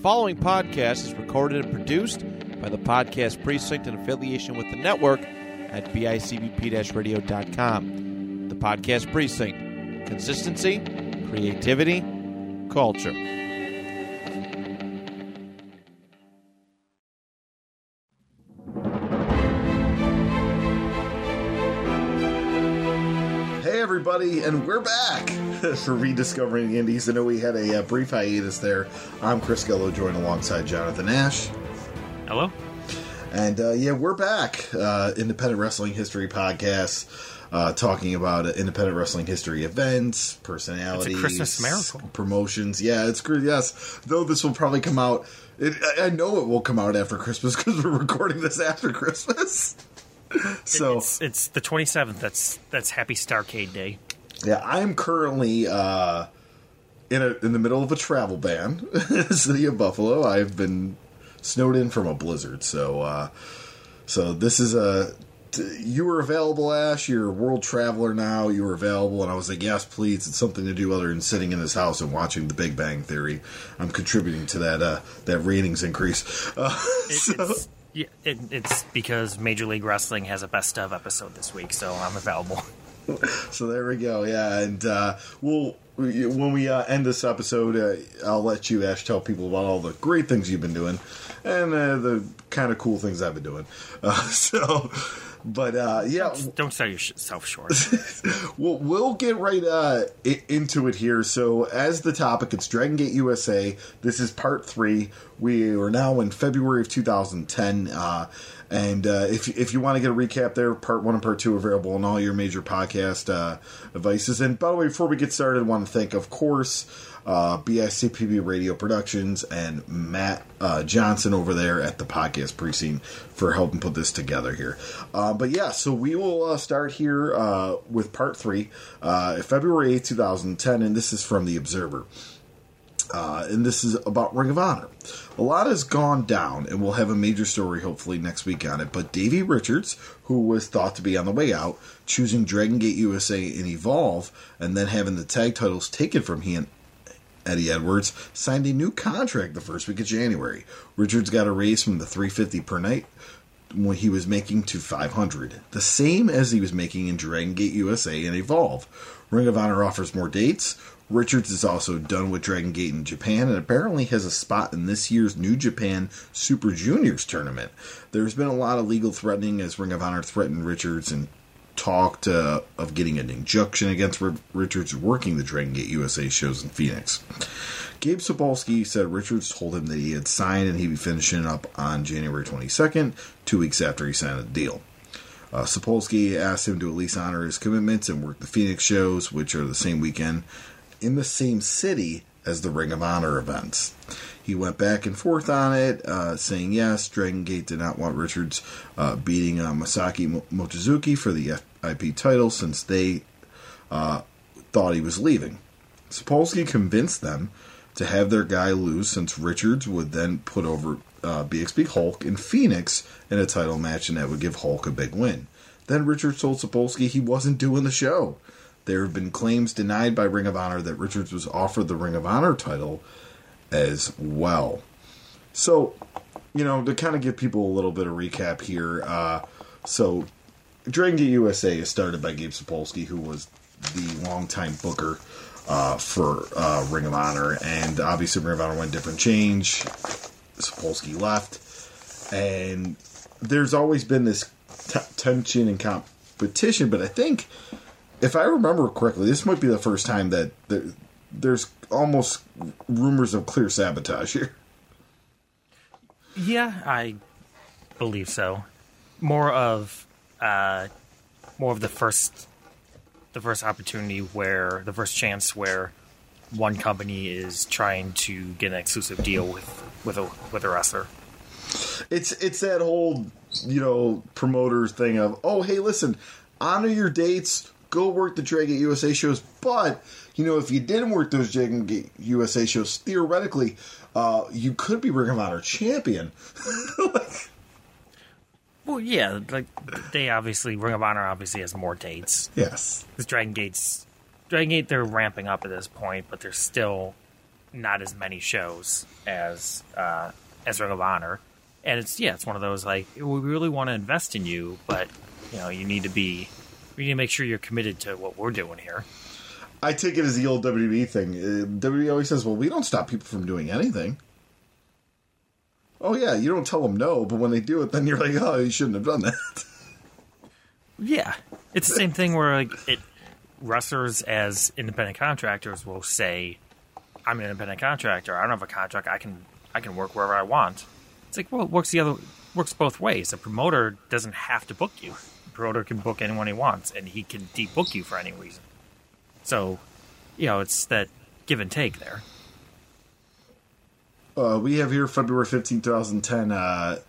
following podcast is recorded and produced by the Podcast Precinct in affiliation with the network at bicbp-radio.com. The Podcast Precinct. Consistency, creativity, culture. Hey, everybody, and we're back for rediscovering the indies. I know we had a, uh brief hiatus there. I'm Chris Gello, joined alongside Jonathan Ash. Hello. And uh, yeah, we're back. Uh, independent Wrestling History Podcast, uh, talking about independent wrestling history events, personalities, Christmas miracle. promotions. Yeah, it's great. Yes, though this will probably come out. It, I- I know it will come out after Christmas because we're recording this after Christmas. so It's, it's the 27th. That's that's Happy Starrcade Day. Yeah, I'm currently uh, in a in the middle of a travel ban, city of Buffalo. I've been snowed in from a blizzard, so uh, so this is a. You were available, Ash. You're a world traveler now. You were available, and I was like, "Yes, please." It's something to do other than sitting in this house and watching The Big Bang Theory. I'm contributing to that uh, that ratings increase. Uh, It, so- it's yeah, it, it's because Major League Wrestling has a best of episode this week, so I'm available. So there we go. Yeah, and uh, we'll when we uh, end this episode, uh, I'll let you Ash tell people about all the great things you've been doing and uh, the kind of cool things I've been doing. Uh, so, but uh, yeah, Don't sell yourself short. we'll, we'll get right uh, into it here. So, as the topic, it's Dragon Gate USA. This is part three. We are now in February of 2010. And uh, if, if you want to get a recap there, part one and part two available on all your major podcast uh, devices. And by the way, before we get started, I want to thank, of course, uh, BICPB Radio Productions and Matt uh, Johnson over there at the Podcast Precinct for helping put this together here. Uh, but yeah, so we will uh, start here uh, with part three, uh, February 8, 2010, and this is from The Observer. Uh, and this is about Ring of Honor. A lot has gone down, and we'll have a major story hopefully next week on it. But Davey Richards, who was thought to be on the way out, choosing Dragon Gate USA and Evolve, and then having the tag titles taken from and Eddie Edwards, signed a new contract the first week of January. Richards got a raise from the 350 per night when he was making to 500, the same as he was making in Dragon Gate USA and Evolve. Ring of Honor offers more dates. Richards is also done with Dragon Gate in Japan and apparently has a spot in this year's New Japan Super Juniors tournament. There's been a lot of legal threatening as Ring of Honor threatened Richards and talked uh, of getting an injunction against R- Richards working the Dragon Gate USA shows in Phoenix. Gabe Sapolsky said Richards told him that he had signed and he'd be finishing up on January 22nd, two weeks after he signed the deal. Uh, Sapolsky asked him to at least honor his commitments and work the Phoenix shows, which are the same weekend, in the same city as the Ring of Honor events. He went back and forth on it, uh, saying yes, Dragon Gate did not want Richards uh, beating uh, Masaaki Mo- Mochizuki for the FIP title since they uh, thought he was leaving. Sapolsky convinced them to have their guy lose since Richards would then put over uh, BXB Hulk in Phoenix in a title match and that would give Hulk a big win. Then Richards told Sapolsky he wasn't doing the show. There have been claims denied by Ring of Honor that Richards was offered the Ring of Honor title as well. So, you know, to kind of give people a little bit of recap here, uh, so Dragon USA is started by Gabe Sapolsky, who was the longtime booker uh, for uh, Ring of Honor, and obviously Ring of Honor went different change. Sapolsky left, and there's always been this t- tension and competition. But I think, if I remember correctly, this might be the first time that there, there's almost rumors of clear sabotage here. yeah, I believe so. More of uh, more of the first the first opportunity where the first chance where one company is trying to get an exclusive deal with with a with a wrestler. It's it's that whole you know promoter thing of oh hey listen honor your dates go work the Dragon Gate USA shows but you know if you didn't work those Dragon Gate USA shows theoretically uh, you could be Ring of Honor champion. Well, yeah, like they obviously Ring of Honor obviously has more dates. yes. Because Dragon Gate's Dragon Gate they're ramping up at this point, but they're still not as many shows as uh, as Ring of Honor, and it's yeah, it's one of those like we really want to invest in you, but you know you need to be we need to make sure you're committed to what we're doing here. I take it as the old WWE thing. Uh, WWE always says, "Well, we don't stop people from doing anything." Oh yeah, you don't tell them no, but when they do it, then you're like, "Oh, you shouldn't have done that." Yeah, it's the same thing where like it wrestlers as independent contractors will say, "I'm an independent contractor. I don't have a contract. I can I can work wherever I want." It's like, well, it works the other works both ways. A promoter doesn't have to book you. Promoter can book anyone he wants, and he can debook you for any reason. So, you know, it's that give and take there. Uh, we have here February 15, 2010. Uh,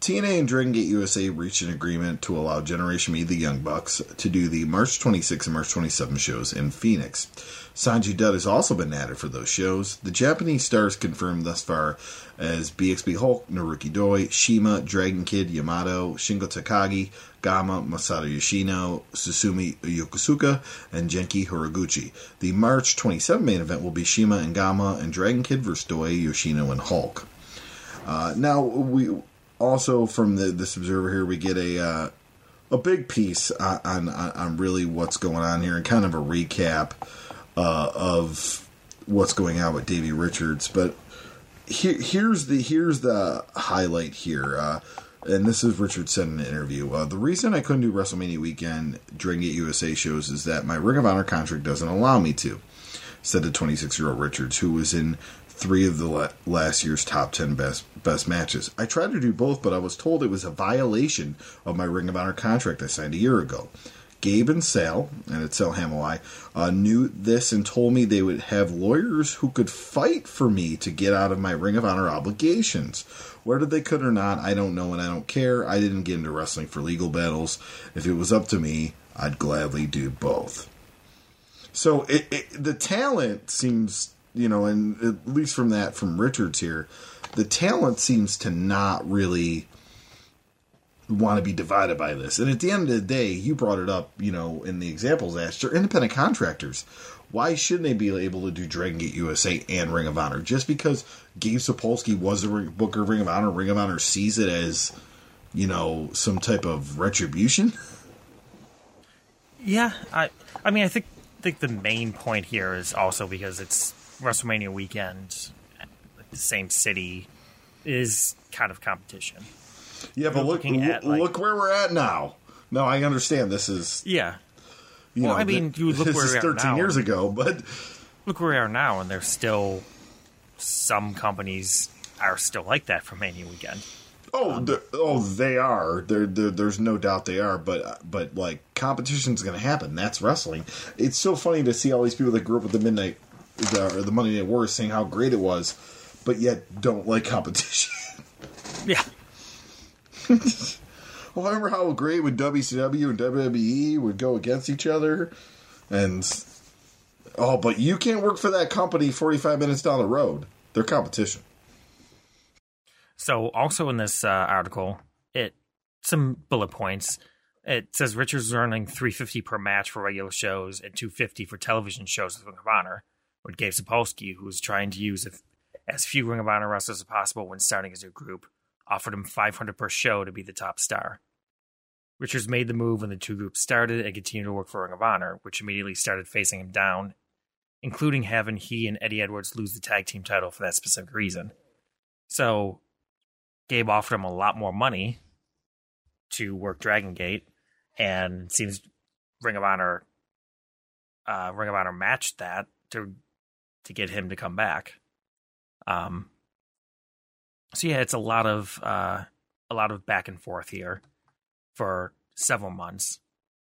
TNA and Dragon Gate USA reached an agreement to allow Generation Me, the Young Bucks, to do the March 26 and March 27 shows in Phoenix. Sonjay Dutt has also been added for those shows. The Japanese stars confirmed thus far as BXB Hulk, Naruki Doi, CIMA, Dragon Kid, Yamato, Shingo Takagi, Gamma, Masato Yoshino, Susumu Yokosuka, and Genki Horiguchi. The March 27 main event will be CIMA and Gamma and Dragon Kid versus Doi, Yoshino, and Hulk. Uh, now we also from the, this observer here, we get a uh, a big piece on, on, on really what's going on here and kind of a recap uh, of what's going on with Davey Richards. But here, here's the here's the highlight here. Uh, and this is Richard said in an interview. Uh, the reason I couldn't do WrestleMania weekend during the USA shows is that my Ring of Honor contract doesn't allow me to, said the 26 year old Richards, who was in three of the last year's top 10 best best matches. I tried to do both, but I was told it was a violation of my Ring of Honor contract I signed a year ago. Gabe and Sal, and it's Sal Hamaoui, uh, knew this and told me they would have lawyers who could fight for me to get out of my Ring of Honor obligations. Whether they could or not, I don't know and I don't care. I didn't get into wrestling for legal battles. If it was up to me, I'd gladly do both. So it, it, the talent seems you know, and at least from that from Richards here, the talent seems to not really want to be divided by this. And at the end of the day, you brought it up, you know, in the examples asked, they're independent contractors. Why shouldn't they be able to do Dragon Gate USA and Ring of Honor? Just because Gabe Sapolsky was a booker of Ring of Honor, Ring of Honor sees it as, you know, some type of retribution? Yeah, I I mean I think I think the main point here is also because it's WrestleMania weekend, the same city, is kind of competition. Yeah, but look, at, like, look where we're at now. No, I understand this is. Yeah. You well, know, I mean, you look where we are 13 now, years ago, but look where we are now, and there's still some companies are still like that for Mania weekend. Oh, um, oh, they are. They're, they're, there's no doubt they are. But but like competition's going to happen. That's wrestling. It's so funny to see all these people that grew up with the midnight the, or the Monday Night Wars saying how great it was, but yet don't like competition. yeah. well, I remember how great when WCW and WWE would go against each other, and oh, but you can't work for that company forty five minutes down the road. They're competition. So, also in this uh, article, it some bullet points. It says Richards is earning three fifty per match for regular shows and two fifty for television shows with Ring of Honor with Gabe Sapolsky, who was trying to use as few Ring of Honor wrestlers as possible when starting his new group, offered him 500 per show to be the top star. Richards made the move when the two groups started and continued to work for Ring of Honor, which immediately started facing him down, including having he and Eddie Edwards lose the tag team title for that specific reason. So, Gabe offered him a lot more money to work Dragon Gate, and seems Ring of Honor, uh, Ring of Honor matched that to to get him to come back. Um, so yeah, it's a lot of uh, a lot of back and forth here for several months.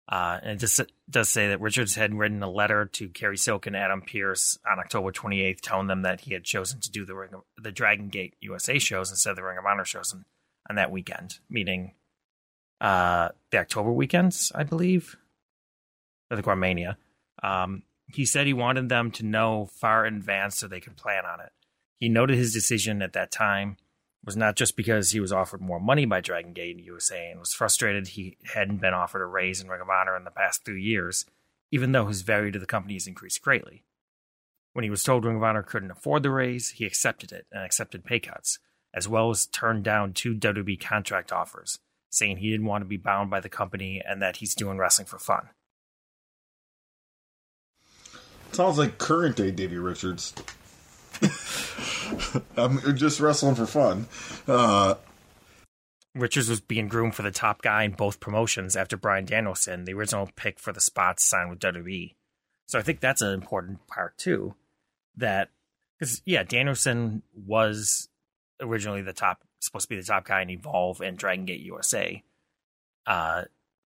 Uh, and it does say that Richards had written a letter to Cary Silk and Adam Pearce on October 28th, telling them that he had chosen to do the Ring of, the Dragon Gate USA shows instead of the Ring of Honor shows on, on that weekend, meaning uh, the October weekends, I believe, or the Guarmania. Um, he said he wanted them to know far in advance so they could plan on it. He noted his decision at that time was not just because he was offered more money by Dragon Gate USA and was frustrated he hadn't been offered a raise in Ring of Honor in the past three years, even though his value to the company has increased greatly. When he was told Ring of Honor couldn't afford the raise, he accepted it and accepted pay cuts, as well as turned down two WWE contract offers, saying he didn't want to be bound by the company and that he's doing wrestling for fun. Sounds like current day Davey Richards. I'm just wrestling for fun. Uh, Richards was being groomed for the top guy in both promotions after Bryan Danielson, the original pick for the spots signed with WWE. So I think that's an important part too. That because yeah, Danielson was originally the top, supposed to be the top guy in Evolve and Dragon Gate USA. Uh,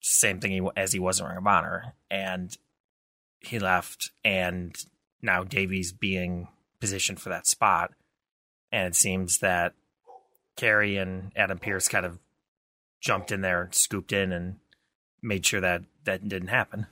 same thing as he was in Ring of Honor, and he left, and now Davey's being positioned for that spot, and it seems that Cary and Adam Pearce kind of jumped in there and scooped in and made sure that that didn't happen.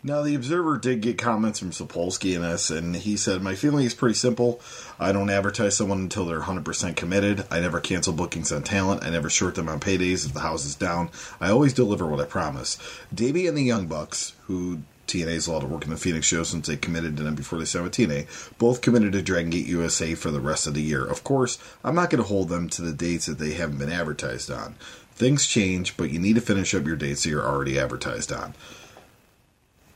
Now, the Observer did get comments from Sapolsky in this, and he said, My feeling is pretty simple. I don't advertise someone until they're 100% committed. I never cancel bookings on talent. I never short them on paydays if the house is down. I always deliver what I promise. Davey and the Young Bucks, who TNA's allowed to work in the Phoenix show since they committed to them before they signed with TNA, both committed to Dragon Gate USA for the rest of the year. Of course, I'm not going to hold them to the dates that they haven't been advertised on. Things change, but you need to finish up your dates that you're already advertised on.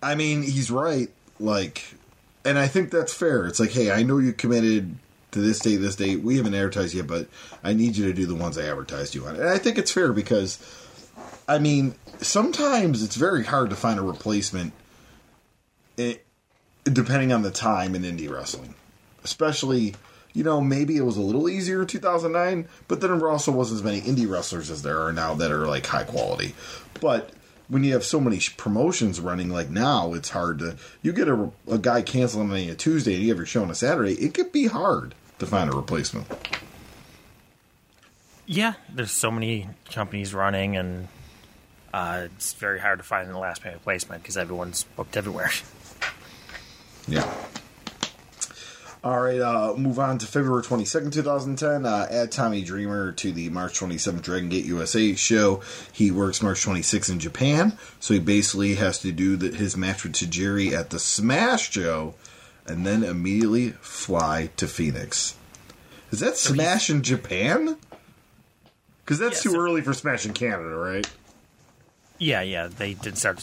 I mean, he's right. Like, and I think that's fair. It's like, hey, I know you committed to this date, this date. We haven't advertised yet, but I need you to do the ones I advertised you on. And I think it's fair because, I mean, sometimes it's very hard to find a replacement, it, depending on the time in indie wrestling. Especially, you know, maybe it was a little easier in 2009, but then there also wasn't as many indie wrestlers as there are now that are like high quality. But when you have so many promotions running like now, it's hard to. You get a, a guy canceling on a Tuesday and you have your show on a Saturday, it could be hard to find a replacement. Yeah, there's so many companies running, and uh, it's very hard to find the last minute replacement because everyone's booked everywhere. Yeah. All right, uh, move on to February 22nd, 2010. Uh, add Tommy Dreamer to the March 27th Dragon Gate USA show. He works March 26th in Japan, so he basically has to do the, his match with Tajiri at the Smash show and then immediately fly to Phoenix. Is that Smash in Japan? Because that's Yeah, too so- early for Smash in Canada, right? Yeah, yeah, they did start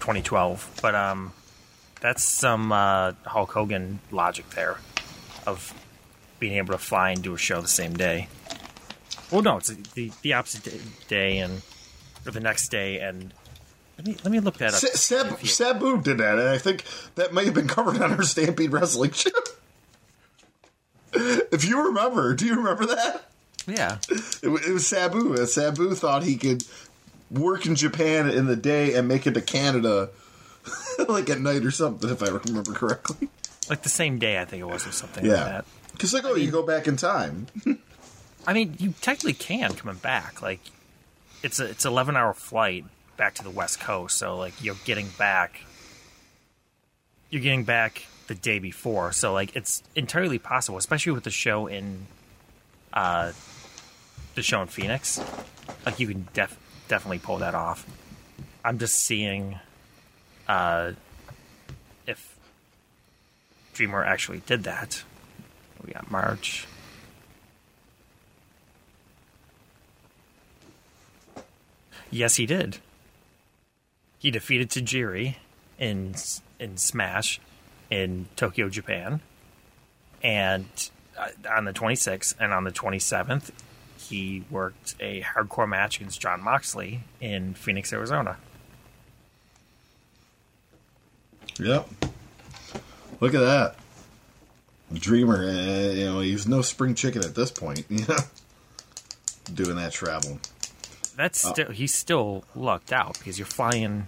2012, but um, that's some uh, Hulk Hogan logic there of being able to fly and do a show the same day. Well, no, it's the the opposite day, and or the next day, and let me let me look that up. Sa- Sab- Sabu did that, and I think that may have been covered on our Stampede Wrestling show. if you remember, do you remember that? yeah, It, it was Sabu. Sabu thought he could work in Japan in the day and make it to Canada like at night or something, if I remember correctly. like the same day, I think it was, or something like that. Because, like, oh, you go back in time. I mean, you technically can coming back. Like, it's a it's eleven hour flight back to the west coast. So like you're getting back, you're getting back the day before. So like it's entirely possible, especially with the show in, uh, the show in Phoenix. Like you can def- definitely pull that off. I'm just seeing, uh, if Dreamer actually did that. We got March. Yes, he did. He defeated Tajiri in in Smash in Tokyo, Japan, and uh, on the 26th and on the 27th, he worked a hardcore match against Jon Moxley in Phoenix, Arizona. Yep. Look at that. Dreamer, uh, you know, he's no spring chicken at this point, you know, doing that travel. That's still he's still lucked out because you're flying,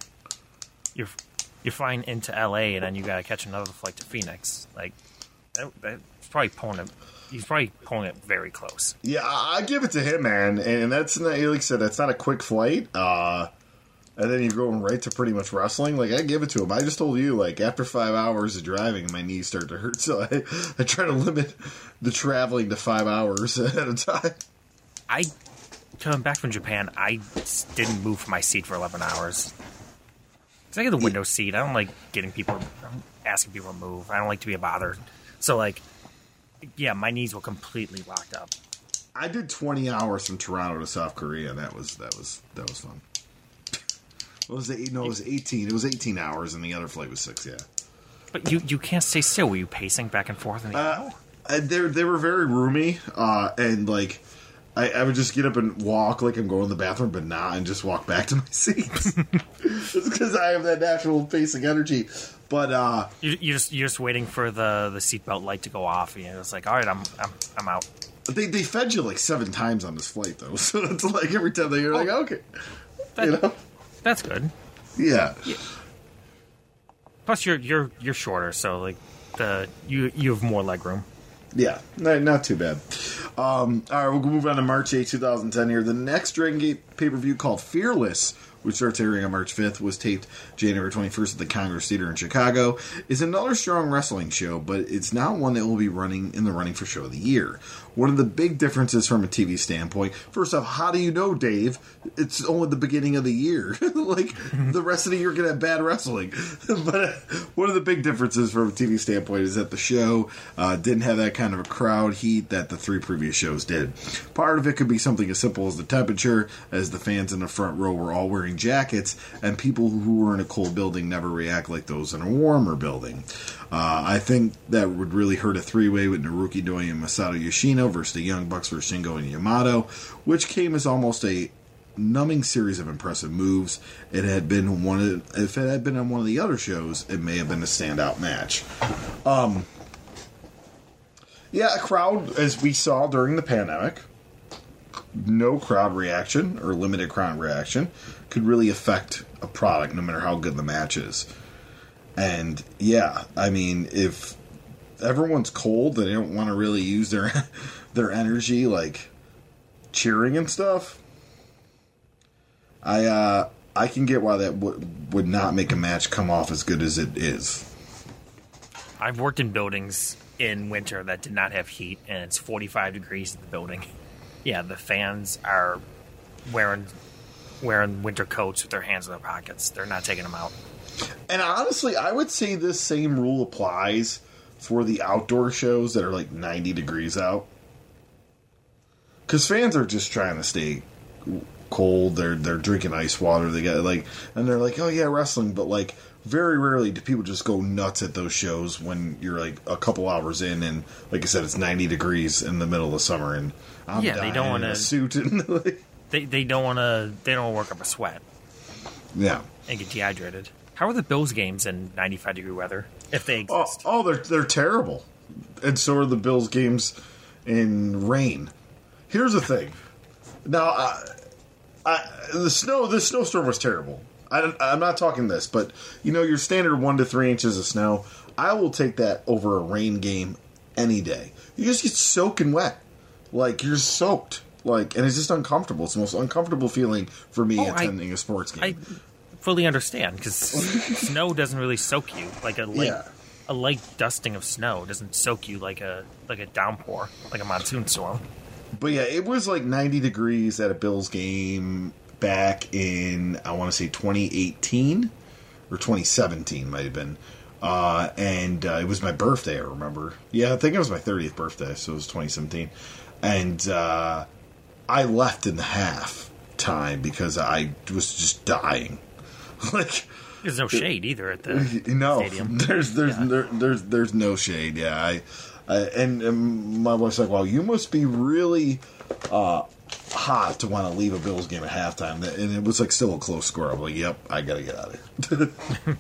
you're you're flying into L.A. and then you got to catch another flight to Phoenix. Like that, that's probably pulling it. He's probably pulling it very close. Yeah, I I give it to him, man. And that's not, like I said, that's not a quick flight. Uh, and then you're going right to pretty much wrestling. Like I give it to him. I just told you, like after five hours of driving, my knees start to hurt. So I, I try to limit the traveling to five hours at a time. I coming back from Japan, I didn't move from my seat for eleven hours. 'Cause I get the window seat. I don't like getting people, asking people to move. I don't like to be bothered. So like, yeah, my knees were completely locked up. I did 20 hours from Toronto to South Korea. That was that was that was fun. What was it? No, it was 18. It was 18 hours, and the other flight was six. Yeah. But you you can't stay still. Were you pacing back and forth in the Uh, and they they were very roomy, uh, and like I, I would just get up and walk like I'm going to the bathroom, but not, and just walk back to my seats. It's because I have that natural pacing energy. But uh, You you just you're just waiting for the the seatbelt light to go off. You know, it's like, all right, I'm I'm I'm out. they they fed you like seven times on this flight though, so it's like every time they you're like okay, That- you know, That's good. yeah. Plus, you're you're you're shorter, so like the you you have more leg room. Yeah, not, not too bad. Um, all right, we'll move on to March 8, 2010 here. The next Dragon Gate pay per view called Fearless, which starts airing on March 5th, was taped January 21st at the Congress Theater in Chicago, is another strong wrestling show, but it's not one that will be running in the running for Show of the Year. One of the big differences from a TV standpoint, first off, how do you know, Dave? It's only the beginning of the year. like, the rest of the year, to have bad wrestling. but uh, one of the big differences from a TV standpoint is that the show uh, didn't have that kind of a crowd heat that the three previous shows did. Part of it could be something as simple as the temperature, as the fans in the front row were all wearing jackets, and people who were in a cold building never react like those in a warmer building. Uh, I think that would really hurt a three way with Naruki Doi and Masato Yoshino versus the Young Bucks versus Shingo and Yamato, which came as almost a numbing series of impressive moves. It had been one of, if it had been on one of the other shows, it may have been a standout match. Um, yeah, a crowd as we saw during the pandemic, no crowd reaction or limited crowd reaction could really affect a product, no matter how good the match is. And yeah, I mean, if everyone's cold, they don't want to really use their their energy like cheering and stuff. I uh I can get why that would would not make a match come off as good as it is. I've worked in buildings in winter that did not have heat, and it's 45 degrees in the building. Yeah, the fans are wearing wearing winter coats with their hands in their pockets. They're not taking them out. And honestly, I would say this same rule applies for the outdoor shows that are like 90 degrees out. Cuz fans are just trying to stay cold. They're they're drinking ice water. They got like and they're like, "Oh yeah, wrestling," but like very rarely do people just go nuts at those shows when you're like a couple hours in and like I said it's 90 degrees in the middle of summer and I'm Yeah, they don't wanna- a suit and like, They they don't want to they don't work up a sweat yeah. and get dehydrated. How are the Bills games in 95 degree weather if they Oh, exist? oh, they're they're terrible, and so are the Bills games in rain. Here's the thing. Now, I, I, the snow the snowstorm was terrible. I, I'm not talking this, but you know your standard one to three inches of snow. I will take that over a rain game any day. You just get soaking wet, like you're soaked, like, and it's just uncomfortable. It's the most uncomfortable feeling for me Oh, attending a sports game. Fully understand because snow doesn't really soak you like a light, Yeah. a light dusting of snow doesn't soak you like a like a downpour like a monsoon storm. But yeah, it was like 90 degrees at a Bills game back in I want to say 2018 or 2017 might have been. Uh, and uh, it was my birthday, I remember. Yeah, I think it was my 30th birthday, so it was 2017. And uh, I left in the half time because I was just dying. like There's no shade either at the no, stadium. there's there's Yeah. there, there's there's no shade. Yeah, I, I and, and my wife's like, "Well, you must be really uh, hot to want to leave a Bills game at halftime." And it was like still a close score. I'm like, "Yep, I gotta get out of here."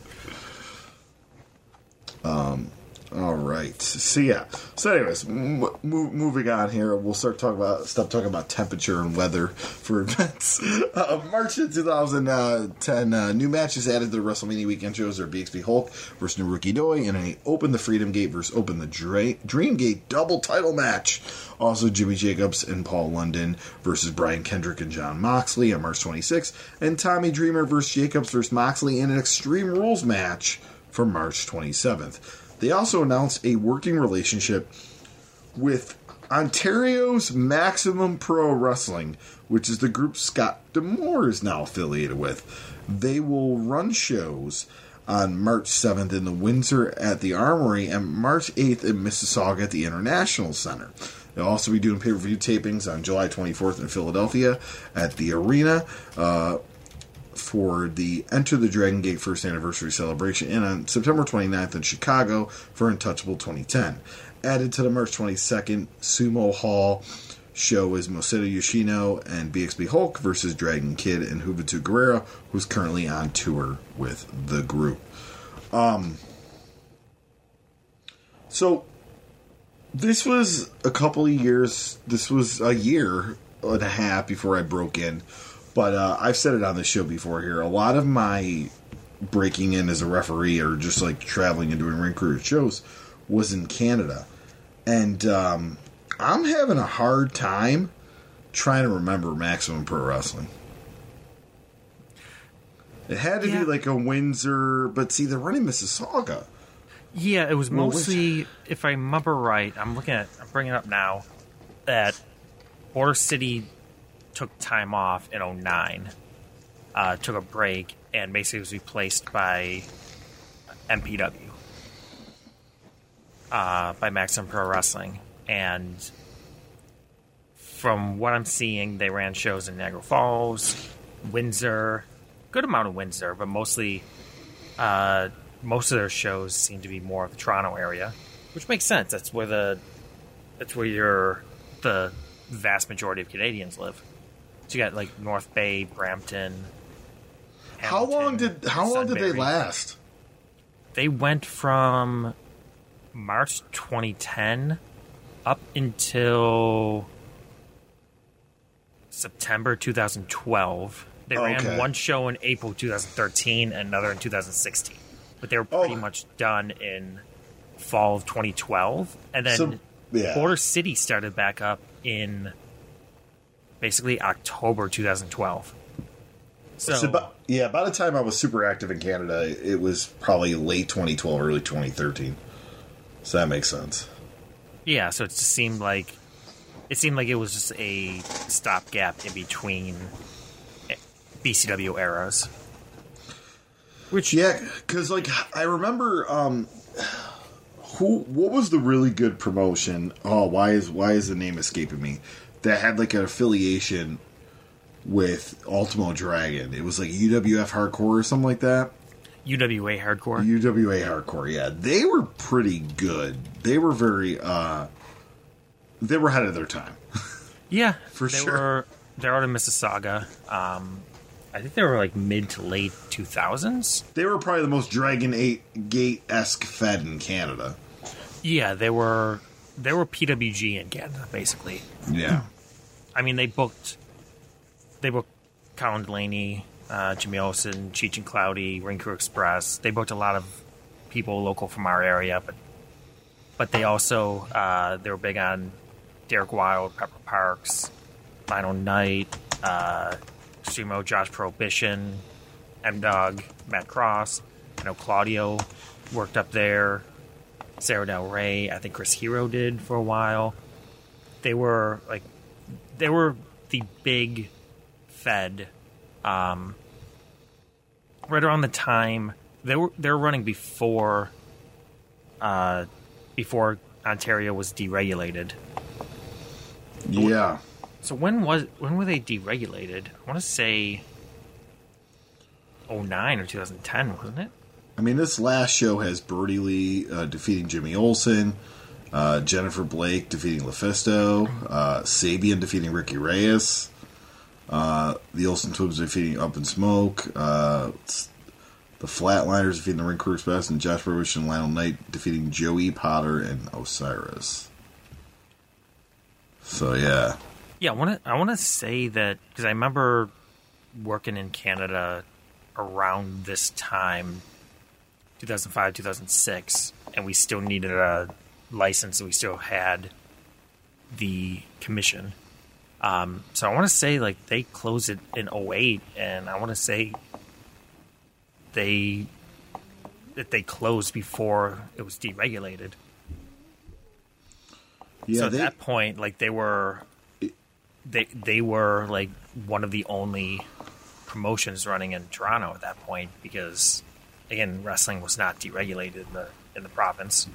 um. All right. So yeah. So anyways, m- mo- moving on here, we'll start talking about stop talking about temperature and weather for events. Uh, March of 2010, uh, new matches added to the WrestleMania weekend shows are BXB Hulk versus Naruki Doi and a Open the Freedom Gate versus Open the Dra- Dream Gate double title match. Also, Jimmy Jacobs and Paul London versus Brian Kendrick and Jon Moxley on March 26th, and Tommy Dreamer versus Jacobs versus Moxley in an Extreme Rules match for March 27th. They also announced a working relationship with Ontario's Maximum Pro Wrestling, which is the group Scott D'Amore is now affiliated with. They will run shows on March 7th in the Windsor at the Armory and March 8th in Mississauga at the International Center. They'll also be doing pay per view tapings on July 24th in Philadelphia at the Arena. Uh, for the Enter the Dragon Gate first anniversary celebration, and on September 29th in Chicago for Untouchable 2010. Added to the March 22nd Sumo Hall show is Masato Yoshino and BXB Hulk versus Dragon Kid and Juventud Guerrera, who's currently on tour with the group. Um, so this was a couple of years. This was a year and a half before I broke in. But uh, I've said it on the show before here. A lot of my breaking in as a referee or just like traveling and doing ring crew shows was in Canada. And um, I'm having a hard time trying to remember Maximum Pro Wrestling. It had to Yeah. be like a Windsor, but see, they're running Mississauga. Yeah, it was Well, mostly, if I remember right, I'm looking at, I'm bringing it up now, that Border City took time off in 09, uh, took a break, and basically was replaced by MPW, uh, by Maxim Pro Wrestling. And from what I'm seeing, they ran shows in Niagara Falls, Windsor, good amount of Windsor, but mostly uh, most of their shows seem to be more of the Toronto area, which makes sense. That's where the that's where your the vast majority of Canadians live. So you got like North Bay, Brampton. How long did how long did they last? They went from March 2010 up until September 2012. They Okay. ran one show in April 2013 and another in 2016. But they were oh. pretty Oh. much done in fall of 2012. And then So- yeah. Border City started back up in basically October 2012. So, So, but, yeah, by the time I was super active in Canada, it was probably late 2012, early 2013. So that makes sense. Yeah, so it just seemed like it seemed like it was just a stopgap in between BCW eras. Which Yeah, because like I remember, um, who? What was the really good promotion? Oh, why is why is the name escaping me? That had like an affiliation with Ultimo Dragon. It was like UWF Hardcore or something like that. UWA hardcore. UWA Hardcore, yeah, they were pretty good. They were very, uh, they were ahead of their time. yeah, for they sure. Were, they're out of Mississauga. Um, I think they were like mid to late two thousands. They were probably the most Dragon Eight Gate esque fed in Canada. Yeah, they were they were PWG in Canada basically. Yeah. I mean, they booked they booked Colin Delaney, uh, Jimmy Olsen, Cheech and Cloudy, Ring Crew Express. They booked a lot of people local from our area, but but they also uh, they were big on Derek Wylde, Pepper Parks, Final Knight, uh, Sumo, Josh Prohibition, M Dog, Matt Cross. I know Claudio worked up there. Sarah Del Rey, I think Chris Hero did for a while. They were like they were the big Fed. Um, right around the time they were they were running before uh, before Ontario was deregulated. Yeah. So when was when were they deregulated? I want to say 09 or 2010, wasn't it? I mean, this last show has Brodie Lee uh, defeating Jimmy Olsen, uh, Jennifer Blake defeating Lefisto, uh, Sabian defeating Ricky Reyes, uh, the Olsen twins defeating Up in Smoke, uh, the Flatliners defeating the Ring Crew Express, and Josh Burwish and Lionel Knight defeating Joey Potter and Osiris. So yeah, Yeah, I want to. I want to say that because I remember working in Canada around this time, 2005, 2006, and we still needed a license. We still had the commission. Um, so I want to say like they closed it in 08, and I want to say they that they closed before it was deregulated. Yeah, so at they- that point, like they were, they they were like one of the only promotions running in Toronto at that point because, again, wrestling was not deregulated in the in the province.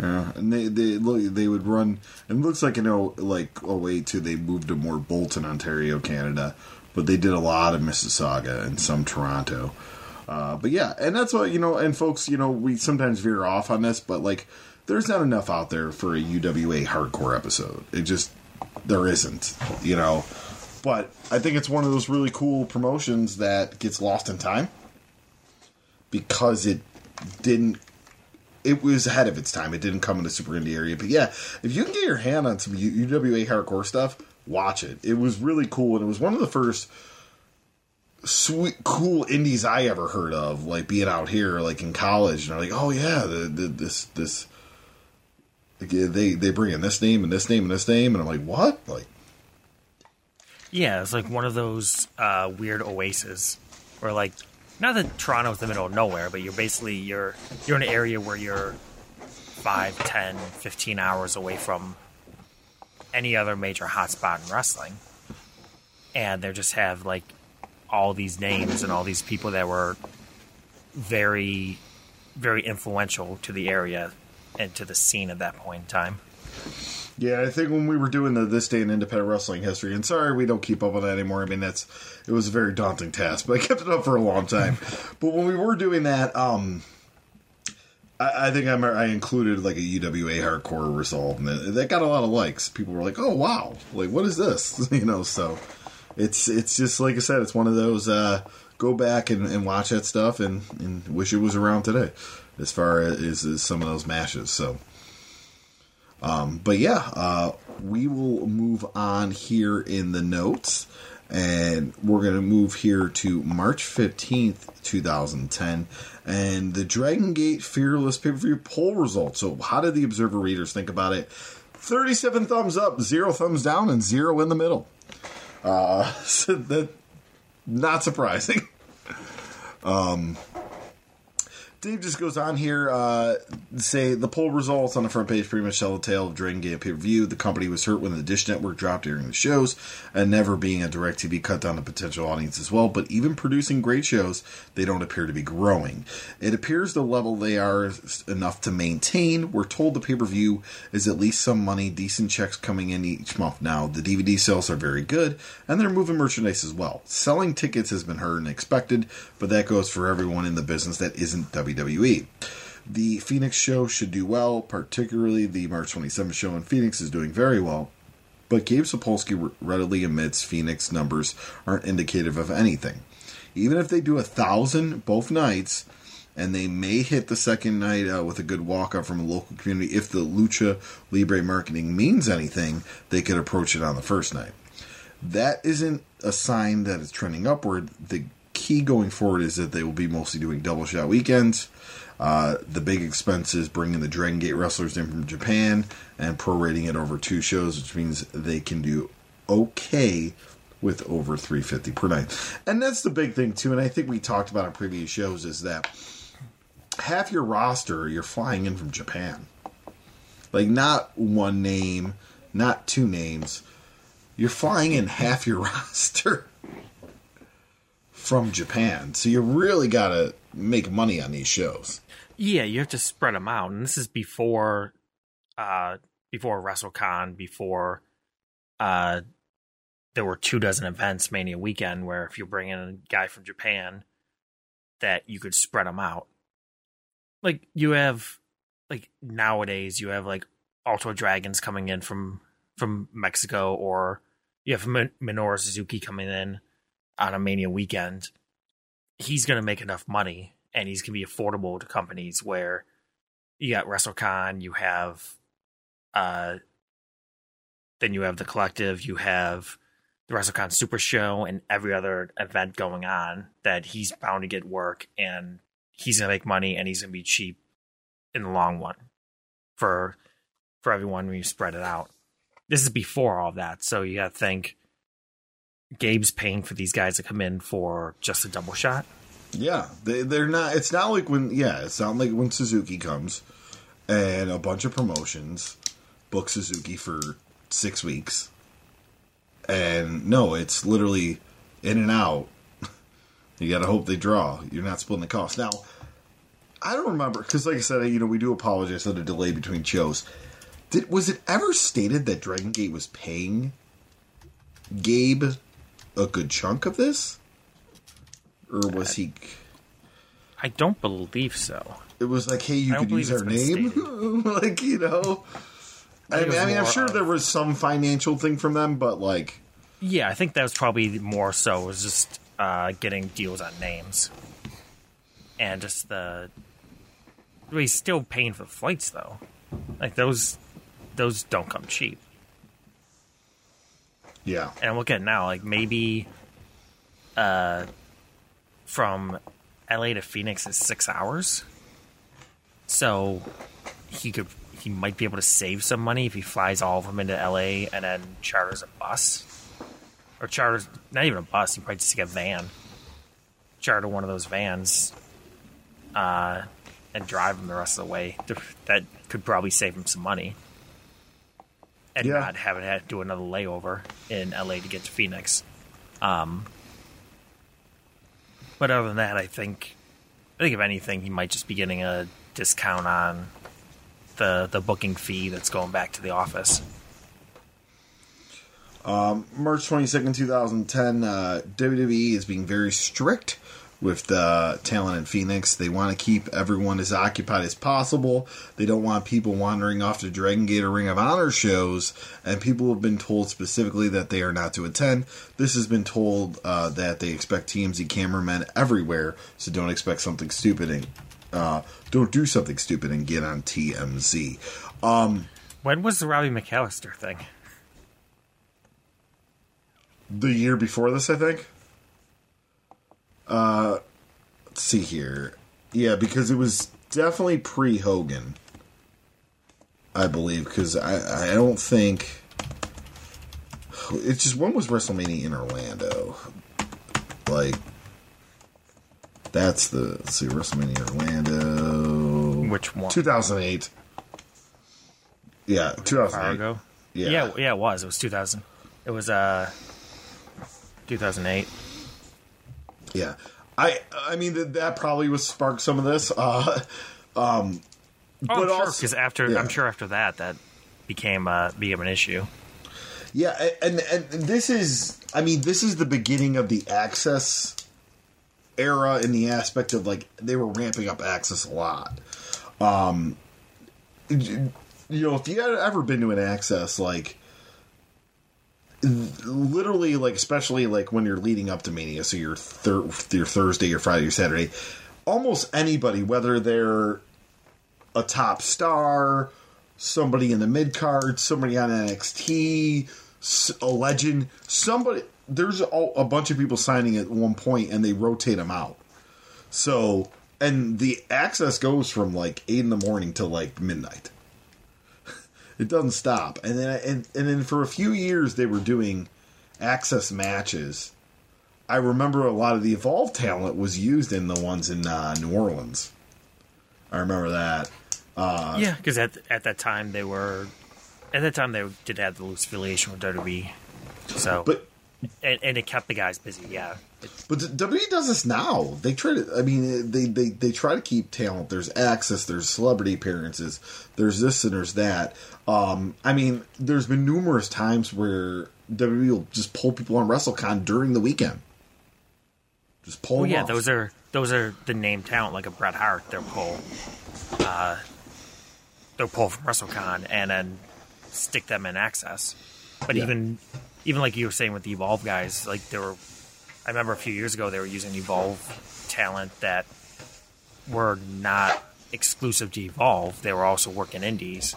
Yeah, and they they look they would run. And it looks like you know like oh wait too. They moved to more Bolton, Ontario, Canada, but they did a lot of Mississauga and some Toronto. Uh, but yeah, and that's what you know. And folks, you know, we sometimes veer off on this, but like, there's not enough out there for a UWA hardcore episode. It just there isn't, you know. But I think it's one of those really cool promotions that gets lost in time because it didn't it was ahead of its time. It didn't come in the super indie area, but yeah, if you can get your hand on some UWA hardcore stuff, watch it. It was really cool, and it was one of the first sweet, cool indies I ever heard of. Like being out here, like in college, and I'm like, oh yeah, the, the, this this they they bring in this name and this name and this name, and I'm like, what? Like, Yeah, it's like one of those uh, weird oases where, like, not that Toronto's the middle of nowhere, but you're basically you're you're in an area where you're 5, 10, 15 hours away from any other major hotspot in wrestling, and they just have like all these names and all these people that were very, very influential to the area and to the scene at that point in time. Yeah, I think when we were doing the this day in independent wrestling history, and sorry we don't keep up on that anymore. I mean that's it was a very daunting task, but I kept it up for a long time. but when we were doing that, um, I, I think I'm, I included like a UWA hardcore result, and that, that got a lot of likes. People were like, "Oh wow, like what is this?" you know, so it's it's just like I said, it's one of those uh, go back and, and watch that stuff and, and wish it was around today, as far as, as some of those matches. So. Um, but yeah, uh, we will move on here in the notes, and we're going to move here to March 15th, 2010, and the Dragon Gate Fearless pay per view poll results. So, how did the Observer readers think about it? 37 thumbs up, zero thumbs down, and zero in the middle. Uh, so that not surprising. Dave just goes on here, uh, say the poll results on the front page pretty much tell the tale of Dragon Gate pay per view. The company was hurt when the Dish Network dropped during the shows, and never being a direct TV cut down the potential audience as well. But even producing great shows, they don't appear to be growing. It appears the level they are enough to maintain. We're told the pay per view is at least some money, decent checks coming in each month now. The DVD sales are very good, and they're moving merchandise as well. Selling tickets has been hurt and expected, but that goes for everyone in the business that isn't WWE. The Phoenix show should do well, particularly the March 27th show in Phoenix is doing very well. But Gabe Sapolsky readily admits Phoenix numbers aren't indicative of anything. Even if they do a thousand both nights, and they may hit the second night uh, with a good walk up from a local community, if the Lucha Libre marketing means anything, they could approach it on the first night. That isn't a sign that it's trending upward. The key going forward is that they will be mostly doing double shot weekends. Uh, the big expense is bringing the Dragon Gate wrestlers in from Japan and prorating it over two shows, which means they can do okay with over 350 per night. And that's the big thing too. And I think we talked about on previous shows is that half your roster you're flying in from Japan. Like not one name, not two names. You're flying in half your roster from Japan. So you really got to make money on these shows. Yeah, you have to spread them out, and this is before, uh, before WrestleCon, before, uh, there were two dozen events Mania weekend where if you bring in a guy from Japan, that you could spread them out. Like you have, like nowadays you have like Ultra Dragons coming in from from Mexico, or you have Min- Minoru Suzuki coming in on a Mania weekend. He's gonna make enough money and he's going to be affordable to companies where you got WrestleCon, you have, uh, then you have the collective, you have the WrestleCon Super Show, and every other event going on that he's bound to get work and he's going to make money and he's going to be cheap in the long run for for everyone when you spread it out. This is before all that, so you got to think Gabe's paying for these guys to come in for just a double shot. Yeah, they, they're not. It's not like when. Yeah, it's not like when Suzuki comes and a bunch of promotions book Suzuki for six weeks. And no, it's literally in and out. You got to hope they draw. You're not splitting the cost. Now, I don't remember because, like I said, you know, we do apologize for the delay between shows. Did was it ever stated that Dragon Gate was paying Gabe a good chunk of this, or was he? I don't believe so. It was like, hey, you I could use our name, like you know. I, it mean, I mean, I'm sure of- there was some financial thing from them, but like, Yeah, I think that was probably more so was just uh, getting deals on names, and just the. He's still paying for flights though, like those, those don't come cheap. Yeah, And look at it now, like maybe, uh, from L.A. to Phoenix is six hours, so he could he might be able to save some money if he flies all of them into L.A. and then charters a bus, or charters not even a bus, he probably just get a van, charter one of those vans, uh, and drive them the rest of the way. That could probably save him some money and Yeah. not having to do another layover in LA to get to Phoenix. Um, but other than that, I think, I think if anything, he might just be getting a discount on the the booking fee that's going back to the office. March 22nd, 2010, uh, WWE is being very strict with the talent in Phoenix. They want to keep everyone as occupied as possible. They don't want people wandering off to Dragon Gate or Ring of Honor shows, and people have been told specifically that they are not to attend. This has been told uh, that they expect TMZ cameramen everywhere, so don't expect something stupid and uh, don't do something stupid and get on TMZ. When was the Robbie McAllister thing? the year before this, I think. Uh, let's see here. Yeah, because it was definitely pre Hogan, I believe. Because I, I don't think it's just when was WrestleMania in Orlando? Like that's the let's see WrestleMania Orlando, Which one? 2008. Yeah, 2008. Yeah. yeah, yeah. It was. It was 2000. It was uh 2008. Yeah, I I mean that that probably was sparked some of this. Uh, um, Oh, But sure also- because after yeah. I'm sure after that that became uh became an issue. yeah, and and this is I mean this is the beginning of the access era in the aspect of like they were ramping up access a lot. Um, you know, if you had ever been to an access like literally like especially like when you're leading up to mania so your thir- your thursday your friday your saturday almost anybody whether they're a top star somebody in the mid card somebody on nxt a legend somebody there's a, a bunch of people signing at one point and they rotate them out. So and the access goes from like 8 in the morning to like midnight it doesn't stop. And then and, and then for a few years they were doing access matches. I remember a lot of the evolved talent was used in the ones in uh, New Orleans. I remember that. yeah, because at at that time they were at that time they did have the loose affiliation with WWE. So, But and, and it kept the guys busy. Yeah, but WWE does this now. They try to. I mean, they they they try to keep talent. There's access. There's celebrity appearances. There's this and there's that. Um, I mean, there's been numerous times where WWE will just pull people on WrestleCon during the weekend. Just pull. well, them yeah, off. those are those are the name talent like a Bret Hart. They'll pull, uh, they'll pull from WrestleCon and then stick them in Access. But Yeah. even even like you were saying with the Evolve guys, like there were, I remember a few years ago they were using Evolve talent that were not exclusive to Evolve. They were also working indies,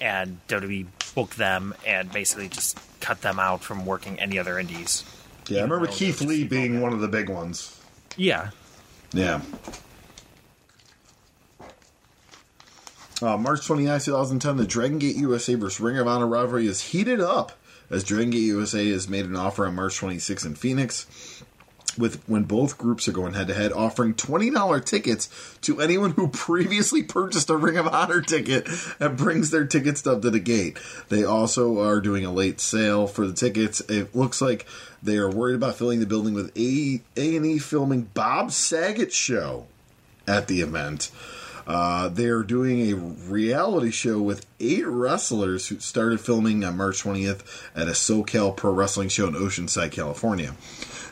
and WWE booked them and basically just cut them out from working any other indies. Yeah, I remember Keith Lee being one of the big ones. Yeah, Yeah. Uh, March 29, 2010, the Dragon Gate USA vs. Ring of Honor rivalry is heated up as Dragon Gate USA has made an offer on March 26 in Phoenix. with when both groups are going head to head, offering twenty dollar tickets to anyone who previously purchased a Ring of Honor ticket and brings their ticket stub to the gate. They also are doing a late sale for the tickets. It looks like they are worried about filling the building with A and E filming Bob Saget show at the event. Uh, they're doing a reality show with eight wrestlers who started filming on March 20th at a SoCal Pro Wrestling show in Oceanside, California.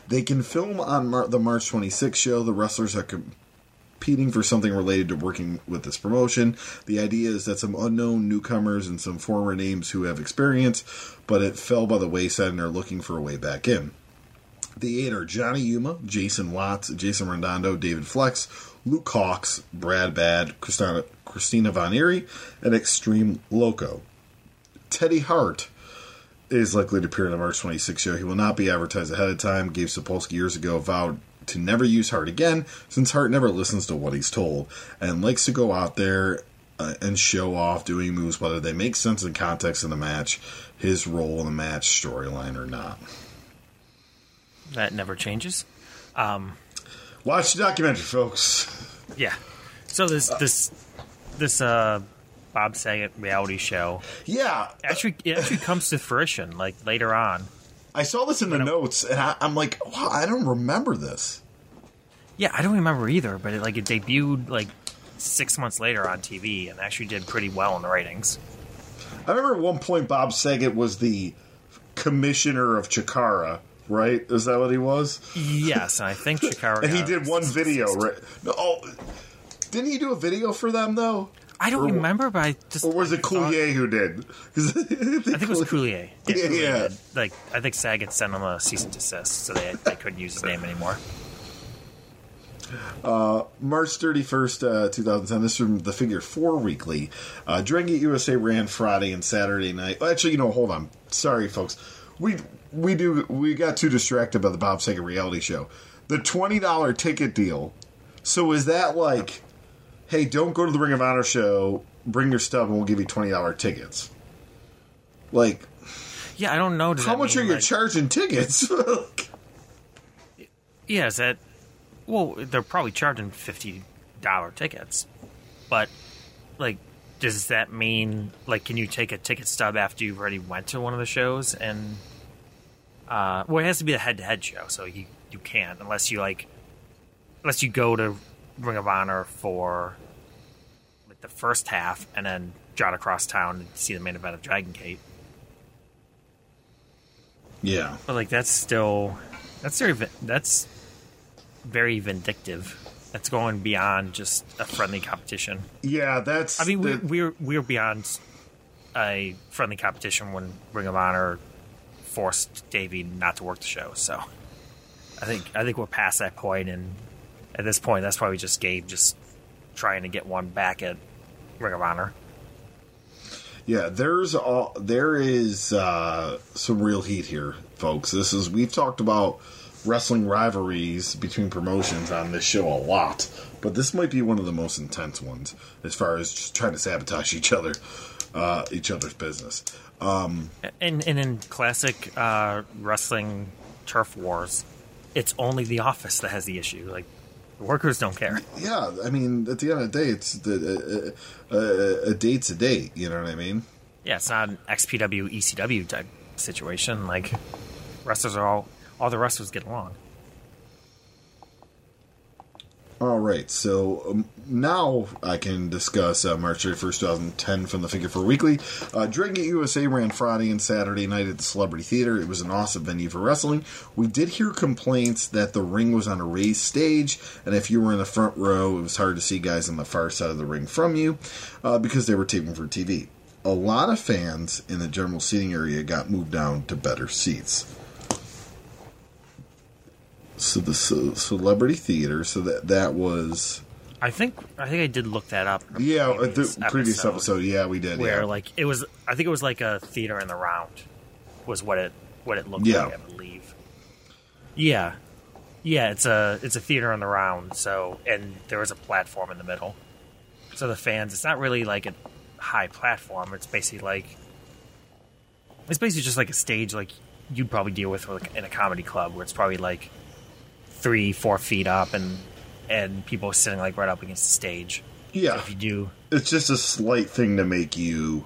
They can film on Mar- the March 26th show. The wrestlers are competing for something related to working with this promotion. The idea is that some unknown newcomers and some former names who have experience, but it fell by the wayside and are looking for a way back in. The eight are Johnny Yuma, Jason Watts, Jason Redondo, David Flex, Luke Cox, Brad Bad, Christina, Christina Von Eerie, and Extreme Loco. Teddy Hart is likely to appear in the March 26th show. He will not be advertised ahead of time. Gabe Sapolsky years ago vowed to never use Hart again, since Hart never listens to what he's told and likes to go out there uh, and show off doing moves, whether they make sense in context in the match, his role in the match, storyline, or not. That never changes. Watch the documentary, folks. Yeah. So this this this uh Bob Saget reality show Yeah, actually it actually comes to fruition like later on. I saw this in the notes, and I, I'm like, wow, I don't remember this. Yeah, I don't remember either, but it, like it debuted like six months later on TV and actually did pretty well in the ratings. I remember at one point Bob Saget was the commissioner of Chikara, right? Is that what he was? Yes, I think Chikara. And he did one video, right? No, oh, didn't he do a video for them though? I don't or- remember, but I just Or was it Coulier who did? I think it was Coulier. Yeah, yeah. Like I think Saget sent him a cease and desist, so they they couldn't use his name anymore. March 31st, uh, 2010. This is from the Figure 4 Weekly. Uh, Dragon USA ran Friday and Saturday night. Actually, you know, hold on. Sorry, folks. We we do we got too distracted by the Bob Saget reality show. The $20 ticket deal. So is that like, hey, don't go to the Ring of Honor show, bring your stuff, and we'll give you $20 tickets? Like, Yeah, I don't know. Does how much are you like- charging tickets? Yeah, is that? Well, they're probably charging fifty dollar tickets, but like, does that mean like, can you take a ticket stub after you've already went to one of the shows? And uh, well, it has to be a head to head show, so you you can't unless you like, unless you go to Ring of Honor for like the first half and then jot across town to see the main event of Dragon Gate. yeah. But like that's still that's very that's very vindictive. That's going beyond just a friendly competition. Yeah, that's. I mean, we, the- we're we're beyond a friendly competition when Ring of Honor forced Davey not to work the show. So I think I think we're past that point, and at this point, that's why we just gave just trying to get one back at Ring of Honor. Yeah, there's all there is uh, some real heat here, folks. This is we've talked about wrestling rivalries between promotions on this show a lot, but this might be one of the most intense ones as far as just trying to sabotage each other, uh, each other's business. Um, And, and in classic uh, wrestling turf wars, it's only the office that has the issue. Like the workers don't care. yeah, I mean, at the end of the day, it's the uh, uh, a date's a date. You know what I mean? Yeah, it's not an XPW ECW type situation. Like wrestlers are all all the wrestlers get along. All right, so um, now I can discuss uh, March 31st, 2010 from the Figure 4 Weekly. Uh, Dragon USA ran Friday and Saturday night at the Celebrity Theater. It was an awesome venue for wrestling. We did hear complaints that the ring was on a raised stage, and if you were in the front row, it was hard to see guys on the far side of the ring from you uh, because they were taping for TV. A lot of fans in the general seating area got moved down to better seats so the ce- celebrity theater so that that was I think I think I did look that up. yeah uh, previous the previous episode yeah we did where yeah. like it was. I think it was like a theater in the round. Was what it what it looked Yeah. like. I believe. Yeah, yeah. It's a it's a theater in the round. So and there was a platform in the middle. So the fans, it's not really like a high platform. It's basically like it's basically just like a stage like you'd probably deal with like in a comedy club where it's probably like three, four feet up, and and people sitting like right up against the stage. Yeah, If you do, it's just a slight thing to make you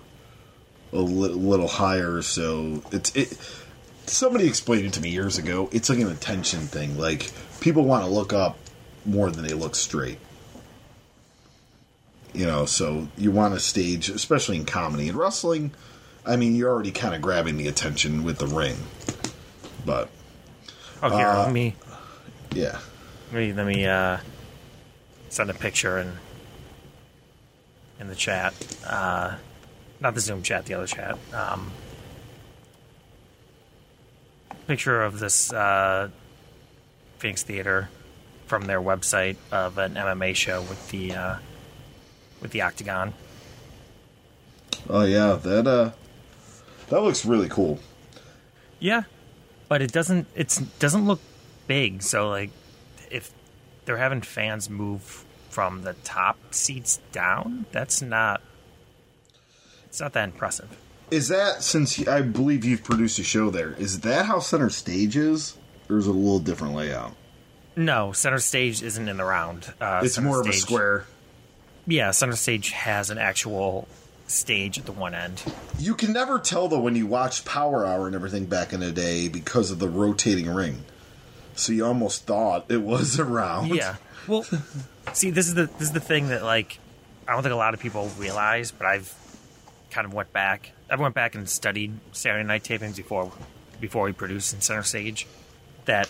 a li- little higher. So it's it. Somebody explained it to me years ago. It's like an attention thing. Like people want to look up more than they look straight. You know, so you want to stage, especially in comedy and wrestling. I mean, you're already kind of grabbing the attention with the ring, but oh here, Uh, let me yeah, let me let me uh, send a picture in in the chat. Uh, not the Zoom chat, the other chat. Um, picture of this uh, Phoenix Theater from their website of an MMA show with the uh, with the octagon. oh yeah, that uh, that looks really cool. Yeah, but it doesn't. It's doesn't look big. So like, if they're having fans move from the top seats down, that's not. It's not that impressive. Is that since I believe you've produced a show there? Is that how center stage is, or is it a little different layout? No, center stage isn't in the round. Uh, It's more of a square. Yeah, center stage has an actual stage at the one end. You can never tell though when you watched Power Hour and everything back in the day because of the rotating ring. So you almost thought it was around. Yeah. Well, see, this is the this is the thing that like I don't think a lot of people realize, but I've kind of went back. I went back and studied Saturday night tapings before before we produced in Center Stage. That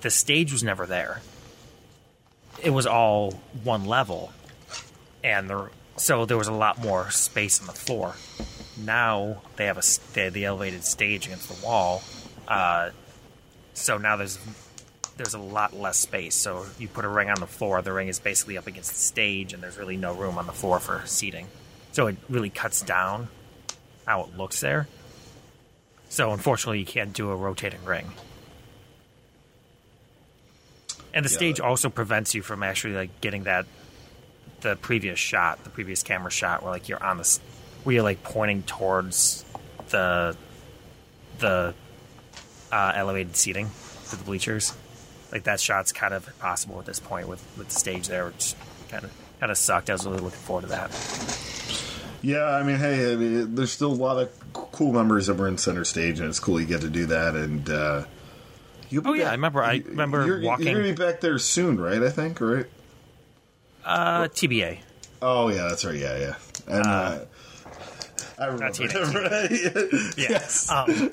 the stage was never there. It was all one level, and there so there was a lot more space on the floor. Now they have a they have the elevated stage against the wall, uh, so now there's there's a lot less space. So you put a ring on the floor, the ring is basically up against the stage, and there's really no room on the floor for seating. So it really cuts down how it looks there. So unfortunately, you can't do a rotating ring. And the Yeah. stage also prevents you from actually like getting that the previous shot, the previous camera shot, where like you're on this, where you're like pointing towards the the uh, elevated seating to the bleachers. Like that shot's kind of impossible at this point with with the stage there, which kind of kind of sucked. I was really looking forward to that. Yeah, I mean, hey, I mean, there's still a lot of cool members that were in center stage, and it's cool you get to do that. And uh, you'll be Oh, yeah, back- I remember- I remember you're, walking- You're gonna be back there soon, right? I think, right? Uh, TBA. Oh yeah, that's right. Yeah, yeah. And uh, I remember. TNA. right? Yeah. Yes. Um,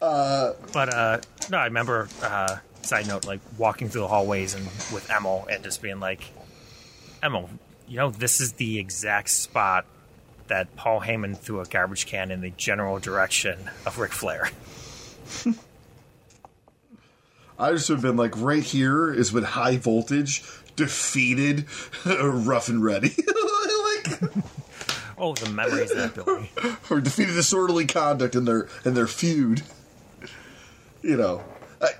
uh, but uh, no, I remember. Uh, side note, like walking through the hallways and with Emil and just being like, Emil, you know, this is the exact spot that Paul Heyman threw a garbage can in the general direction of Ric Flair. I just would have been like, right here is when high voltage defeated Rough and Ready, like, Oh, the memories of that building. or defeated disorderly conduct in their in their feud. You know,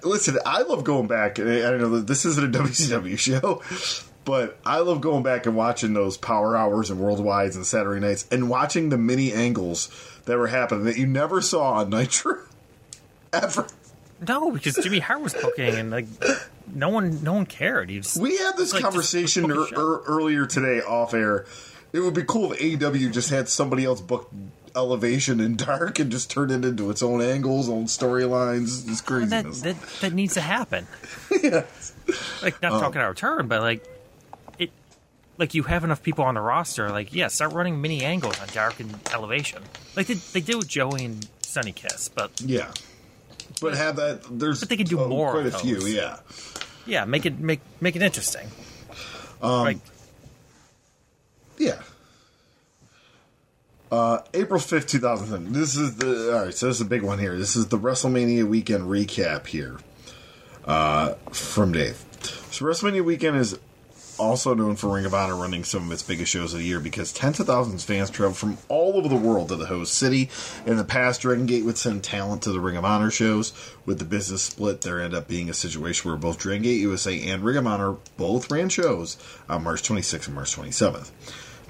listen, I love going back. and I don't know this isn't a WCW show, but I love going back and watching those Power Hours and Worldwides and Saturday Nights and watching the mini angles that were happening that you never saw on Nitro ever. No, because Jimmy Hart was booking and like no one, no one cared. Just, We had this Like, conversation er, er, earlier today off air. It would be cool if AEW just had somebody else book Elevation and Dark and just turn it into its own angles, own storylines. That, craziness. that that needs to happen. yeah. Like Um, not talking out of turn, but like it, like you have enough people on the roster. Like yeah, start running mini angles on Dark and Elevation. Like they, they did with Joey and Sonny Kiss, but Yeah. But have that. There's But they could do uh, more Quite a few, yeah. yeah, make it make make it interesting. Um, like Yeah. Uh, April 5th, 2010. This is the. Alright, so this is a big one here. This is the WrestleMania weekend recap here uh, from Dave. So, WrestleMania weekend is also known for Ring of Honor running some of its biggest shows of the year because tens of thousands of fans travel from all over the world to the host city. In the past, Dragon Gate would send talent to the Ring of Honor shows. With the business split, there ended up being a situation where both Dragon Gate USA and Ring of Honor both ran shows on March 26th and March 27th.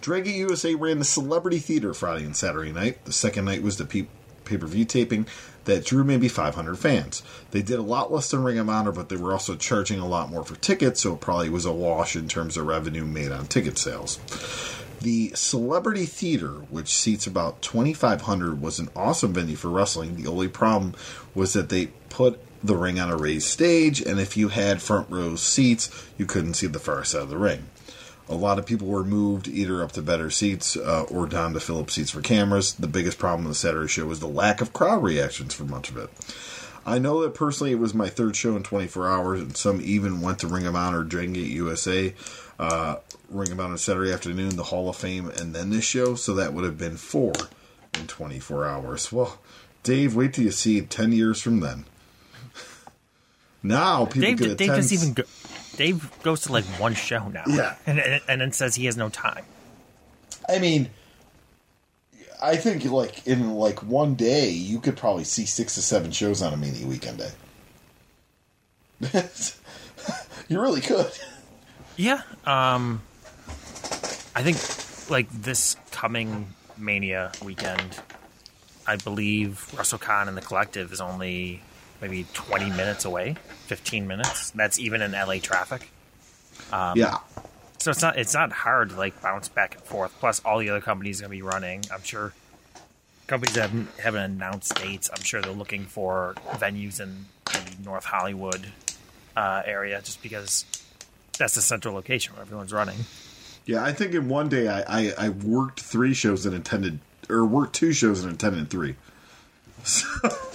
Dragon Gate USA ran the Celebrity Theater Friday and Saturday night. The second night was the pay per view taping that drew maybe 500 fans. They did a lot less than Ring of Honor, but they were also charging a lot more for tickets, so it probably was a wash in terms of revenue made on ticket sales. The Celebrity Theater, which seats about 2,500, was an awesome venue for wrestling. The only problem was that they put the ring on a raised stage, and if you had front row seats, you couldn't see the far side of the ring. A lot of people were moved either up to better seats uh, or down to fill up seats for cameras. The biggest problem with the Saturday show was the lack of crowd reactions for much of it. I know that personally it was my third show in 24 hours, and some even went to Ring of Honor, Dragon Gate USA, uh, Ring of Honor Saturday afternoon, the Hall of Fame, and then this show, so that would have been four in 24 hours. Well, Dave, wait till you see it 10 years from then. now people Dave, get Dave attend- doesn't even go. Dave goes to like one show now. Yeah. and, and and then says he has no time. I mean, I think like in like one day you could probably see six to seven shows on a mini weekend day. you really could. Yeah. Um, I think like this coming Mania weekend, I believe WrestleCon and the Collective is only maybe 20 minutes away, 15 minutes. That's even in LA traffic. yeah, So it's not it's not hard to like bounce back and forth. Plus, all the other companies are gonna be running. I'm sure companies that haven't, haven't announced dates. I'm sure they're looking for venues in maybe North Hollywood uh, area, just because that's the central location where everyone's running. yeah. I think in one day I, I I worked three shows and attended, or worked two shows and attended three.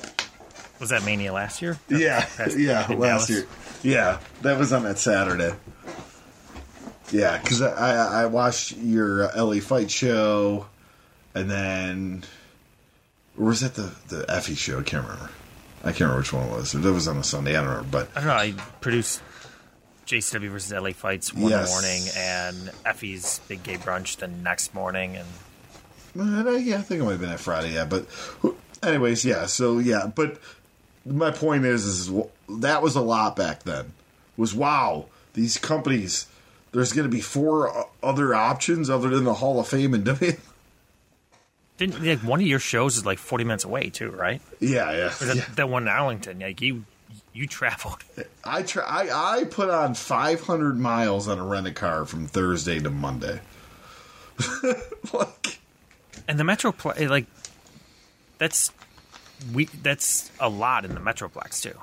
Was that Mania last year? Yeah, Past- yeah, last Dallas? year. Yeah, that was on that Saturday. Yeah, because I, I I watched your LA Fight show, and then or was that the the Effy show? I can't remember. I can't remember which one it was. It was on a Sunday. I don't remember, but I don't know. I produced JCW versus LA fights one Yes. morning, and Effy's big gay brunch the next morning, and Uh, yeah, I think it might have been that Friday. Yeah, but anyways, yeah. So yeah, but my point is, is that was a lot back then. Was wow, these companies. There's going to be four uh, other options other than the Hall of Fame and W. didn't like one of your shows is like 40 minutes away too, right? Yeah, yeah. That, yeah. that one in Arlington, like you you traveled. I try. I, I put on 500 miles on a rented car from Thursday to Monday. like, And the Metroplex, like, that's we that's a lot in the Metroplex too.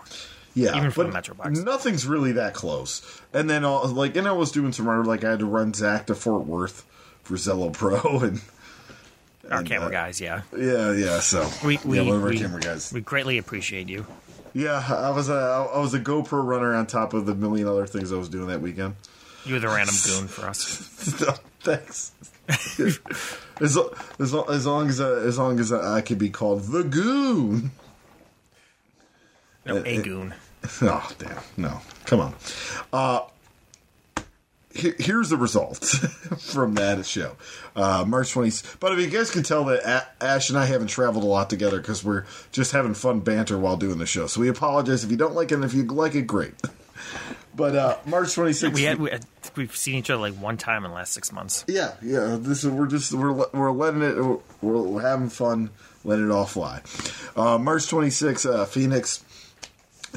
yeah, Even for the Metroplex. nothing's really that close. And then, all, like, and I was doing some like, I had to run Zach to Fort Worth for Zello Pro, and Our And, camera uh, guys, yeah, yeah, yeah. So we we, yeah, one of our we, camera guys. we greatly appreciate you. yeah, I was a I was a GoPro runner on top of the million other things I was doing that weekend. You were the random goon for us. No, thanks. as, as, as long as uh, as long as I could be called the goon. No, Uh, a uh, goon. Oh damn! No, come on. Uh, here's the results from that show, uh, March 20th. But if you guys can tell that Ash and I haven't traveled a lot together because we're just having fun banter while doing the show. So we apologize if you don't like it. and If you like it, great. But uh, March 26th, We had we, I think we've seen each other like one time in the last six months. Yeah, yeah. This is we're just we're we're letting it we're, we're having fun, letting it all fly. Uh, March 26th, uh, Phoenix.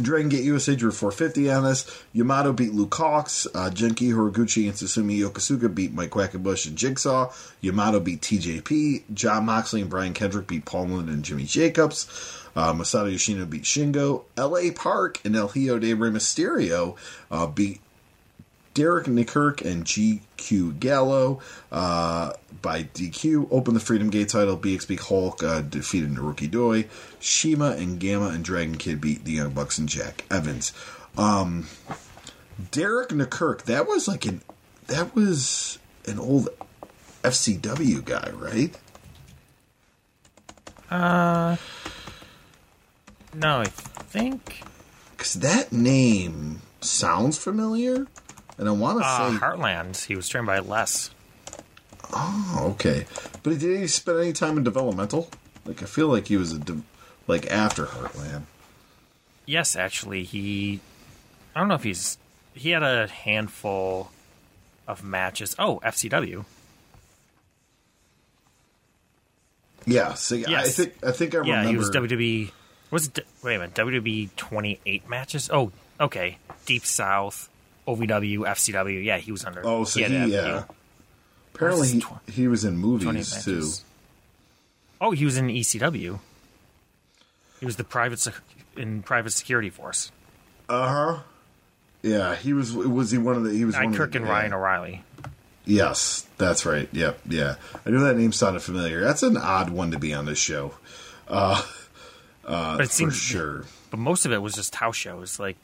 Dragon Gate USA drew 450 on this. Yamato beat Luke Hawx. Uh, Genki Horiguchi and Susumu Yokosuka beat Mike Quackenbush and Jigsaw. Yamato beat TJP. Jon Moxley and Brian Kendrick beat Paul Lynn and Jimmy Jacobs. Uh, Masato Yoshino beat Shingo. L.A. Park and El Hijo de Rey Mysterio uh, beat Derek Nikirk and GQ Gallo uh, by DQ Open the Freedom Gate title. BXB Hulk uh, defeated Naruki Doi. CIMA and Gamma and Dragon Kid beat the Young Bucks and Jack Evans. Um, Derek Nikirk, that was like an that was an old FCW guy, right? No, I think Because that name sounds familiar, and I want to uh, say, Heartland. He was trained by Les. oh, okay. But did he spend any time in developmental? Like, I feel like he was a de- like after Heartland. Yes, actually, he. I don't know if he's. He had a handful of matches. Oh, FCW. Yeah, so I think I think I Yeah, remember. he was WWE. Was it, wait a minute? WWE 28 matches. Oh, okay. Deep South, OVW, FCW. Yeah, he was under. oh, so had he, yeah. you Apparently, he, Tw- he was in movies too. matches. Oh, he was in ECW. He was the private sec- in private security force. Uh huh. Yeah, he was. Was he one of the? He was one Kirk of the, and yeah. Ryan O'Reilly. Yes, that's right. Yep, yeah. I knew that name sounded familiar. That's an odd one to be on this show, but it Uh, for seems, sure. but most of it was just house shows. Like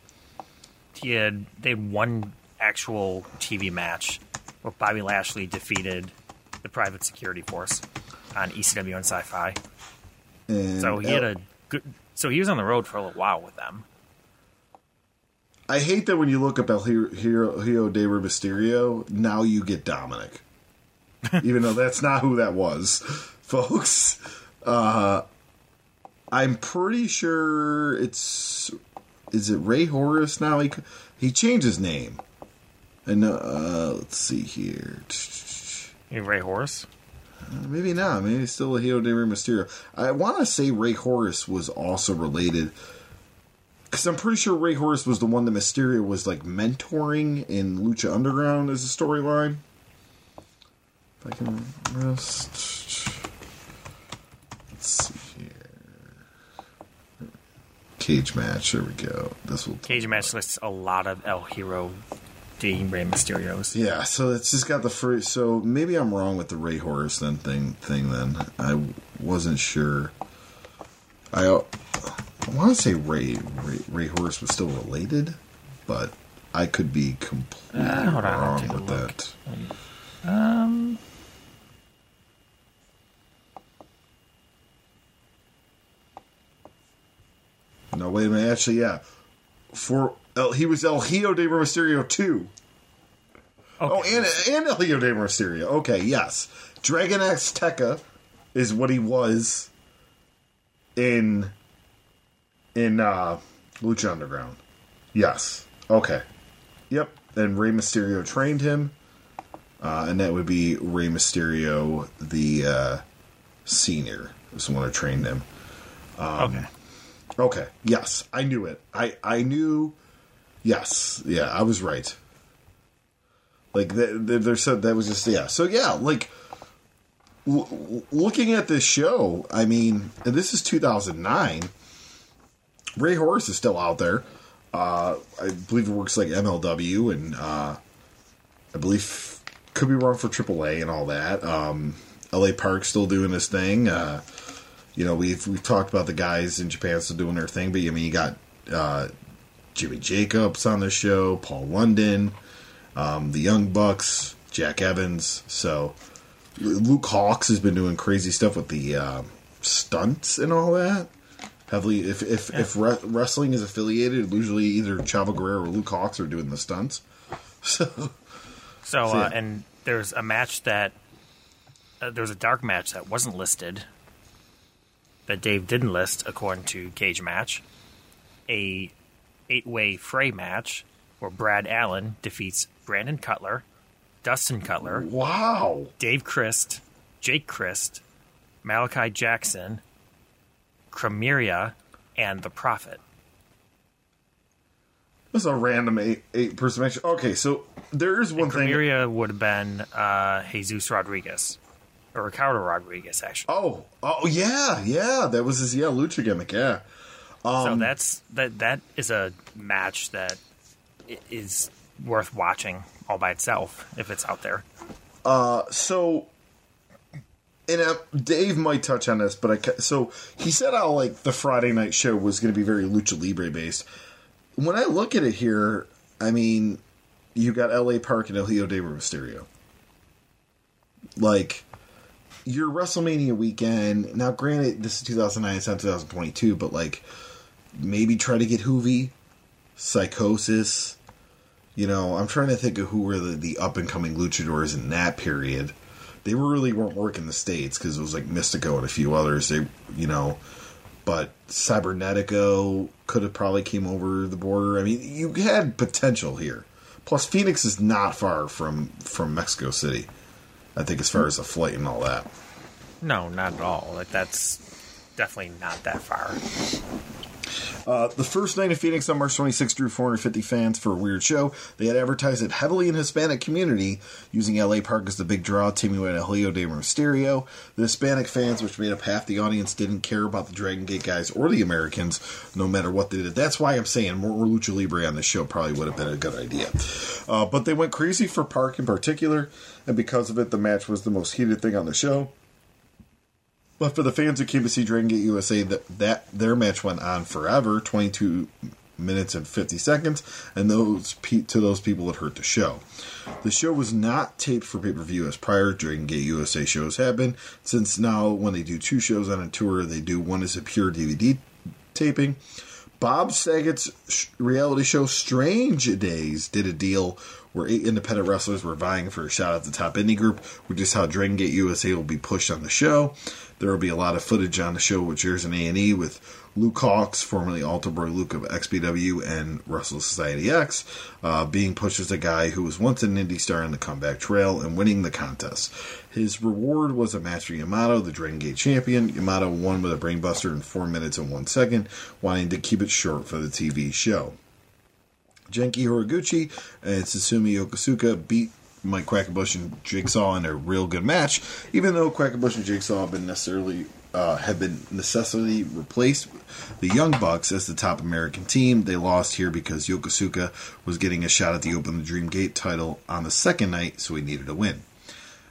he had, they had one actual TV match where Bobby Lashley defeated the private security force on ECW and Sci-Fi. And So he had a good. So he was on the road for a little while with them. I hate that when you look up El Hijo, Hijo, Hijo de Rey Mysterio, now you get Dominic. Even though that's not who that was, folks. Uh, I'm pretty sure it's. Is it Rey Horus now? He, he changed his name. And uh, let's see here. You Rey Horus. Maybe not. Maybe it's still a Hijo de Rey Mysterio. I want to say Rey Horus was also related. Because I'm pretty sure Rey Horus was the one that Mysterio was like mentoring in Lucha Underground as a storyline. If I can just. Let's see. Cage match. There we go. This will. Cage match lists a lot of El Hijo de Rey Mysterios. Yeah, so it's just got the first. So maybe I'm wrong with the Rey Horus then thing. Thing then I wasn't sure. I, I want to say Ray, Ray Rey Horus was still related, but I could be completely Uh, hold on, wrong with look. that. Um, No, wait a minute. Actually, yeah, for El, he was El Hijo de Rey Mysterio too. Oh, and and El Hijo de Rey Mysterio. Okay, yes, Dragon Azteca is what he was in in uh, Lucha Underground. Yes. Okay. Yep. And Rey Mysterio trained him, uh, and that would be Rey Mysterio, the uh, senior, is the one who trained him. okay. Okay. Yes, I knew it. I I knew. Yes. Yeah, I was right. Like th th there said that was just yeah. So yeah, like looking at this show, I mean, this is 2009. Rey Horus is still out there. Uh, I believe it works like MLW, and uh, I believe could be wrong for AAA and all that. Um, LA Park's still doing this thing. Uh, you know, we've we've talked about the guys in Japan still doing their thing, but I mean, you got uh, Jimmy Jacobs on the show, Paul London, um, the Young Bucks, Jack Evans. So Luke Hawx has been doing crazy stuff with the uh, stunts and all that. Heavily, if if if re- wrestling is affiliated, usually either Chavo Guerrero or Luke Hawx are doing the stunts. So So, So, uh, and there's a match that uh, there was a dark match that wasn't listed that Dave didn't list according to Cage Match. A eight-way fray match where Brad Allen defeats Brandon Cutler, Dustin Cutler, wow, Dave Crist, Jake Crist, Malachi Jackson, Cremiria, and the Prophet. that's a random eight eight person match. Okay, so there is one thing. Cremiria would have been uh, Jesus Rodriguez. Or Ricardo Rodriguez, actually. Oh, oh yeah, yeah. That was his yeah lucha gimmick. Yeah. Um, so that's that. That is a match that is worth watching all by itself if it's out there. Uh, So, and uh, Dave might touch on this, but I ca- so he said how like the Friday night show was going to be very lucha libre based. When I look at it here, I mean, you got L.A. Park and El Hijo de Mysterio. Like your WrestleMania weekend. Now, granted, this is 2009, it's not 2022, but like maybe try to get Juvi, Psicosis. You know, I'm trying to think of who were the, the up and coming luchadors in that period. They really weren't working the states because it was like Mistico and a few others. They, you know, but Cibernetico could have probably came over the border. I mean, you had potential here. Plus, Phoenix is not far from from Mexico City. I think as far as the flight and all that. No, not at all. Like that's definitely not that far. Uh, the first night in Phoenix on March 26 drew 450 fans for a weird show. They had advertised it heavily in Hispanic community, using LA Park as the big draw, teaming with Helio de Mysterio. The Hispanic fans, which made up half the audience, didn't care about the Dragon Gate guys or the Americans, no matter what they did. That's why I'm saying more Lucha Libre on the show probably would have been a good idea. Uh, but they went crazy for Park in particular, and because of it, the match was the most heated thing on the show. But for the fans who came to see Dragon Gate USA, that, that their match went on forever, 22 minutes and 50 seconds, and those to those people it hurt the show. The show was not taped for pay per view as prior Dragon Gate USA shows have been, since now when they do two shows on a tour, they do one as a pure DVD taping. Bob Saget's reality show Strange Days did a deal where eight independent wrestlers were vying for a shot at the top indie group, which is how Dragon Gate USA will be pushed on the show. There will be a lot of footage on the show, which airs in A&E with Luke Hawx, formerly Altar Boy Luke of XPW and Russell Society X, uh, being pushed as a guy who was once an indie star on the comeback trail and winning the contest. His reward was a match for Yamato, the Dragon Gate champion. Yamato won with a brainbuster in 4 minutes and 1 second, wanting to keep it short for the TV show. Genki Horiguchi and Susumu Yokosuka beat Mike Quackenbush and Jigsaw in a real good match, even though Quackenbush and Jigsaw have been necessarily uh, have been necessarily replaced. The Young Bucks as the top American team, they lost here because Yokosuka was getting a shot at the Open the Dream Gate title on the second night, so he needed a win.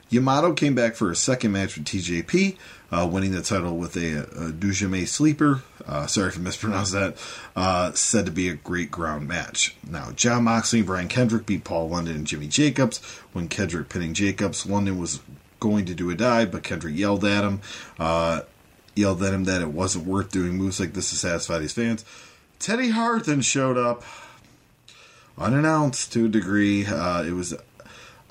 Yamato came back for a second match with TJP, uh, winning the title with a, a Dujame sleeper. Uh, sorry if I mispronounced that. Uh, said to be a great ground match. Now, Jon Moxley and Brian Kendrick beat Paul London and Jimmy Jacobs. When Kendrick pinning Jacobs, London was going to do a dive, but Kendrick yelled at him. Uh, yelled at him that it wasn't worth doing moves like this to satisfy these fans. Teddy Hart then showed up unannounced to a degree. Uh, it was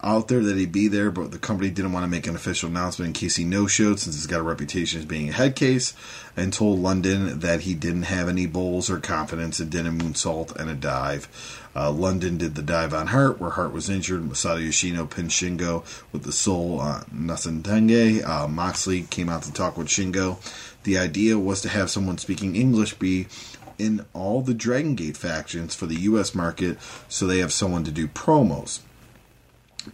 out there that he'd be there, but the company didn't want to make an official announcement in case he no showed since he's got a reputation as being a head case, and told London that he didn't have any bowls or confidence and did a moonsault and a dive. Uh, London did the dive on Hart, where Hart was injured. Masato Yoshino pinned Shingo with the Sol uh, Naciente. Uh, Moxley came out to talk with Shingo. The idea was to have someone speaking English be in all the Dragon Gate factions for the U.S. market, so they have someone to do promos.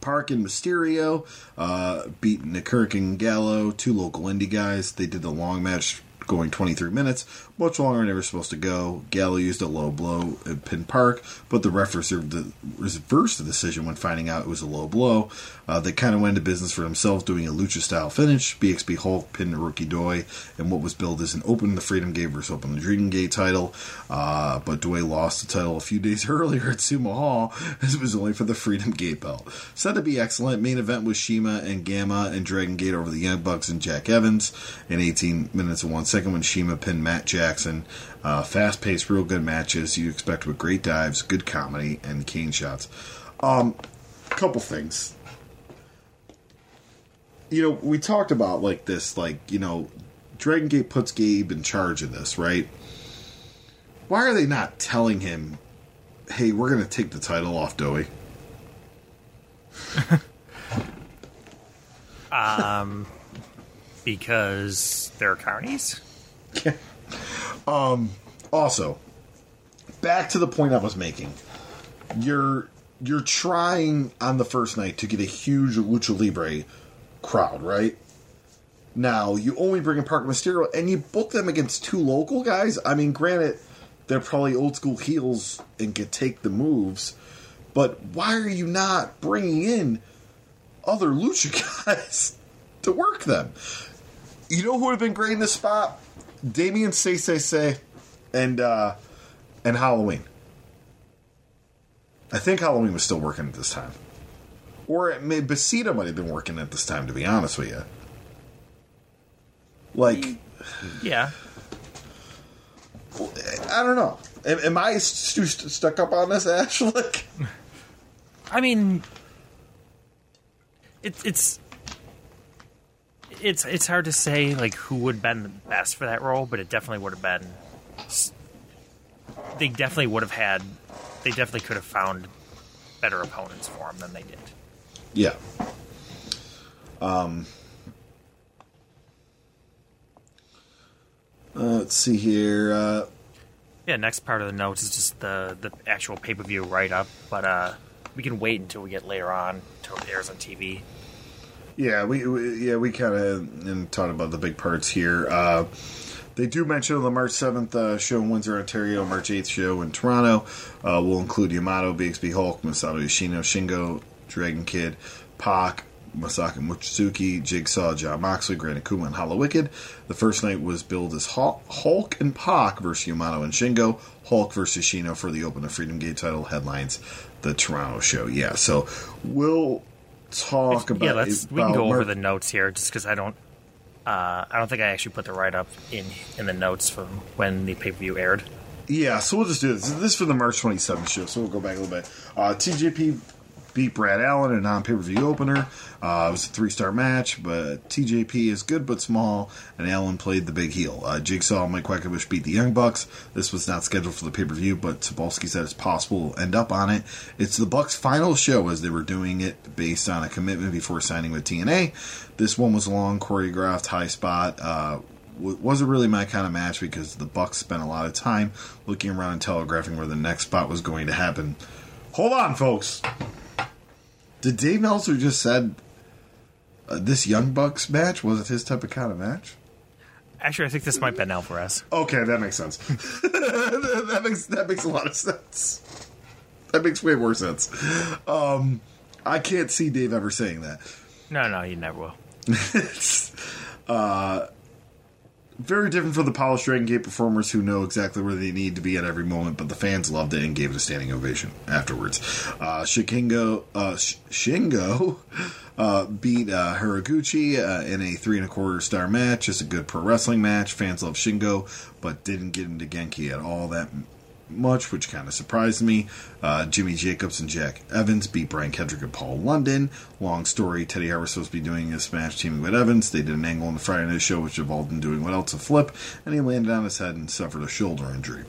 Park and Mysterio uh, beat Nick and Gallo, two local indie guys. They did the long match going 23 minutes, much longer than they were supposed to go. Gallo used a low blow at Pin Park, but the ref reserved the, reversed the decision when finding out it was a low blow. Uh, they kind of went into business for themselves, doing a lucha style finish. BXB Hulk pinned Rookie Doi, and what was billed as an Open the Freedom Gate versus Open the Dream Gate title. Uh, but Doi lost the title a few days earlier at Sumo Hall, as it was only for the Freedom Gate belt. Said to be excellent. Main event was CIMA and Gamma and Dragon Gate over the Young Bucks and Jack Evans in 18 minutes and one second when CIMA pinned Matt Jackson. Uh, fast paced, real good matches you expect with great dives, good comedy, and cane shots. Um, couple things you know, we talked about like this, like, you know, Dragon Gate puts Gabe in charge of this, right? Why are they not telling him, hey, we're going to take the title off Doi? um, because they're carnies? um, also, back to the point I was making. You're you're trying on the first night to get a huge lucha libre crowd, right? Now you only bring in Park Mysterio and you book them against two local guys. I mean, granted, they're probably old school heels and can take the moves, but why are you not bringing in other lucha guys to work them? You know who would have been great in this spot? Damien Say Say Say and uh, and Halloween. I think Halloween was still working at this time. Or it may, Basita might have been working at this time, to be honest with you. Like, yeah. I don't know. Am, am I st- st- stuck up on this, Ashley? I mean, it's it's it's it's hard to say like who would have been the best for that role, but it definitely would have been. They definitely would have had. They definitely could have found better opponents for him than they did. Yeah. Um. let's see here. Uh, Yeah, next part of the notes is just the the actual pay per view write up, but uh, we can wait until we get later on until it airs on TV. Yeah, we, we yeah we kind of talked about the big parts here. Uh, they do mention the March seventh uh, show in Windsor, Ontario, March eighth show in Toronto. Uh, will include Yamato, BXB Hulk, Masato Yoshino, Shingo, Dragon Kid, Pac, Masaaki Mochizuki, Jigsaw, Jon Moxley, Grand Akuma, and Hallowicked. The first night was billed as Hulk and Pac versus Yamato and Shingo. Hulk versus Shino for the Open of Freedom Gate title headlines the Toronto show. Yeah, so we'll talk about. yeah, let's we can about go over the notes here just because I don't. Uh, I don't think I actually put the write up in in the notes from when the pay per view aired. Yeah, so we'll just do this. This is for the March 27th show, so we'll go back a little bit. Uh, TJP beat Brad Allen in a non pay per view opener. Uh, it was a three star match, but TJP is good but small, and Allen played the big heel. Uh, Jigsaw and Mike Quackenbush beat the Young Bucks. This was not scheduled for the pay per view, but Sapolsky said it's possible to end up on it. It's the Bucks' final show as they were doing it based on a commitment before signing with TNA. This one was a long choreographed high spot. Uh, wasn't really my kind of match because the Bucks spent a lot of time looking around and telegraphing where the next spot was going to happen. Hold on, folks. Did Dave Meltzer just said uh, this Young Bucks match wasn't his type of kind of match? Actually, I think this might be Ben Alvarez. Okay, that makes sense. that makes that makes a lot of sense. That makes way more sense. Um, I can't see Dave ever saying that. No, no, he never will. it's uh, very different from the polished Dragon Gate performers who know exactly where they need to be at every moment, but the fans loved it and gave it a standing ovation afterwards. Uh, Shikingo, uh, Sh- Shingo uh, beat uh, Horiguchi uh, in a three and a quarter star match. Just a good pro wrestling match. Fans love Shingo, but didn't get into Genki at all that much, which kind of surprised me. Uh, Jimmy Jacobs and Jack Evans beat Brian Kendrick and Paul London. Long story, Teddy Hart was supposed to be doing a smash teaming with Evans. They did an angle on the Friday night show, which involved him doing what else? A flip, and he landed on his head and suffered a shoulder injury.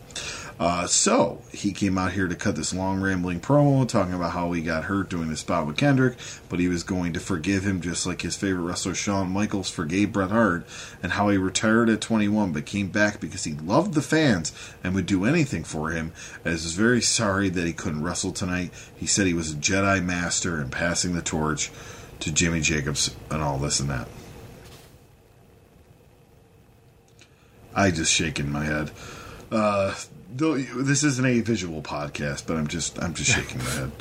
Uh, so he came out here to cut this long rambling promo talking about how he got hurt doing the spot with Kendrick, but he was going to forgive him just like his favorite wrestler Shawn Michaels forgave Bret Hart, and how he retired at 21 but came back because he loved the fans and would do anything for him. As was very sorry that he couldn't wrestle tonight. He said he was a Jedi Master and passing the torch to Jimmy Jacobs and all this and that. I just shaking my head. Uh, this isn't a visual podcast, but I'm just I'm just shaking my head.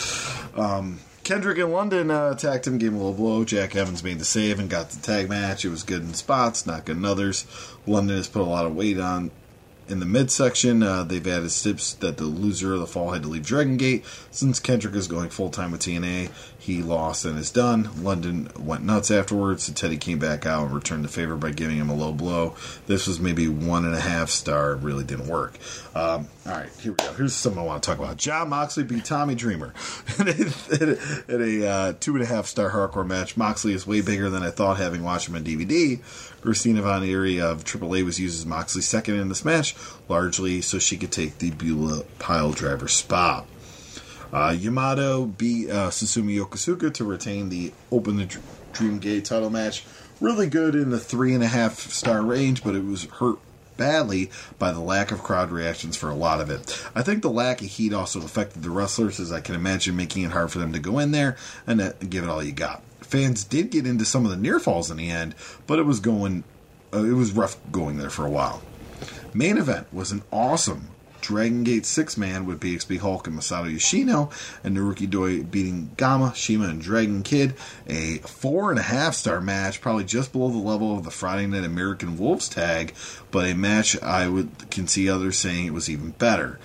Um, Kendrick and London uh, attacked him, gave him a little blow. Jack Evans made the save and got the tag match. It was good in spots, not good in others. London has put a lot of weight on in the midsection. Uh, they've added steps that the loser of the fall had to leave Dragon Gate. Since Kendrick is going full time with TNA, he lost and is done. London went nuts afterwards, so Teddy came back out and returned the favor by giving him a low blow. This was maybe one and a half star. It really didn't work. Um, all right, here we go. Here's something I want to talk about. Jon Moxley beat Tommy Dreamer in a, in a uh, two and a half star hardcore match. Moxley is way bigger than I thought, having watched him on DVD. Christina Von Eerie of AAA was used as Moxley's second in this match, largely so she could take the Beulah pile driver spot. Uh, Yamato beat uh, Susumu Yokosuka to retain the Open the Dream Gate title match. Really good in the three and a half star range, but it was hurt badly by the lack of crowd reactions for a lot of it. I think the lack of heat also affected the wrestlers, as I can imagine making it hard for them to go in there and uh, give it all you got. Fans did get into some of the near falls in the end, but it was going, uh, it was rough going there for a while. Main event was an awesome Dragon Gate six man with BXB Hulk and Masato Yoshino, and Naruki Doi beating Gamma, CIMA, and Dragon Kid. A four and a half star match, probably just below the level of the Friday Night American Wolves tag, but a match I would can see others saying it was even better.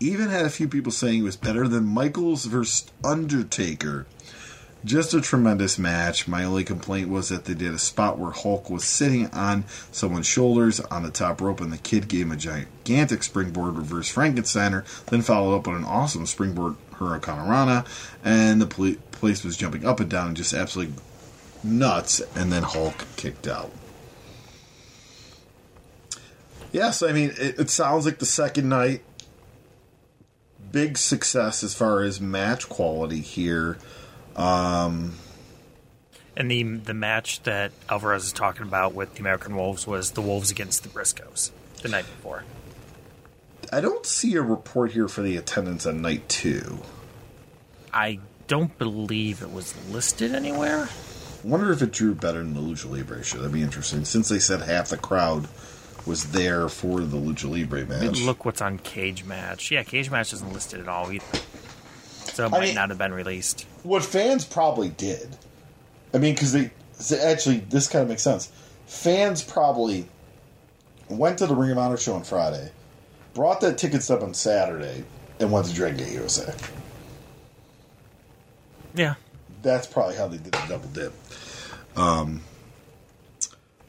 Even had a few people saying it was better than Michaels versus Undertaker. Just a tremendous match. My only complaint was that they did a spot where Hulk was sitting on someone's shoulders on the top rope, and the kid gave him a gigantic springboard reverse Frankensteiner, then followed up on an awesome springboard hurricanrana, and the pl- place was jumping up and down and just absolutely nuts, and then Hulk kicked out. Yes, I mean, it, it sounds like the second night. Big success as far as match quality here. Um, and the the match that Alvarez is talking about with the American Wolves was the Wolves against the Briscoes. the night before. I don't see a report here for the attendance on night two. I don't believe it was listed anywhere. wonder if it drew better than the Lucha Libre show. That'd be interesting. Since they said half the crowd was there for the Lucha Libre match. look what's on Cage Match. Yeah, Cage Match isn't listed at all either. So it might mean- not have been released. What fans probably did. I mean, because they actually this kind of makes sense. Fans probably went to the Ring of Honor show on Friday, brought that ticket stub on Saturday, and went to Dragon Gate USA. Yeah. That's probably how they did the double dip. Um,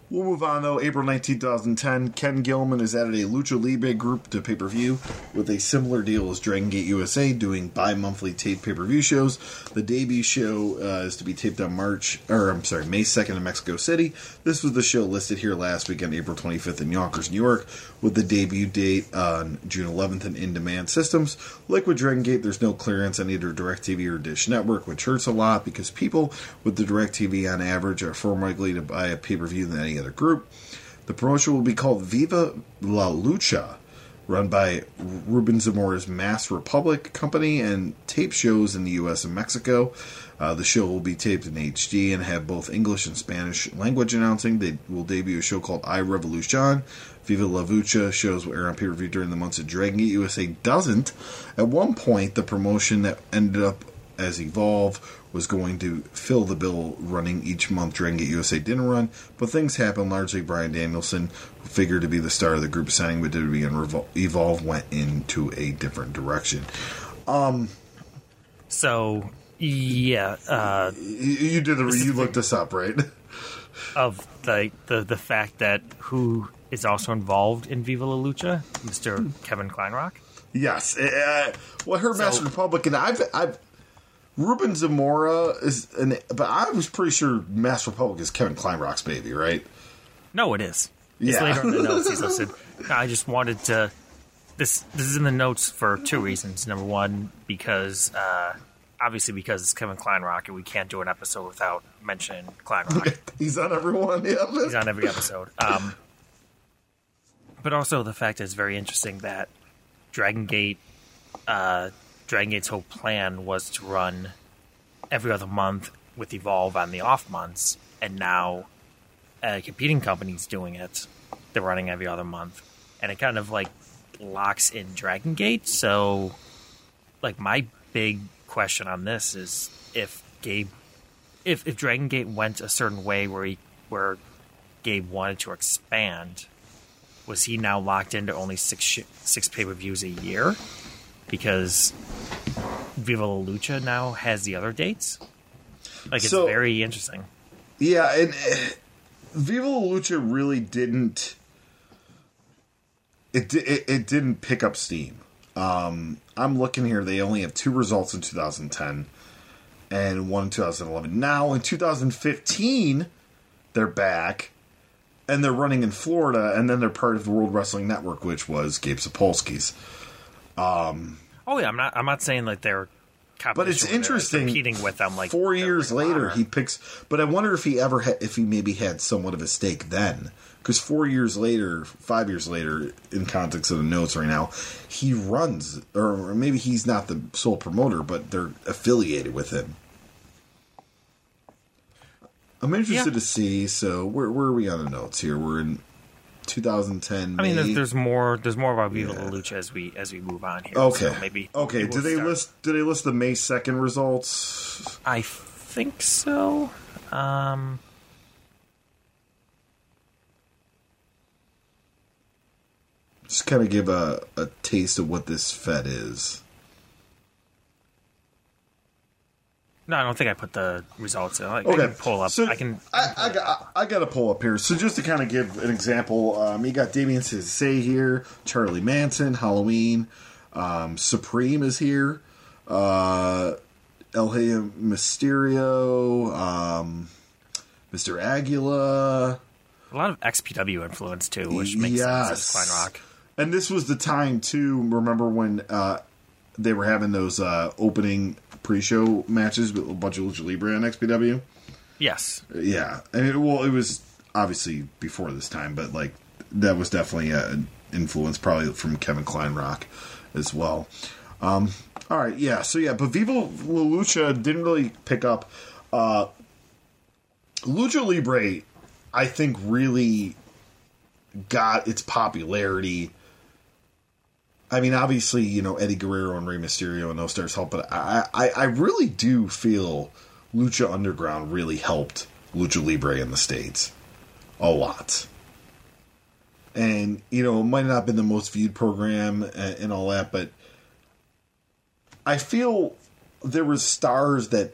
we'll move on though. April 19, 2010, Ken Gilman is added a Lucha Libre group to pay per view with a similar deal as Dragon Gate USA, doing bi monthly taped pay per view shows. The debut show uh, is to be taped on March, or I'm sorry, May 2nd in Mexico City. This was the show listed here last week on April 25th in Yonkers, New York, with the debut date on June 11th in in demand systems. Like with Dragon Gate, there's no clearance on either DirecTV or Dish Network, which hurts a lot because people with the DirecTV on average are far more likely to buy a pay per view than any other group. The promotion will be called Viva La Lucha, run by Ruben Zamora's Mass Republic Company and tape shows in the U.S. and Mexico. Uh, the show will be taped in HD and have both English and Spanish language announcing. They will debut a show called I Revolution. Viva La Lucha shows will air on pay per view during the months of Dragon Gate USA doesn't. At one point, the promotion that ended up as Evolve was going to fill the bill running each month Dragon Gate USA didn't run, but things happened. Largely, Bryan Danielson, who figured to be the star of the group, signing with WWE and Revol- Evolve, went into a different direction. So yeah, uh, You, did the you looked this up, right? of the, the the fact that who is also involved in Viva La Lucha, Mr. Kevin Kleinrock. yes. Uh, well, her Master Republican. I've I've Ruben Zamora is, an, but I was pretty sure Master Republic is Kevin Kleinrock's baby, right? No, it is. It's Yeah. later in the notes he's listed. I just wanted to. This this is in the notes for two reasons. Number one, because uh, obviously because it's Kevin Kleinrock, and we can't do an episode without mentioning Kleinrock. He's on everyone. Yeah. He's on every episode. Um, but also the fact that it's very interesting that Dragon Gate, uh, Dragon Gate's whole plan was to run every other month with Evolve on the off months, and now a competing company's doing it. They're running every other month, and it kind of like locks in Dragon Gate. So, like my big question on this is if Gabe if if Dragon Gate went a certain way where he where Gabe wanted to expand, was he now locked into only six six pay per views a year? Because Viva La Lucha now has the other dates. Like it's So- very interesting. Yeah, and uh, Viva La Lucha really didn't. It, it it didn't pick up steam. Um, I'm looking here; they only have two results in 2010 and one in 2011. Now in 2015, they're back and they're running in Florida, and then they're part of the World Wrestling Network, which was Gabe Sapolsky's. Um, oh yeah, I'm not I'm not saying like they're But it's competition where they're interesting. competing with them like four years of later, Honor. he picks. But I wonder if he ever, ha- if he maybe had somewhat of a stake then, because four years later, five years later, in context of the notes right now, he runs, or maybe he's not the sole promoter, but they're affiliated with him. I'm interested Yeah. to see. So where where are we on the notes here? We're in 2010. I mean, there's, there's more. There's more about Viva Yeah. La Lucha as we as we move on here. okay. so maybe okay. maybe we'll they start- list? Do they list the May second results? I think so. Um, Just kind of give a, a taste of what this Fed is. No, I don't think I put the results in. I, I Okay, can pull up. So I can. I, I got. I got to pull up here. So just to kind of give an example, um, you got Damien Say here, Charlie Manson, Halloween, um, Supreme is here, uh, El Hey Mysterio, um, Mr. Aguila. A lot of XPW influence too, which makes Yes. sense Kleinrock. And this was the time too. Remember when uh, they were having those uh, opening pre-show matches with a bunch of Lucha Libre on XPW? Yes. Yeah, well, it was obviously before this time, but like that was definitely an influence, probably from Kevin Kleinrock as well. Um, all right, yeah. So yeah, but Viva La Lucha didn't really pick up. Uh, Lucha Libre, I think, really got its popularity. I mean, obviously, you know Eddie Guerrero and Rey Mysterio and those stars help, but I, I, I really do feel Lucha Underground really helped Lucha Libre in the states a lot. And you know, it might not have been the most viewed program and all that, but I feel there was stars that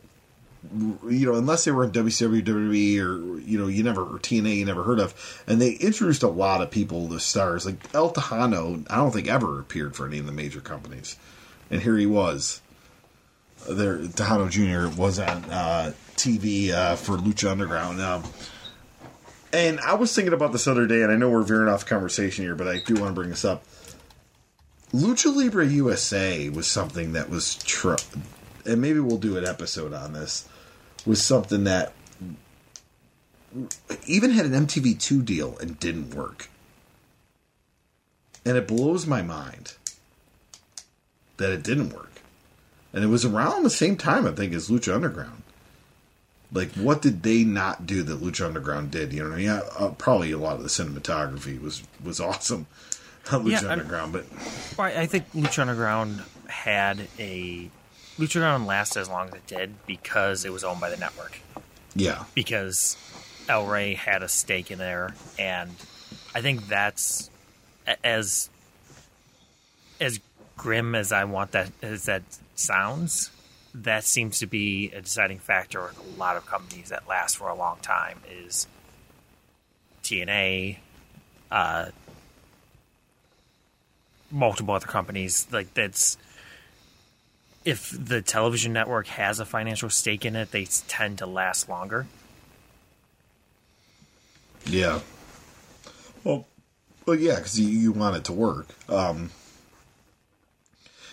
you know, unless they were in WCW, WWE, or you know, you never or TNA, you never heard of, and they introduced a lot of people to stars like El Tejano. I don't think ever appeared for any of the major companies, and here he was. There, Tejano Jr. was on uh, TV uh, for Lucha Underground. Um, and I was thinking about this other day, and I know we're veering off conversation here, but I do want to bring this up. Lucha Libre USA was something that was, tr- and maybe we'll do an episode on this, was something that even had an MTV2 deal and didn't work. And it blows my mind that it didn't work. And it was around the same time, I think, as Lucha Underground. Like, what did they not do that Lucha Underground did? You know, yeah, uh, probably a lot of the cinematography was was awesome Lucha Yeah, I- Underground, but I think Lucha Underground had a Lucha Underground lasted as long as it did because it was owned by the network. yeah, Because El Rey had a stake in there, and I think that's as as grim as I want that as that sounds. That seems to be a deciding factor with a lot of companies that last for a long time. Is TNA, uh, multiple other companies like that's if the television network has a financial stake in it they tend to last longer yeah. Well, well, yeah, because you, you want it to work. Um,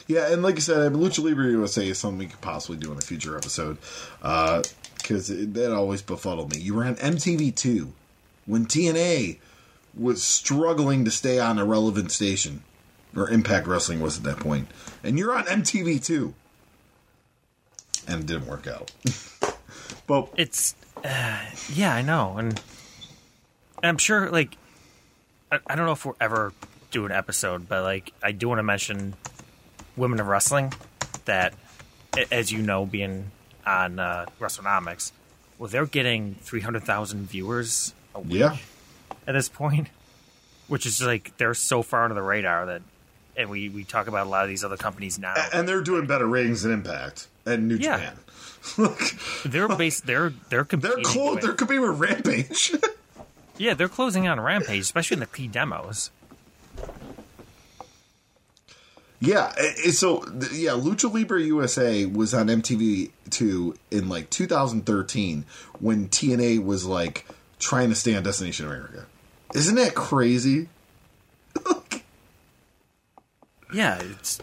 yeah, and like I said, I mean, Lucha Libre USA is something we could possibly do in a future episode because that always befuddled me. You were on MTV2 when TNA was struggling to stay on a relevant station, or Impact Wrestling was at that point, and you're on MTV2, and it didn't work out. but it's uh, yeah i know and i'm sure like I, I don't know if we'll ever do an episode but like i do want to mention women of wrestling that as you know being on uh wrestlenomics well they're getting 300000 viewers a week yeah, at this point, which is like they're so far under the radar that, and we we talk about a lot of these other companies now. and they're doing better ratings than Impact and New Yeah. Japan. Look, They're based. They're they're they're competing. close. with- They're competing with Rampage. yeah, they're closing on Rampage, especially in the key demos. yeah. it- it- so yeah, Lucha Libre USA was on MTV two in like 2013 when TNA was like trying to stay on Destination America. Isn't that crazy? Yeah, it's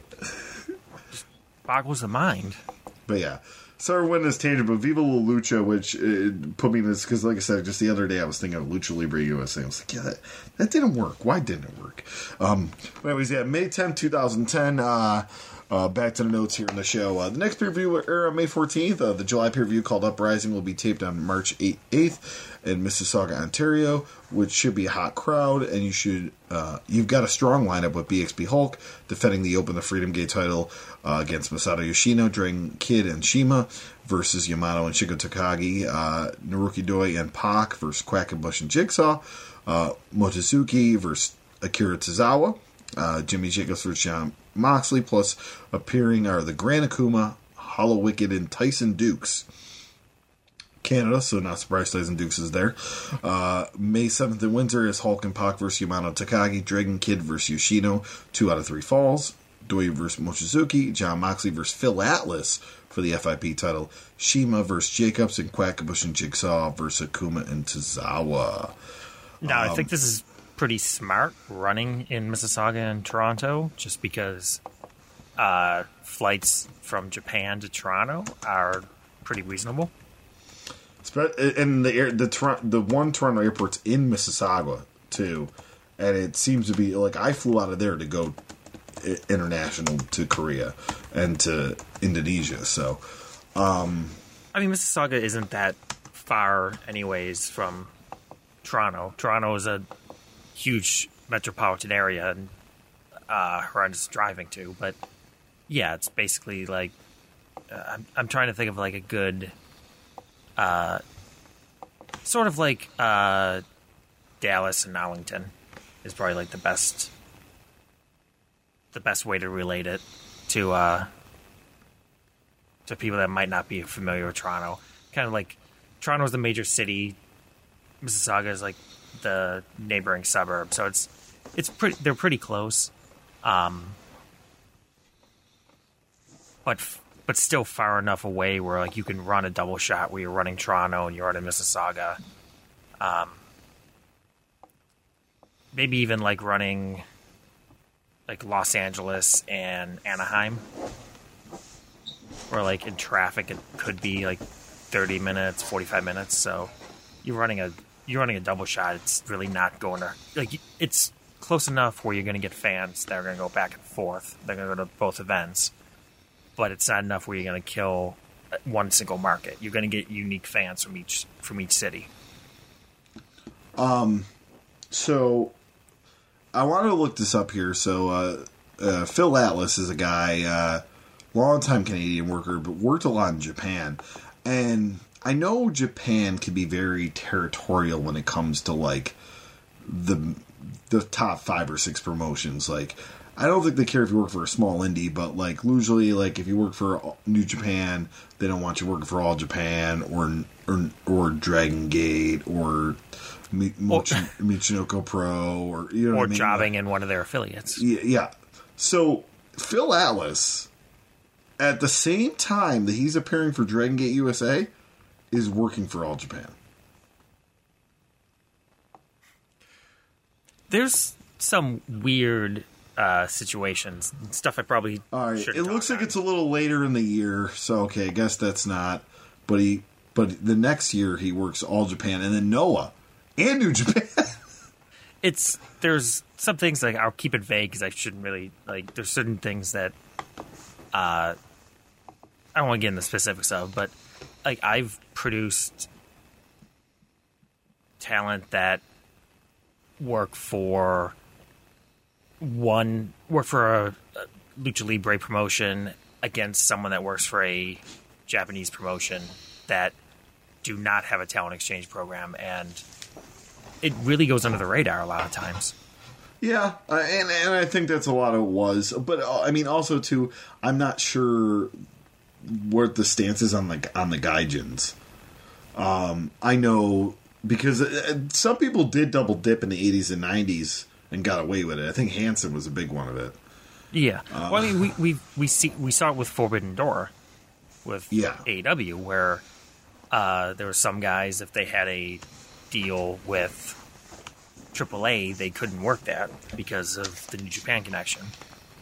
just boggles the mind. But yeah. Sorry, tangent, but Viva La Lucha, which uh, put me in this because, like I said, just the other day I was thinking of Lucha Libre USA. I was like, yeah, that, that didn't work. Why didn't it work? Um, but anyways, yeah, May 10th, 2010. Uh, uh, back to the notes here in the show. Uh, the next pay per view will air on May 14th. Uh, the July pay per view called Uprising will be taped on March 8th, 8th in Mississauga, Ontario, which should be a hot crowd. And you should, uh, you've got a strong lineup with BXB Hulk defending the Open the Freedom Gate title uh, against Masato Yoshino, Dragon Kid, and CIMA versus Yamato and Shingo Takagi, uh, Naruki Doi and Pac versus Quackenbush and Bush and Jigsaw, Mochizuki versus Akira Tozawa, Jimmy Jacobs versus Jon Moxley, plus appearing are the Grand Akuma, Hallowicked, and Tyson Dux. Canada, so not surprised Tyson Dux is there. Uh, May 7th in Windsor is Hulk and Pac versus Yamato Takagi, Dragon Kid versus Yoshino, two out of three falls. Doi versus Mochizuki, Jon Moxley versus Phil Atlas for the FIP title, CIMA versus Jacobs, and Quackenbush and Jigsaw versus Akuma and Tozawa. Now, Um, I think this is pretty smart running in Mississauga and Toronto, just because uh, flights from Japan to Toronto are pretty reasonable. And the air, the the one Toronto airport's in Mississauga too, and it seems to be like I flew out of there to go international to Korea and to Indonesia. So I mean, Mississauga isn't that far, anyways, from Toronto. Toronto is a huge metropolitan area and uh, horrendous driving to. But yeah, it's basically like uh, I'm, I'm trying to think of like a good, uh, sort of like uh, Dallas and Arlington is probably like the best, the best way to relate it to. Uh, to people that might not be familiar with Toronto. Kind of like Toronto is the major city, Mississauga is like the neighboring suburb, so it's it's pretty. They're pretty close, um, but but still far enough away where like you can run a double shot where you're running Toronto and you're running Mississauga. Um, maybe even like running like Los Angeles and Anaheim or like in traffic it could be like 30 minutes 45 minutes so you're running a you're running a double shot it's really not going to like it's close enough where you're going to get fans that are going to go back and forth they're going to go to both events but it's not enough where you're going to kill one single market you're going to get unique fans from each from each city Um, So I wanted to look this up here. So uh, uh, Phil Atlas is a guy, uh, longtime Canadian worker, but worked a lot in Japan. And I know Japan can be very territorial when it comes to like the the top five or six promotions. Like I don't think they care if you work for a small indie, but like usually, like if you work for New Japan, they don't want you working for All Japan or or or Dragon Gate or Mi- Michi- Michinoku Pro or you know or I mean? jobbing in one of their affiliates Yeah, yeah. So Phil Atlas, at the same time that he's appearing for Dragon Gate USA, is working for All Japan. there's some weird uh, situations stuff i probably All right. It looks like it's a little later in the year, so okay, I guess that's not. But he, but the next year he works All Japan and then Noah and New Japan. it's there's some things like I'll keep it vague because I shouldn't really like. There's certain things that uh, I don't want to get into specifics of, but like I've produced talent that work for one work for a, a lucha libre promotion against someone that works for a Japanese promotion that do not have a talent exchange program and it really goes under the radar a lot of times. Yeah, uh, and and I think that's a lot of was, but uh, I mean also too, I'm not sure what the stance is on the on the gaijins. Um, I know because uh, some people did double dip in the 80s and 90s and got away with it. I think Hansen was a big one of it. Yeah. well, I mean, we we we see we saw it with Forbidden Door, with Yeah. AEW, where uh, there were some guys if they had a deal with AAA, they couldn't work that because of the New Japan connection.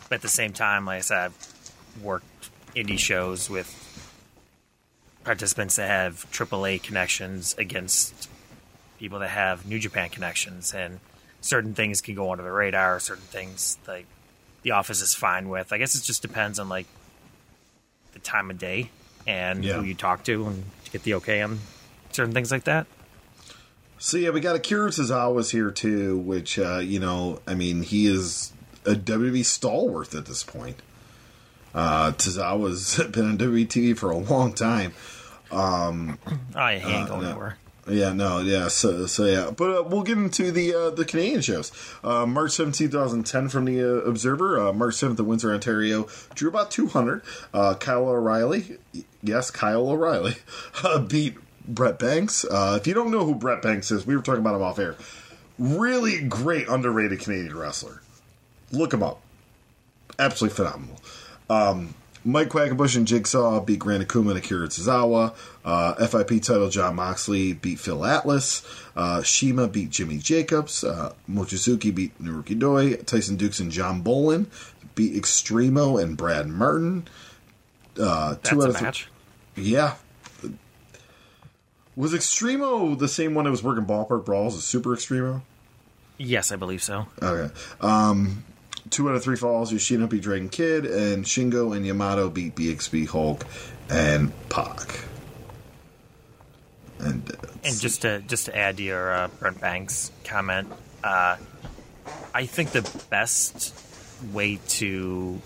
But at the same time, like I said, I've worked indie shows with participants that have AAA connections against people that have New Japan connections, and certain things can go under the radar. Certain things like the office is fine with. I guess it just depends on like the time of day and Yeah. who you talk to and to get the okay on certain things like that. So yeah, we got Akira Tozawa's here too, which uh, you know, I mean, he is a WWE stalwart at this point. Uh, Tozawa's been on WWE for a long time. I ain't going no. anywhere. Yeah, no, yeah, so, so yeah, but uh, we'll get into the uh, the Canadian shows. Uh, March 17, 2010, from the uh, Observer. Uh, March 7th in Windsor, Ontario, drew about 200. Uh, Kyle O'Reilly, yes, Kyle O'Reilly, uh, beat Brent Banks. Uh, if you don't know who Brent Banks is, we were talking about him off air. Really great, underrated Canadian wrestler. Look him up. Absolutely phenomenal. Um, Mike Quackenbush and Jigsaw beat Grand Akuma and Akira Tozawa. Uh, FIP title Jon Moxley beat Phil Atlas. Uh, CIMA beat Jimmy Jacobs. Uh, Mochizuki beat Naruki Doi. Tyson Dux and John Bolin beat Extremo and Brad Martin. Uh, That's two out a of th- match. yeah. Was Extremo the same one that was working Ballpark Brawls as Super Extremo? Yes, I believe so. Okay. Um, two out of three falls, Yoshino beat Dragon Kid, and Shingo and Yamato beat BXB Hulk and Pac. And, uh, And just to just to add to your uh, Brent Banks comment, uh, I think the best way to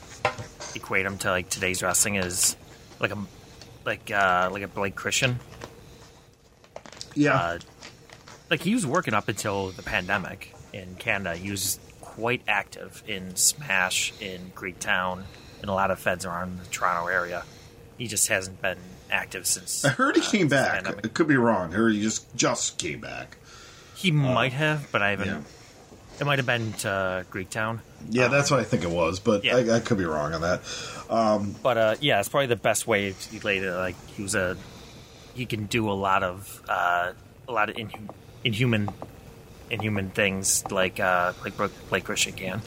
equate him to like today's wrestling is like a like uh, like a Blake Christian. yeah, Uh, like he was working up until the pandemic in Canada. He was quite active in Smash in Greek Town, and a lot of feds around the Toronto area. He just hasn't been active since. I heard he uh, came back. It could be wrong. I heard he just just came back. He might have, but I haven't. Yeah. It might have been to Greektown. Yeah, that's what I think it was, but Yeah. I, I could be wrong on that. But uh, yeah, it's probably the best way to relate it. Like he was a, he can do a lot of uh, a lot of inhu- inhuman, inhuman things like uh, like Blake Christian can.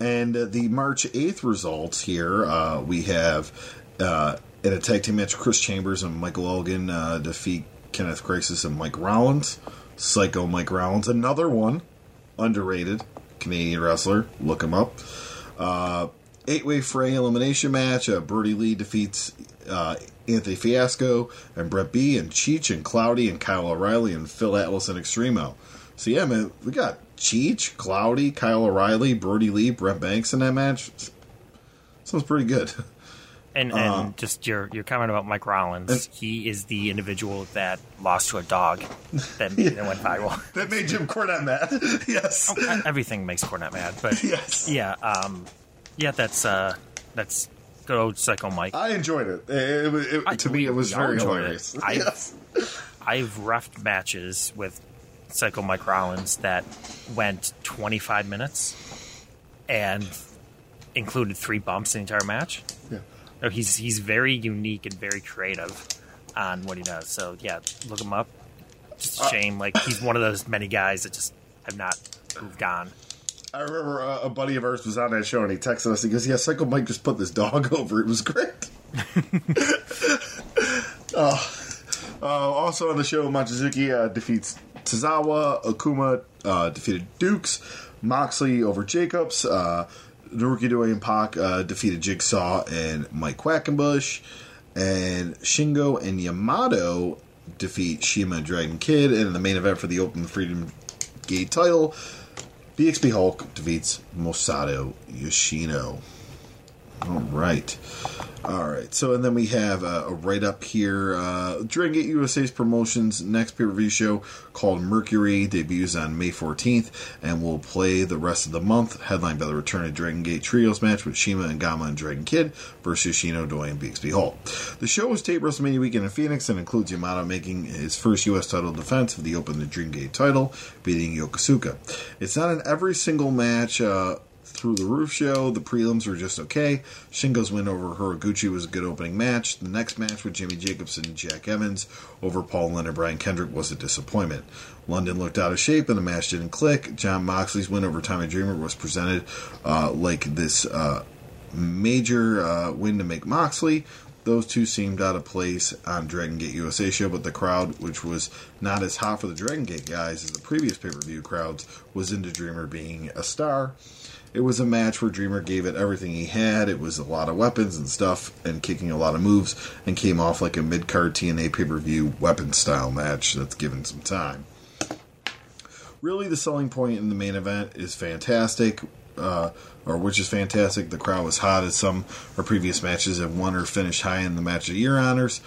And uh, the March 8th results here, uh, we have uh, in a tag team match, Chris Chambers and Michael Elgin uh, defeat Kenneth Crisis and Mike Rollins. Psycho Mike Rollins, another one, underrated Canadian wrestler. Look him up. Uh, Eight way Frey elimination match. Uh, Brodie Lee defeats uh, Anthony Fiasco and Brett B and Cheech and Cloudy and Kyle O'Reilly and Phil Atlas and Extremo. So yeah, man, we got Cheech, Cloudy, Kyle O'Reilly, Brodie Lee, Brent Banks in that match. Sounds pretty good. And and just your your comment about Mike Rollins, And- he is the individual that lost to a dog that, that went viral. That made Jim Cornette mad. yes. Everything makes Cornette mad, but Yes. yeah, um, yeah, that's uh, that's good old Psycho Mike. I enjoyed it. It- it- it- I- to me, it was very hilarious. I- yes. I've refed matches with Psycho Mike Rollins that went 25 minutes and included three bumps in the entire match. Yeah. No, he's he's very unique and very creative on what he does. So yeah, look him up. Just a Uh, shame, like he's one of those many guys that just have not moved on. I remember uh, a buddy of ours was on that show and he texted us. He goes, "Yeah, Psycho Mike just put this dog over. It was great." uh, uh, also on the show, Mochizuki uh, defeats Tozawa. Akuma uh, defeated Dux. Moxley over Jacobs. Uh, Naruki Doi and Pac uh, defeated Jigsaw and Mike Quackenbush. And Shingo and Yamato defeat CIMA and Dragon Kid. And in the main event for the Open Freedom Gate title, BXB Hulk defeats Masato Yoshino. All right. All right. So, and then we have uh, a write up here. Uh, Dragon Gate USA's promotions next pay per view show called Mercury debuts on May 14th and will play the rest of the month, headlined by the return of Dragon Gate Trios match with CIMA and Gamma and Dragon Kid versus Yoshino, Doi, and BXB Hulk. The show was taped WrestleMania weekend in Phoenix and includes Yamato making his first U.S. title defense of the Open the Dream Gate title, beating Yokosuka. It's not in every single match. Uh, through the roof show. The prelims were just okay. Shingo's win over Horiguchi was a good opening match. The next match with Jimmy Jacobson and Jack Evans over Paul Lynn and Brian Kendrick was a disappointment. London looked out of shape and the match didn't click. Jon Moxley's win over Tommy Dreamer was presented uh, like this uh, major uh, win to make Moxley. Those two seemed out of place on Dragon Gate USA show, but the crowd, which was not as hot for the Dragon Gate guys as the previous pay per view crowds, was into Dreamer being a star. It was a match where Dreamer gave it everything he had. It was a lot of weapons and stuff, and kicking a lot of moves, and came off like a mid card TNA pay per view weapon style match that's given some time. Really, the selling point in the main event is fantastic, uh, or which is fantastic. The crowd was hot as some or previous matches have won or finished high in the match of the year honors.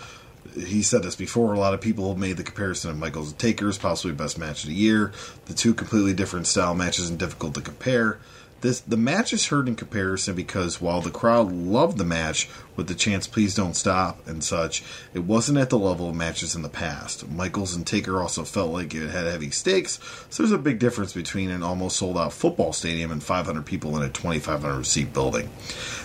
He said this before. A lot of people made the comparison of Michaels and Takers, possibly best match of the year. The two completely different style matches and difficult to compare. This the match is heard in comparison because while the crowd loved the match with the chants "Please don't stop" and such, it wasn't at the level of matches in the past. Michaels and Taker also felt like it had heavy stakes, so there's a big difference between an almost sold-out football stadium and 500 people in a 2,500 seat building.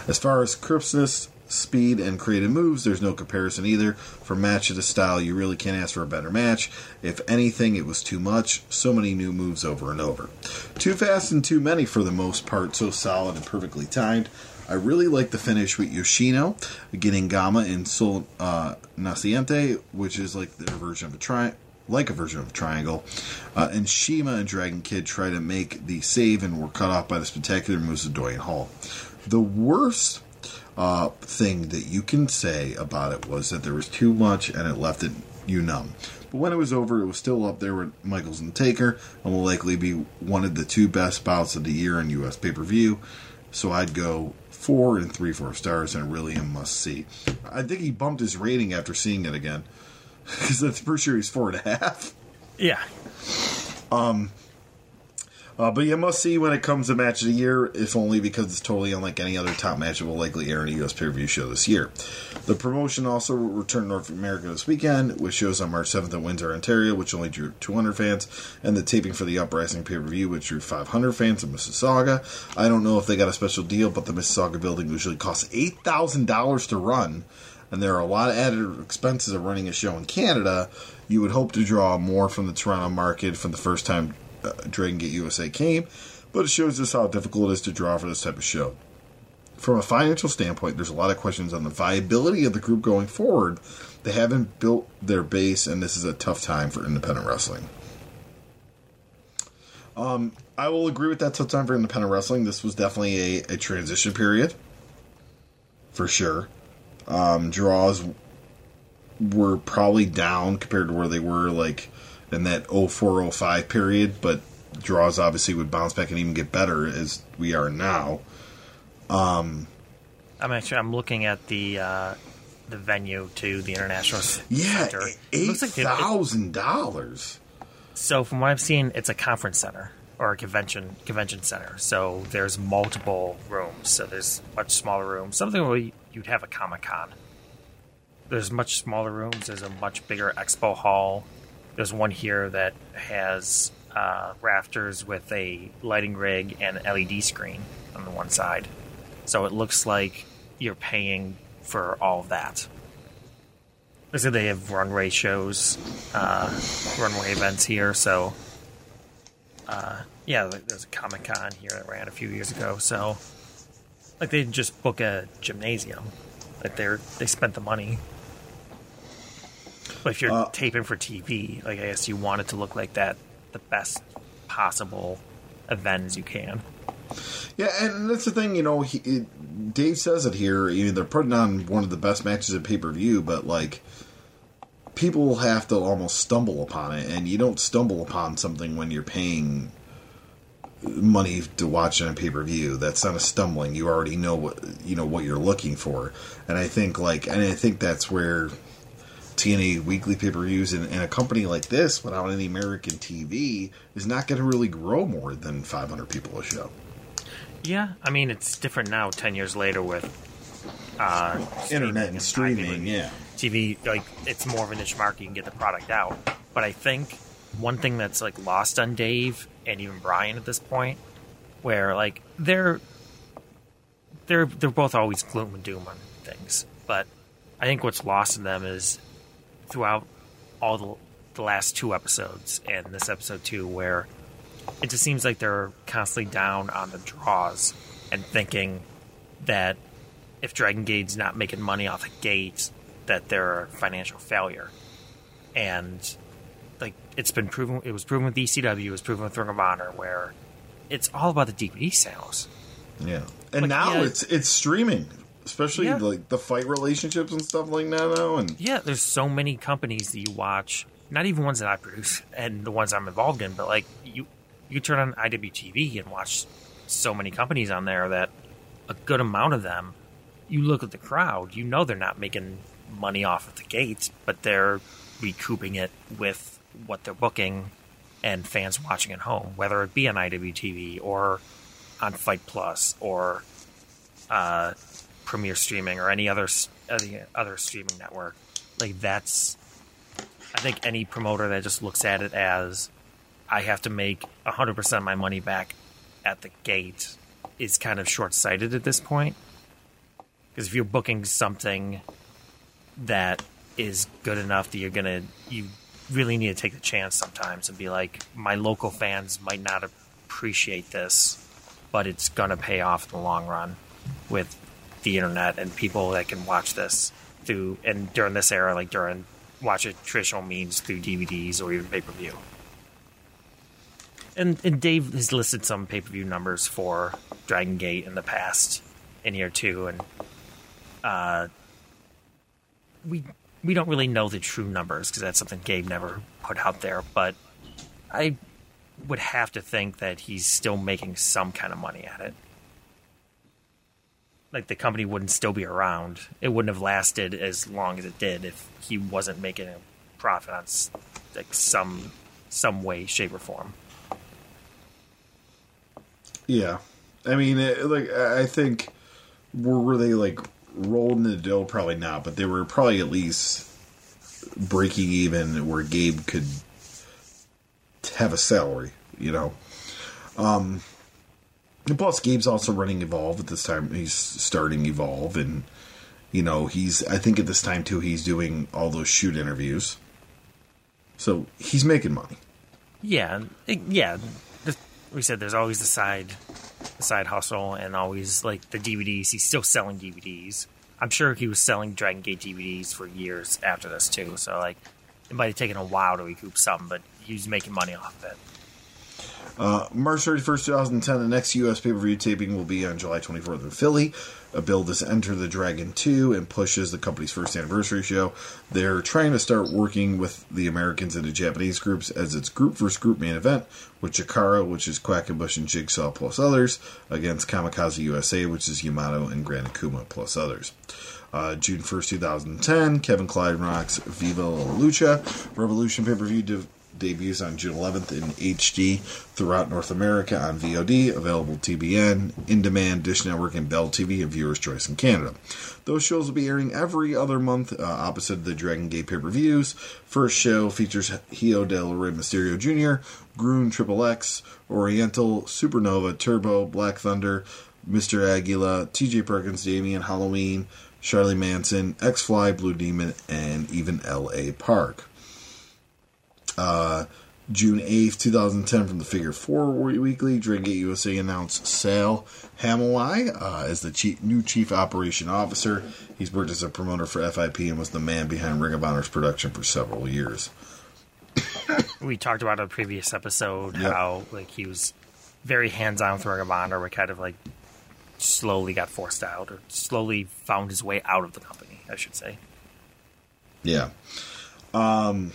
As far as crispness, speed, and creative moves, there's no comparison either. From match to the style, you really can't ask for a better match. If anything, it was too much. So many new moves over and over. Too fast and too many for the most part, so solid and perfectly timed. I really like the finish with Yoshino getting Gamma in Sol uh, Naciente, which is like their version of a tri- like a version of a triangle. Uh, and CIMA and Dragon Kid try to make the save and were cut off by the spectacular moves of Dorian Hall. The worst uh, thing that you can say about it was that there was too much and it left it you numb. But when it was over, it was still up there with Michaels and Taker and will likely be one of the two best bouts of the year in U.S. pay per view. So I'd go four and three four stars and really a must see. I think he bumped his rating after seeing it again because that's pretty sure he's four and a half. Yeah. Uh, but you must see when it comes to match of the year, if only because it's totally unlike any other top match that will likely air in a U.S. pay per view show this year. The promotion also returned North America this weekend, with shows on March 7th in Windsor, Ontario, which only drew 200 fans, and the taping for the Uprising pay per view, which drew 500 fans in Mississauga. I don't know if they got a special deal, but the Mississauga building usually costs $8,000 to run, and there are a lot of added expenses of running a show in Canada. You would hope to draw more from the Toronto market from the first time uh, Dragon Gate USA came, but it shows us how difficult it is to draw for this type of show. From a financial standpoint, there's a lot of questions on the viability of the group going forward. They haven't built their base, and this is a tough time for independent wrestling. Um, I will agree with that tough time for independent wrestling. This was definitely a, a transition period, for sure. Um, draws were probably down compared to where they were like in that 0405 period, but draws obviously would bounce back and even get better as we are now. Um, I'm actually I'm looking at the uh, the venue to the international Yeah, center. Eight like they- it- thousand dollars. So from what I've seen, it's a conference center or a convention convention center. So there's multiple rooms. So there's much smaller rooms. Something where you'd have a Comic Con. There's much smaller rooms. There's a much bigger expo hall. There's one here that has uh, rafters with a lighting rig and an LED screen on the one side. So it looks like you're paying for all of that. So they have runway shows, uh, runway events here. So, uh, yeah, there's a Comic Con here that ran a few years ago. So, like they just book a gymnasium. Like they're they spent the money. But if you're Uh, taping for TV, like I guess you want it to look like that, the best possible event as you can. Yeah, and that's the thing, you know. He, it, Dave says it here. You know, they're putting on one of the best matches at pay per view, but like people have to almost stumble upon it, and you don't stumble upon something when you're paying money to watch on a pay per view. That's not a stumbling. You already know what you know what you're looking for, and I think like, and I think that's where TNA weekly pay per views in, in a company like this, without any American TV, is not going to really grow more than 500 people a show. Yeah, I mean it's different now. Ten years later, with uh, internet and streaming, yeah. TV, like it's more of a niche market. You can get the product out. But I think one thing that's like lost on Dave and even Brian at this point, where like they're they're they're both always gloom and doom on things. But I think what's lost in them is throughout all the the last two episodes and this episode too, where it just seems like they're constantly down on the draws and thinking that if Dragon Gate's not making money off the gate, that they're a financial failure. And like it's been proven, it was proven with ECW, it was proven with Ring of Honor, where it's all about the DVD sales. Yeah, and Like, now yeah. it's it's streaming, especially Yeah. like the fight relationships and stuff like that now. And Yeah, there's so many companies that you watch, not even ones that I produce and the ones I'm involved in, but like you, you turn on IWTV and watch so many companies on there that a good amount of them, you look at the crowd, you know they're not making money off of the gates, but they're recouping it with what they're booking and fans watching at home, whether it be on IWTV or on Fight Plus or uh, Premiere Streaming or any other any other streaming network. Like that's, I think any promoter that just looks at it as I have to make hundred percent of my money back at the gate is kind of short sighted at this point. Because if you're booking something that is good enough that you're gonna you really need to take the chance sometimes and be like my local fans might not appreciate this but it's gonna pay off in the long run with the internet and people that can watch this through and during this era like during watch it traditional means through DVDs or even pay per view. And and Dave has listed some pay per view numbers for Dragon Gate in the past in here too, and uh, we we don't really know the true numbers because that's something Gabe never put out there. But I would have to think that he's still making some kind of money at it. Like the company wouldn't still be around. It wouldn't have lasted as long as it did if he wasn't making a profit on like some some way, shape, or form. Yeah, I mean, it, like I think were, they like rolled in the dough? Probably not, but they were probably at least breaking even where Gabe could have a salary. You know, um, and plus Gabe's also running Evolve at this time. He's starting Evolve, and you know he's I think at this time too he's doing all those shoot interviews, so he's making money. Yeah, it- yeah. We said there's always the side, the side hustle, and always like the DVDs. He's still selling DVDs. I'm sure he was selling Dragon Gate DVDs for years after this too. So like, it might have taken a while to recoup some, but he was making money off of it. March 31st, 2010, the next U.S. pay per view taping will be on July 24th in Philly. A build is Enter the Dragon 2 and pushes the company's first anniversary show. They're trying to start working with the Americans and the Japanese groups as its group versus group main event, with Chikara, which is Quackenbush and Jigsaw plus others, against Kamikaze USA, which is Yamato and Grand Akuma plus others. Uh, June 1st, 2010, Kevin Kleinrock's Viva La Lucha. Revolution pay per view debuts on June 11th in HD throughout North America on VOD, available TBN, In Demand, Dish Network, and Bell TV, and Viewer's Choice in Canada. Those shows will be airing every other month, uh, opposite the Dragon Gate pay per views. First show features Hijo Del Rey Mysterio Jr., Groon Triple X, Oriental, Supernova, Turbo, Black Thunder, Mr. Aguila, TJ Perkins, Damian Halloween, Charlie Manson, X Fly, Blue Demon, and even L.A. Park. Uh, June 8th, 2010, from the Figure 4 Weekly, Dragon Gate USA announced Sal Hamaoui uh, as the chief, new Chief Operation Officer. He's worked as a promoter for FIP and was the man behind Ring of Honor's production for several years. We talked about in a previous episode Yep. how like he was very hands on with Ring of Honor, but kind of like slowly got forced out or slowly found his way out of the company. I should say. Yeah. Um,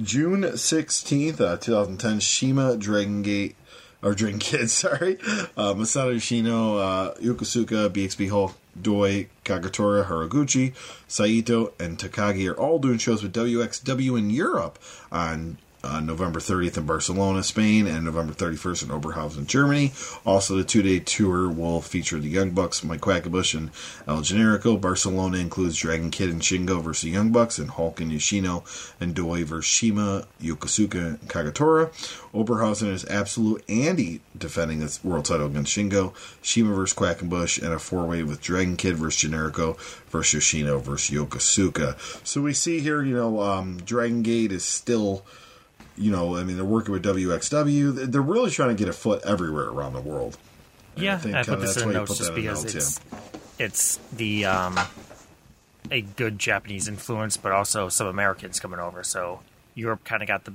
June 16th, uh, 2010, CIMA Dragon Gate, or Dragon Kid, sorry. Uh, Masato Yoshino, uh, Yokosuka, BXB Hulk, Doi, Kagatora, Horiguchi, Saito, and Takagi are all doing shows with WXW in Europe on uh, November 30th in Barcelona, Spain, and November 31st in Oberhausen, Germany. Also, the two-day tour will feature the Young Bucks, Mike Quackenbush, and El Generico. Barcelona includes Dragon Kid and Shingo versus Young Bucks, and Hulk and Yoshino and Doi versus CIMA, Yokosuka, and Kagatora. Oberhausen is Absolute Andy defending its world title against Shingo. CIMA versus Quackenbush, and a four-way with Dragon Kid versus Generico versus Yoshino versus Yokosuka. So we see here, you know, um, Dragon Gate is still you know, I mean, they're working with WXW. They're really trying to get a foot everywhere around the world. And Yeah, think I, kinda put this in the you notes just because notes, it's it's the um, a good Japanese influence, but also some Americans coming over. So Europe kind of got the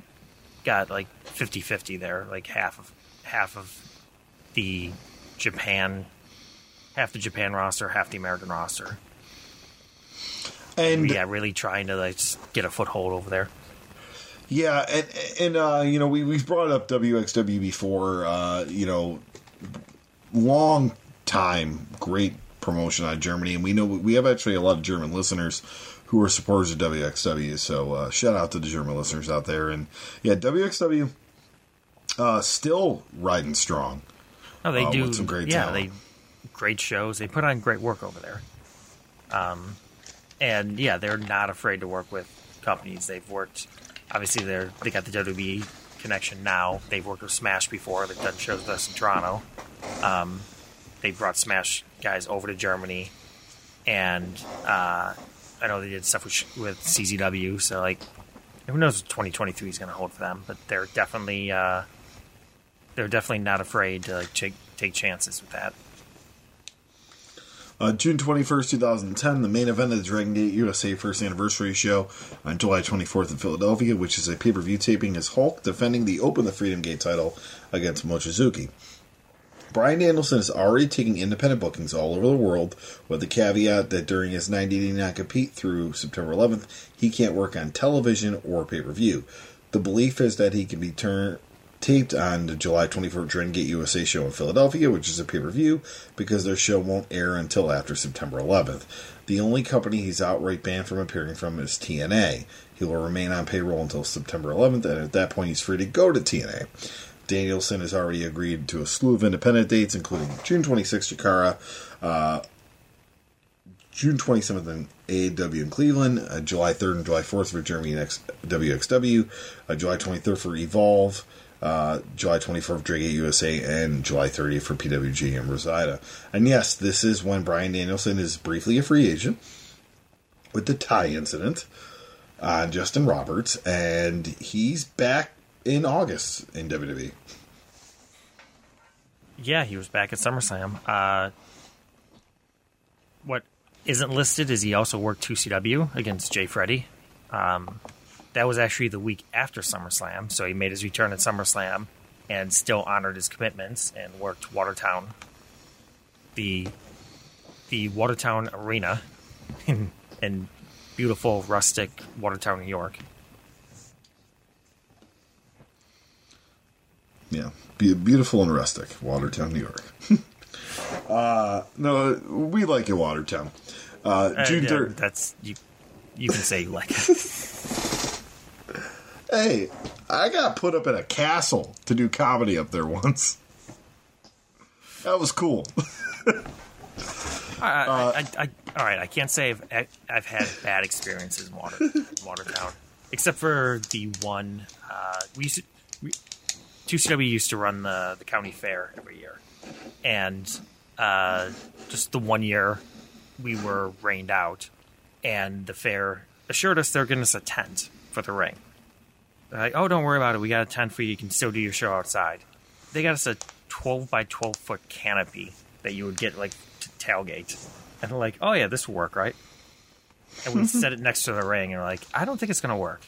got like 50-50 there, like half of half of the Japan, half the Japan roster, half the American roster. And yeah, really trying to like get a foothold over there. Yeah, and and uh, you know we we've brought up WXW before. Uh, you know, long time great promotion out of Germany, and we know we have actually a lot of German listeners who are supporters of WXW. So uh, shout out to the German listeners out there, and yeah, WXW uh, still riding strong. Oh, they Uh, do some great yeah, talent. they great shows. They put on great work over there. Um, and yeah, they're not afraid to work with companies. They've worked. Obviously, they're they got the WWE connection now. They've worked with Smash before. They've done shows with us in Toronto. Um, they brought Smash guys over to Germany, and uh, I know they did stuff with, with CZW. So like, who knows what 2023 is going to hold for them? But they're definitely uh, they're definitely not afraid to like take take chances with that. Uh, June 21st, 2010, the main event of the Dragon Gate USA First Anniversary Show on July 24th in Philadelphia, which is a pay per view taping, is Hulk defending the Open the Freedom Gate title against Mochizuki. Bryan Danielson is already taking independent bookings all over the world, with the caveat that during his 90 day non compete through September 11th, he can't work on television or pay per view. The belief is that he can be turned taped on the July 24th Dragon Gate USA show in Philadelphia, which is a pay per view, because their show won't air until after September 11th. The only company he's outright banned from appearing from is TNA. He will remain on payroll until September 11th, and at that point, he's free to go to TNA. Danielson has already agreed to a slew of independent dates, including June 26th, Chikara, uh, June 27th in AAW in Cleveland, uh, July 3rd and July 4th for Germany and X- WXW, uh, July 23rd for Evolve, uh, July 24th for Gate USA, and July 30th for PWG and Rosida. And yes, this is when Bryan Danielson is briefly a free agent with the tie incident on Justin Roberts, and he's back in August in WWE. Yeah, he was back at SummerSlam. Uh, what isn't listed is he also worked 2CW against Jay Freddie. Um, that was actually the week after SummerSlam, so he made his return at SummerSlam and still honored his commitments and worked Watertown, the the Watertown Arena in, in beautiful rustic Watertown, New York. Yeah, be beautiful and rustic, Watertown, New York. uh, no, we like it, Watertown. Uh, Uh, June yeah, third. That's you. You can say you like it. hey, I got put up in a castle to do comedy up there once. That was cool. I, I, I, I, all right, I can't say I've I've had bad experiences in Water Watertown, except for the one uh, we used to. We, 2CW used to run the the county fair every year, and uh, just the one year we were rained out, and the fair assured us they're giving us a tent for the ring. They're like, oh, don't worry about it. We got a tent for you. You can still do your show outside. They got us a 12 by 12 foot canopy that you would get like to tailgate. And they're like, oh, yeah, this will work, right? And we set it next to the ring, and we're like, I don't think it's going to work.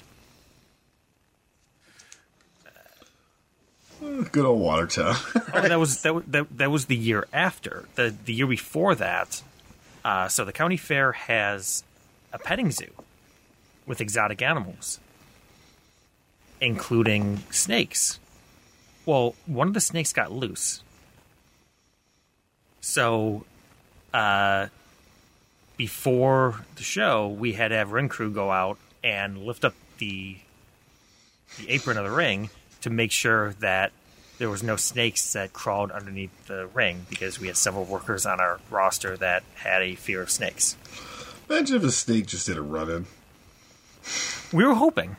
Good old Watertown. Oh, that was that, wa- that, that was the year after. The the year before that, uh, so the county fair has a petting zoo with exotic animals, including snakes. Well, one of the snakes got loose. So, uh, before the show, we had to have ring crew go out and lift up the the apron of the ring to make sure that there was no snakes that crawled underneath the ring because we had several workers on our roster that had a fear of snakes. Imagine if a snake just did a run in. We were hoping.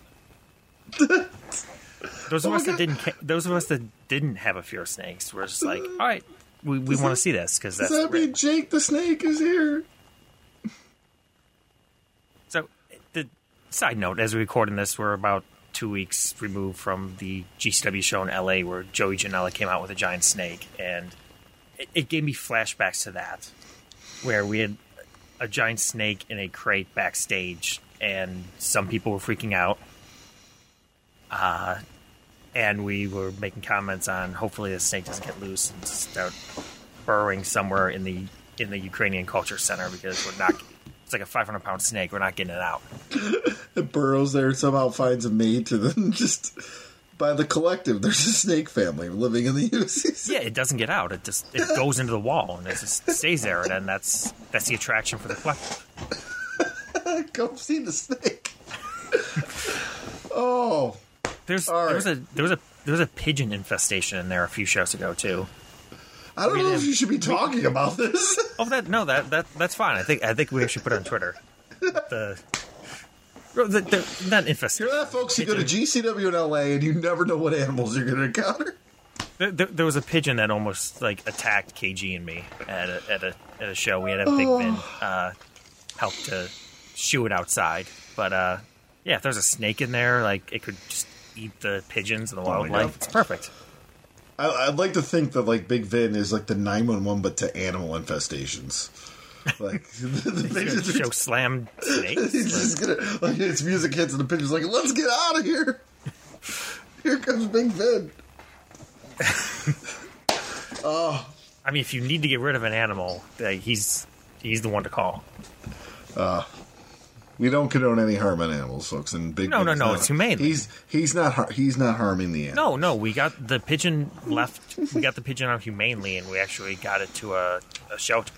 Those of Oh us that didn't, ca- those of us that didn't have a fear of snakes, were just like, all right, we, we want to see this because Does that mean Jake the snake is here? So, the side note, as we record in this, we're about two weeks removed from the GCW show in LA where Joey Janela came out with a giant snake, and it, it gave me flashbacks to that, where we had a giant snake in a crate backstage, and some people were freaking out. Uh, and we were making comments on hopefully the snake doesn't get loose and start burrowing somewhere in the in the Ukrainian culture center because we're not. It's like a 500 pound snake. We're not getting it out. It burrows there and somehow finds a mate, and then just by the collective, there's a snake family living in the UCC. Yeah, it doesn't get out. It just it goes into the wall and it just stays there. And then that's that's the attraction for the collective. Come see the snake. oh, There's All there was a there was a there was a pigeon infestation in there a few shows ago too. I don't know if you should be talking about this. Oh, that no, that that that's fine. I think I think we should put it on Twitter. The, the, the not infestation. Hear that, folks? You go to GCW in LA and you never know what animals you're going to encounter. There, there, there was a pigeon that almost like attacked KG and me at a at a, at a show. We had a big Vin uh, help to shoo it outside, but uh, yeah, if there's a snake in there, like it could just eat the pigeons and the my wildlife. God. it's perfect. I, I'd like to think that like Big Vin is like the 911, but to animal infestations. Like the, the He's gonna pigeons are show slam snakes. He's just gonna like his music hits and the pigeon's like, "Let's get out of here." Here comes Big Vin. oh, I mean, if you need to get rid of an animal, uh, he's he's the one to call. We don't condone any harm on animals, folks. And Big No, no, no, not- it's humane. He's he's not har- he's not harming the animal. No, no, we got the pigeon left. We got the pigeon out humanely, and we actually got it to a, a shelter.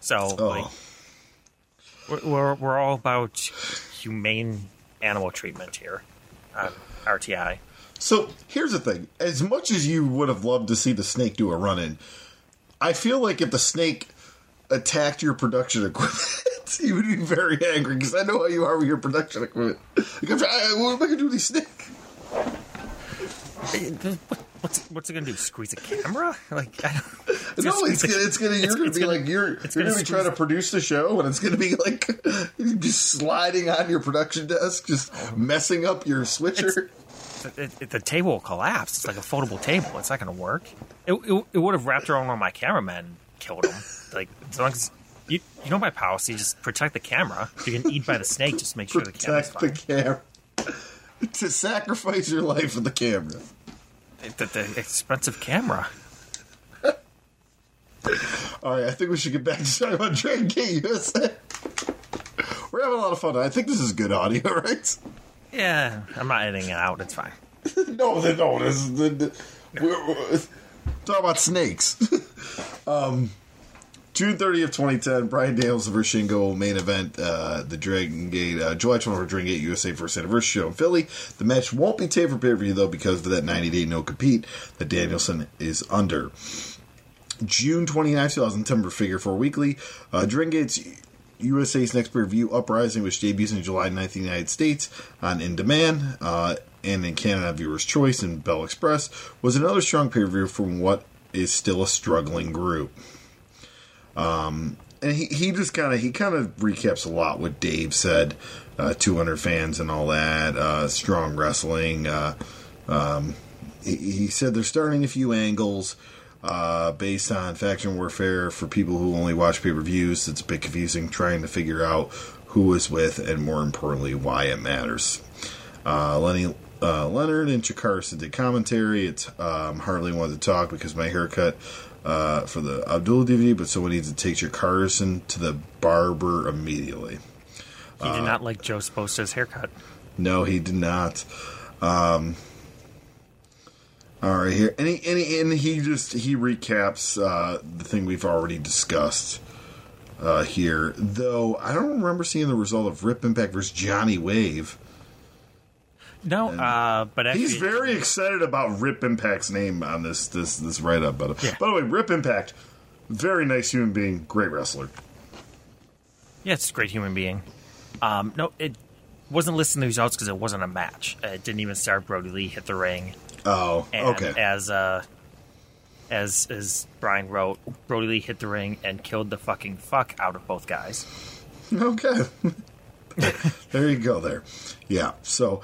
So, Oh, like, we're, we're we're all about humane animal treatment here on RTI. so here's the thing: as much as you would have loved to see the snake do a run in, I feel like if the snake attacked your production equipment, you would be very angry because I know how you are with your production equipment. You come, "Ah, what am I gonna do with these snake? What's what's it gonna do? Squeeze a camera? Like, I don't, No, it's gonna, it's gonna. You're it's- gonna it's be gonna- like you're. it's You're gonna gonna be trying to produce the show, and it's gonna be like just sliding on your production desk, just messing up your switcher. it, it, the table will collapse. It's like a foldable table. It's not going to work. It, it, it would have wrapped around one of my cameramen, killed him. Like as long as you, you know my policy, just protect the camera. If you can eat by the snake, just make sure the camera's Protect fine. the camera. to sacrifice your life for the camera. The, the expensive camera. All right, I think we should get back to talking about Dragon Gate USA. We're having a lot of fun. I think this is good audio, right? Yeah, I'm not editing it out. It's fine. no, no, this is the, the we're, we're talking about snakes. um, June 30th, 2010, Brian Daniels versus Shingo main event, uh, the Dragon Gate, uh, July 24th, Dragon Gate USA first anniversary show in Philly. The match won't be taped for pay per view though because of that 90 day no compete that Danielson is under. June 29, 2010, for Figure 4 Weekly. Uh, Dragon Gate's USA's next pay-per-view Uprising, which debuts in July 9th in the United States on In Demand uh, and in Canada Viewers Choice and Bell Express, was another strong pay-per-view from what is still a struggling group. Um, and he, he just kind of he kind of recaps a lot what Dave said, uh, 200 fans and all that, uh, strong wrestling. Uh, um, he, he said they're starting a few angles uh, based on faction warfare for people who only watch pay per views. It's a bit confusing trying to figure out who is with and more importantly why it matters. Uh, Lenny uh, Leonard and Chakarsa did commentary. It's um, hardly wanted to talk because my haircut uh, for the Abdullah DVD, but someone needs to take your Carson to the barber immediately. He did not like Joe Sposta's haircut. No, he did not. Um, all right, here, and he, and he, and he just he recaps uh, the thing we've already discussed uh, here. Though I don't remember seeing the result of Rip Impact versus Johnny Wave. No, uh, but actually, He's very excited about Rip Impact's name on this this this write up. But Yeah. by the way, Rip Impact, very nice human being, great wrestler. Yeah, it's a great human being. Um, no, it wasn't listing the results because it wasn't a match. It didn't even start. Brodie Lee hit the ring, Oh, and okay. as uh, as as Brian wrote, Brodie Lee hit the ring and killed the fucking fuck out of both guys. Okay. there you go there. Yeah. So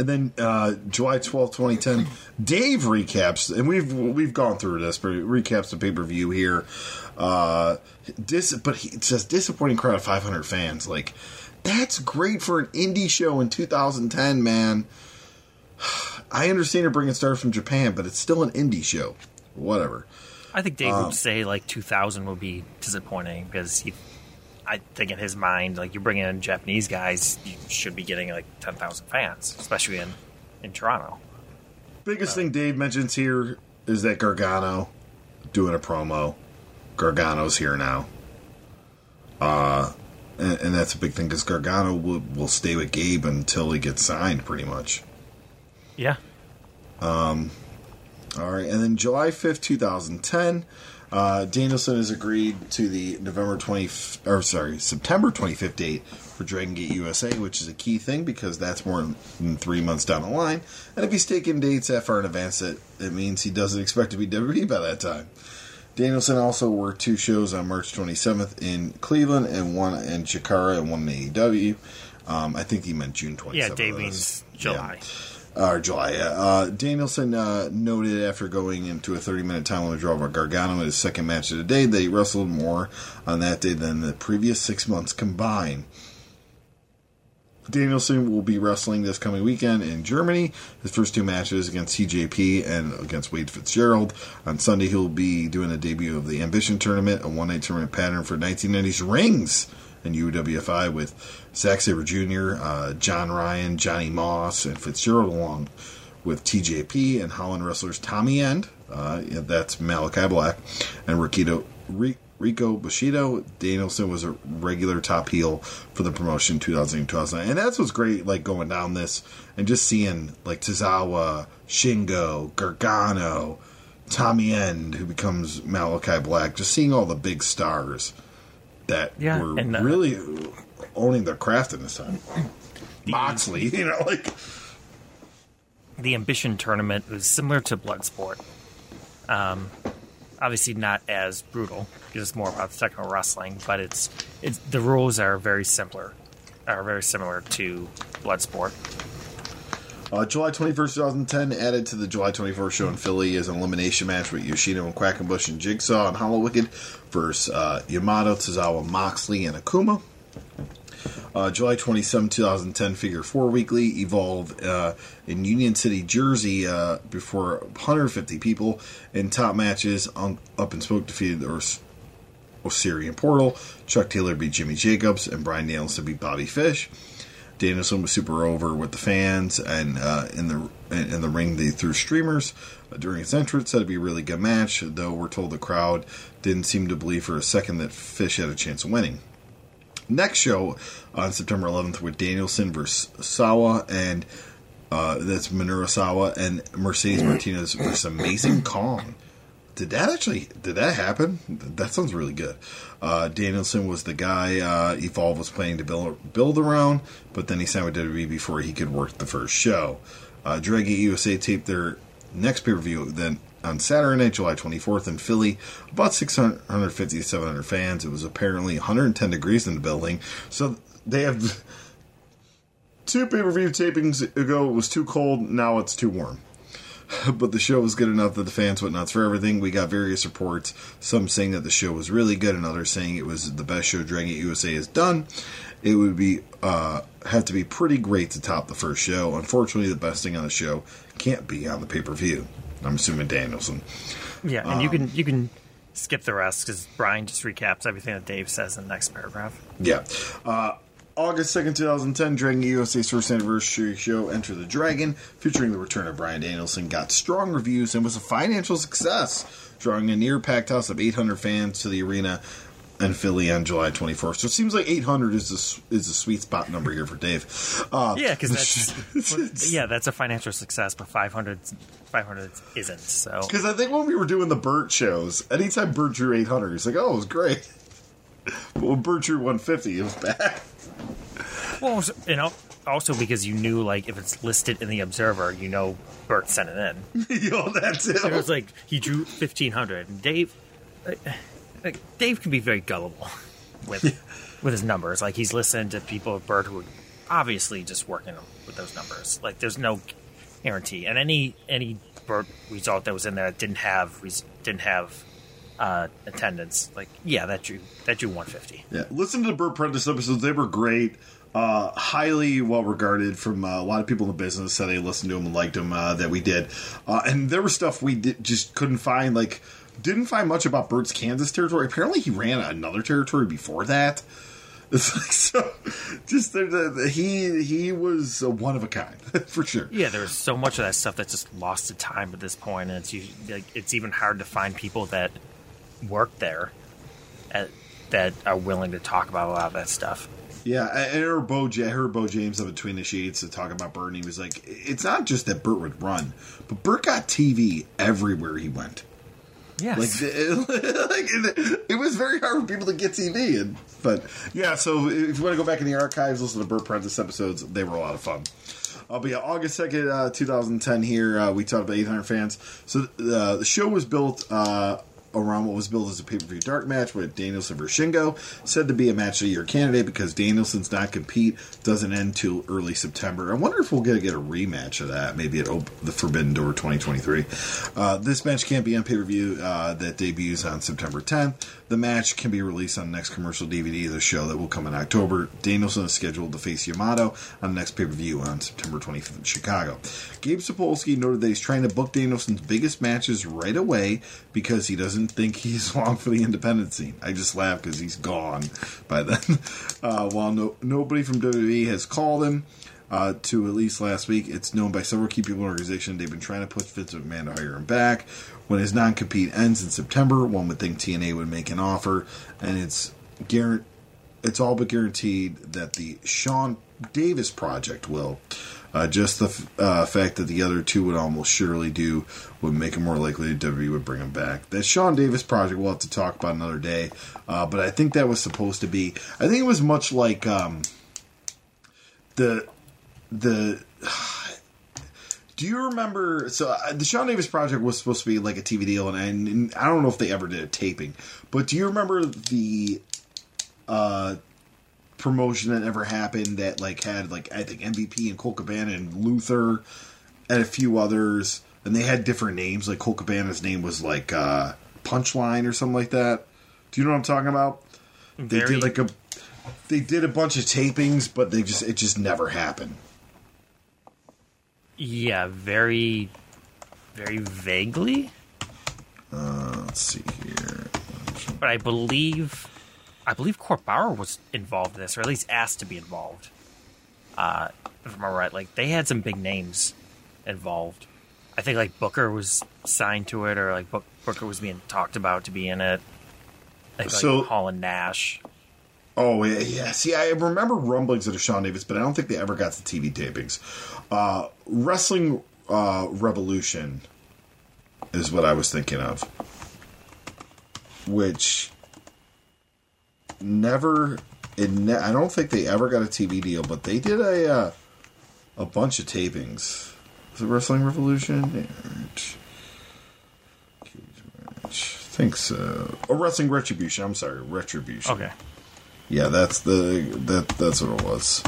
and then uh, July twelfth, 2010, Dave recaps and we've we've gone through this, but recaps the pay-per-view here. Uh dis- but he it says disappointing crowd of 500 fans. Like that's great for an indie show in 2010, man. I understand you're bringing stars from Japan, but it's still an indie show. Whatever. I think Dave Um, would say like 2000 would be disappointing because he, I think in his mind, like you're bringing in Japanese guys, you should be getting like 10,000 fans, especially in in Toronto. Biggest thing Dave mentions here is that Gargano doing a promo. Gargano's here now. Uh, and, and that's a big thing because Gargano will, will stay with Gabe until he gets signed, pretty much. Yeah, Um. All right, and then July fifth, two thousand ten, uh, Danielson has agreed to the November twenty, or sorry, September twenty fifth date for Dragon Gate USA, which is a key thing because that's more than three months down the line. And if he's taking dates that far in advance, it it means he doesn't expect to be WWE by that time. Danielson also worked two shows on March 27th in Cleveland and one in Chikara and one in AEW. Um, I think he meant June 27th. yeah. this. means Yeah. July. or July. Uh, Danielson uh, noted after going into a 30 minute time limit draw with Gargano in his second match of the day he wrestled more on that day than the previous six months combined. Danielson will be wrestling this coming weekend in Germany. His first two matches against TJP and against Wade Fitzgerald. On Sunday, he'll be doing a debut of the Ambition Tournament, a one night tournament pattern for 1990s rings in UWFI with Zack Sabre Jr., uh, John Ryan, Johnny Moss, and Fitzgerald, along with TJP and Holland wrestlers Tommy End, uh, that's Malakai Black, and Rikido, Ri- Rico Bushido. Danielson was a regular top heel for the promotion 2000 2009. And that's what's great, like going down this and just seeing like Tozawa, Shingo, Gargano, Tommy End, who becomes Malakai Black, just seeing all the big stars that Yeah, were and, uh, really owning their craft in this time. Moxley, you know, like the ambition tournament was similar to Bloodsport. Um, obviously not as brutal because it's more about technical wrestling, but it's it's the rules are very simpler, are very similar to Bloodsport. Uh, July 21st, 2010, added to the July 24th show in Philly is an elimination match with Yoshino and Quackenbush and Jigsaw and Hallowicked versus uh, Yamato, Tozawa, Moxley, and Akuma. Uh, July 27, 2010, Figure 4 Weekly Evolve uh, in Union City, Jersey, uh, before 150 people in top matches. Un- Up and Smoke defeated Ors- Osirian Portal. Chuck Taylor beat Jimmy Jacobs, and Bryan Danielson beat Bobby Fish. Danielson was super over with the fans, and uh, in the in the ring they threw streamers during his entrance. It'd be a really good match, though we're told the crowd didn't seem to believe for a second that Fish had a chance of winning. Next show on September 11th with Danielson versus Sawa, and uh, that's Minoru Sawa and Mercedes Martinez versus Amazing Kong. Did that actually? Did that happen? That sounds really good. Uh, Danielson was the guy uh, Evolve was planning to build build around, but then he signed with WWE before he could work the first show. Uh, Dragon USA taped their next pay per view then on Saturday night, July 24th in Philly. About 650 to 700 fans. It was apparently 110 degrees in the building, so they have two pay per view tapings ago. It was too cold. Now it's too warm but the show was good enough that the fans went nuts for everything. We got various reports, some saying that the show was really good, and others saying it was the best show Dragon USA has done. It would be uh, have to be pretty great to top the first show. Unfortunately, the best thing on the show can't be on the pay per view. I'm assuming Danielson. Yeah, and you can you can skip the rest because Brian just recaps everything that Dave says in the next paragraph. Yeah. Uh, August 2nd, 2010, Dragon USA's first anniversary show, Enter the Dragon, featuring the return of Bryan Danielson, got strong reviews and was a financial success, drawing a near packed house of 800 fans to the arena in Philly on July 24th. So it seems like 800 is a, is a sweet spot number here for Dave. Uh, Yeah, because that's yeah, that's a financial success, but 500, 500 isn't. So Because I think when we were doing the Bert shows, anytime Bert drew 800, he's like, oh, it was great. But when Bert drew 150, it was bad. Well, you know, also because you knew like if it's listed in the Observer, you know Bert sent it in. Yo, that's it. It was like he drew fifteen hundred, and Dave, like, like, Dave can be very gullible with with his numbers. Like he's listened to people at Bert who are obviously just working with those numbers. Like there's no guarantee, and any any Bert result that was in there didn't have didn't have uh, attendance, like yeah, that drew that drew one fifty. Yeah, listen to the Bert Prentice episodes. They were great. Uh, highly well regarded from uh, a lot of people in the business that they listened to them and liked them uh, that we did. Uh, and there was stuff we did, just couldn't find. Like, didn't find much about Bert's Kansas territory. Apparently, he ran another territory before that. It's like so. Just the, the, he he was a one of a kind for sure. Yeah, there's so much of that stuff that's just lost to time at this point, and it's like it's even hard to find people that work there at, that are willing to talk about a lot of that stuff. Yeah, I heard Bo, I heard Bo James of Between the Sheets to talk about Bert, and he was like, "It's not just that Bert would run, but Bert got TV everywhere he went." Yes. Like, like it, it was very hard for people to get TV. And but yeah, so if you want to go back in the archives, listen to Bert Prentice episodes. They were a lot of fun. Uh, but yeah, August second, uh, two thousand ten. Here uh, we talked about eight hundred fans. So uh, the show was built uh, around what was billed as a pay per view dark match with Danielson versus Shingo, said to be a match of the year candidate because Danielson's not compete doesn't end till early September. I wonder if we'll get get a rematch of that, maybe at the Forbidden Door 2023. Uh, this match can't be on pay per view uh, that debuts on September 10th. The match can be released on the next commercial DVD of the show that will come in October. Danielson is scheduled to face Yamato on the next pay per view on September 25th in Chicago. Gabe Sapolsky noted that he's trying to book Danielson's biggest matches right away because he doesn't think he's long for the independent scene. I just laugh because he's gone by then. Uh, while no, nobody from WWE has called him, uh, to at least last week. It's known by several key people in the organization. They've been trying to push Vince McMahon to hire him back. When his non compete ends in September, one would think TNA would make an offer, and it's guaranteed. It's all but guaranteed that the Sean Davis project will. Uh, just the uh, fact that the other two would almost surely do would make it more likely that WWE would bring him back. That Sean Davis project we'll have to talk about another day, uh, but I think that was supposed to be. I think it was much like um, the the do you remember so uh, the sean davis project was supposed to be like a tv deal and, and i don't know if they ever did a taping but do you remember the uh promotion that ever happened that like had like i think mvp and Colt Cabana and luther and a few others and they had different names like Colt Cabana's name was like uh punchline or something like that do you know what i'm talking about they did like a they did a bunch of tapings but they just it just never happened Yeah, very, very vaguely. Uh, Let's see here. But I believe, I believe Court Bauer was involved in this, or at least asked to be involved. Uh, if I'm right, like they had some big names involved. I think like Booker was signed to it, or like Book, Booker was being talked about to be in it. I think, So- like Hall and Nash. Oh yeah, yeah. See, I remember rumblings of Sean Davis, but I don't think they ever got to TV tapings. Uh, Wrestling uh, Revolution is what I was thinking of, which never. It ne- I don't think they ever got a TV deal, but they did a uh, a bunch of tapings. Was it Wrestling Revolution? Cage match. I think so. Or Wrestling Retribution. I'm sorry, Retribution. Okay, Yeah, that's the that that's what it was.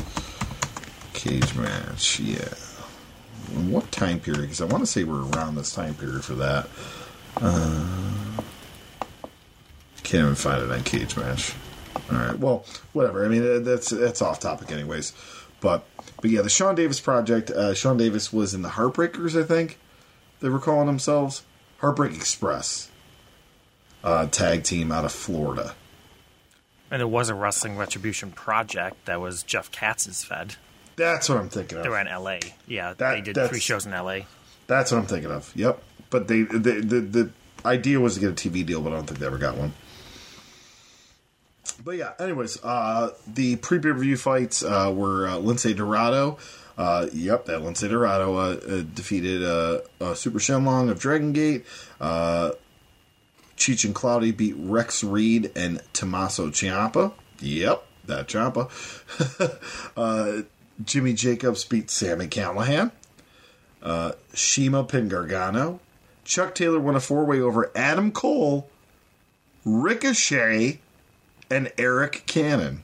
Cage match, yeah. What time period? Because I want to say we're around this time period for that. Uh, can't even find it on Cage match. All right, well, whatever. I mean, that's that's off topic, anyways. But but yeah, the Sean Davis project. Uh, Sean Davis was in the Heartbreakers, I think they were calling themselves Heartbreak Express. Uh, tag team out of Florida. and it was a Wrestling Retribution project that was Jeff Katz's Fed. That's what I'm thinking of. They were in L.A. Yeah, That- they did three shows in L.A. That's what I'm thinking of. Yep. But they, they the the idea was to get a TV deal, but I don't think they ever got one. But yeah, anyways, uh, the pre pay per view fights uh, were uh, Lince Dorado. Uh, yep, that Lince Dorado uh, uh, defeated uh, uh, Super Shenlong of Dragon Gate. Uh, Cheech and Cloudy beat Rex Reed and Tommaso Ciampa. Yep, that Ciampa. uh, Jimmy Jacobs beat Sammy Callahan. CIMA pinned Gargano. Chuck Taylor won a four way over Adam Cole, Ricochet, and Arik Cannon.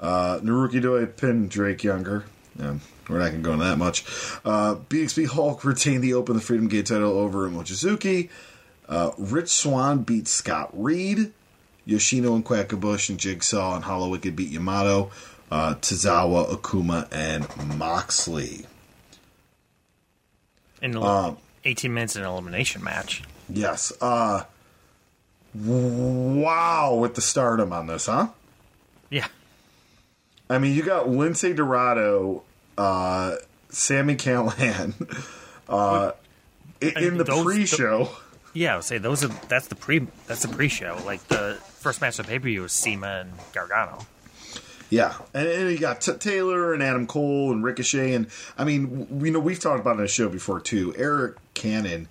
Uh, Naruki Doi pinned Drake Younger. Um, we're not going to go into that much. Uh, BXB Hulk retained the Open the Freedom Gate title over Mochizuki. Uh, Rich Swann beat Scott Reed. Yoshino and Quackenbush and Jigsaw and Hallowicked beat Yamato. Uh, Tozawa, Akuma, and Moxley. in Um, 18 minutes in an elimination match. Yes. Uh wow with the stardom on this, huh? Yeah, I mean, you got Lince Dorado, uh Sammy Callahan uh i- in the those- pre-show. yeah. I would say those are that's the pre that's the pre-show. Like the first match of pay per view was CIMA and Gargano. Yeah, and, and you got T- Taylor and Adam Cole and Ricochet, and I mean, w- you know, we've talked about it on the show before too. Arik Cannon,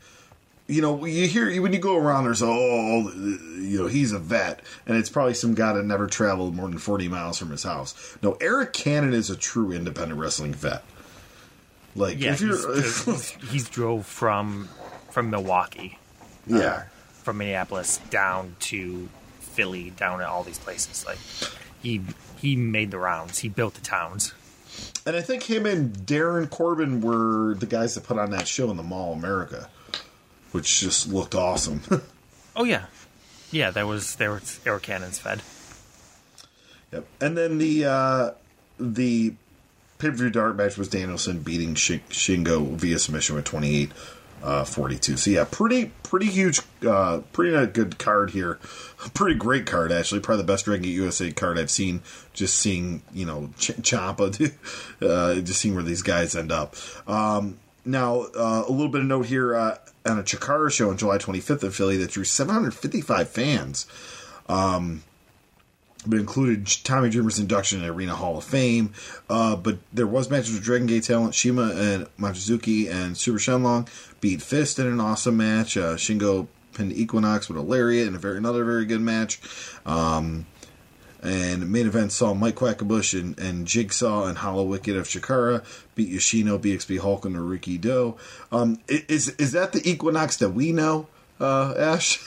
you know, you hear when you go around, there's oh, you know, he's a vet, and it's probably some guy that never traveled more than forty miles from his house. No, Arik Cannon is a true independent wrestling vet. Like Yeah, if you're, he's, he's, he's drove from from Milwaukee uh, yeah, from Minneapolis down to Philly, down to all these places. Like he he made the rounds. He built the towns. And I think him and Darren Corbin were the guys that put on that show in the Mall America, which just looked awesome. Oh yeah, yeah. There was there was air cannons fed. Yep. And then the uh, the pay per view dart match was Danielson beating Sh- Shingo via submission with 28 uh, 42. So yeah, pretty pretty huge, uh, pretty good card here. Pretty great card actually. Probably the best Dragon Gate USA card I've seen. Just seeing you know Ch- Ciampa, uh, just seeing where these guys end up. Um, now uh, a little bit of note here uh, on a Chikara show on July 25th in Philly that drew 755 fans Um, but included Tommy Dreamer's induction in Arena Hall of Fame. Uh, but there was matches with Dragon Gate talent CIMA and Mochizuki and Super Shenlong beat Fist in an awesome match. Uh, Shingo pinned Equinox with a lariat in a very another very good match. Um, and main event saw Mike Quackenbush and, and Jigsaw and Hallowicked of Chikara beat Yoshino, BXB Hulk, and Naruki Do. Um, is is that the Equinox that we know, uh, Ash?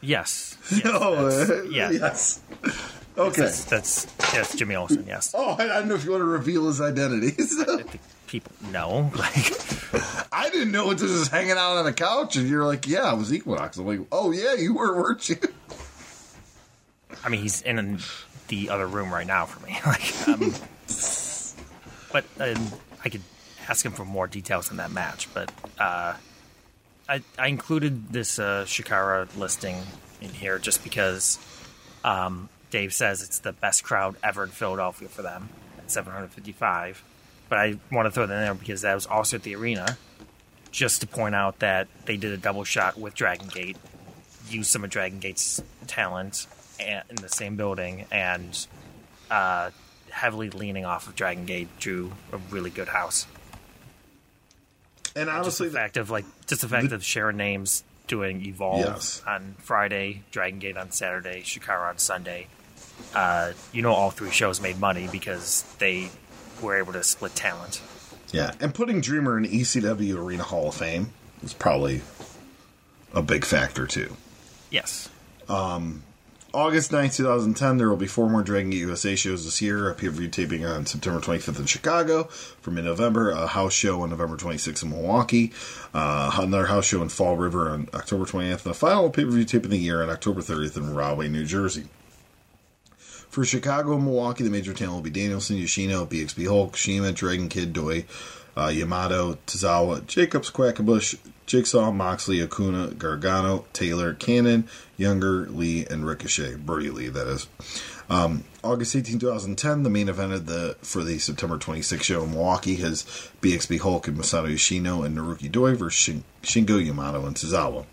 Yes. yes oh, yeah. yes. Okay. That's, that's that's Jimmy Olsen. Yes. Oh, I I don't know if you want to reveal his identity. Think people know. Like, I didn't know until just hanging out on the couch, and you're like, "Yeah, I was Equinox." I'm like, "Oh yeah, you were, weren't you?" I mean, he's in the other room right now for me. Like, um, but um, I could ask him for more details on that match. But uh, I, I included this uh, Chikara listing in here just because um, Dave says it's the best crowd ever in Philadelphia for them at 755. But I want to throw that in there because that was also at the arena, just to point out that they did a double shot with Dragon Gate, used some of Dragon Gate's talent in the same building, and uh, heavily leaning off of Dragon Gate drew a really good house. And Just honestly, the fact of like just the fact of sharing names doing Evolve Yes. on Friday, Dragon Gate on Saturday, Chikara on Sunday. Uh, you know, all three shows made money because they were able to split talent. yeah, and putting Dreamer in ECW Arena Hall of Fame was probably a big factor too. Yes. August 9th, 2010, there will be four more Dragon Gate USA shows this year. A pay-per-view taping on September 25th in Chicago for mid-November. A house show on November 26th in Milwaukee. Uh, another house show in Fall River on October 20th. And a final pay-per-view tape of the year on October 30th in Rahway, New Jersey. For Chicago and Milwaukee, the major talent will be Danielson, Yoshino, BXB Hulk, CIMA, Dragon Kid, Doi, uh, Yamato, Tozawa, Jacobs, Quackenbush, Jigsaw, Moxley, Akuma, Gargano, Taylor, Cannon, Younger, Lee, and Ricochet. Brodie Lee, that is. Um, August 18, 2010, the main event of the for the September 26th show in Milwaukee has BXB Hulk and Masato Yoshino and Naruki Doi versus Shin- Shingo Yamato and Tozawa.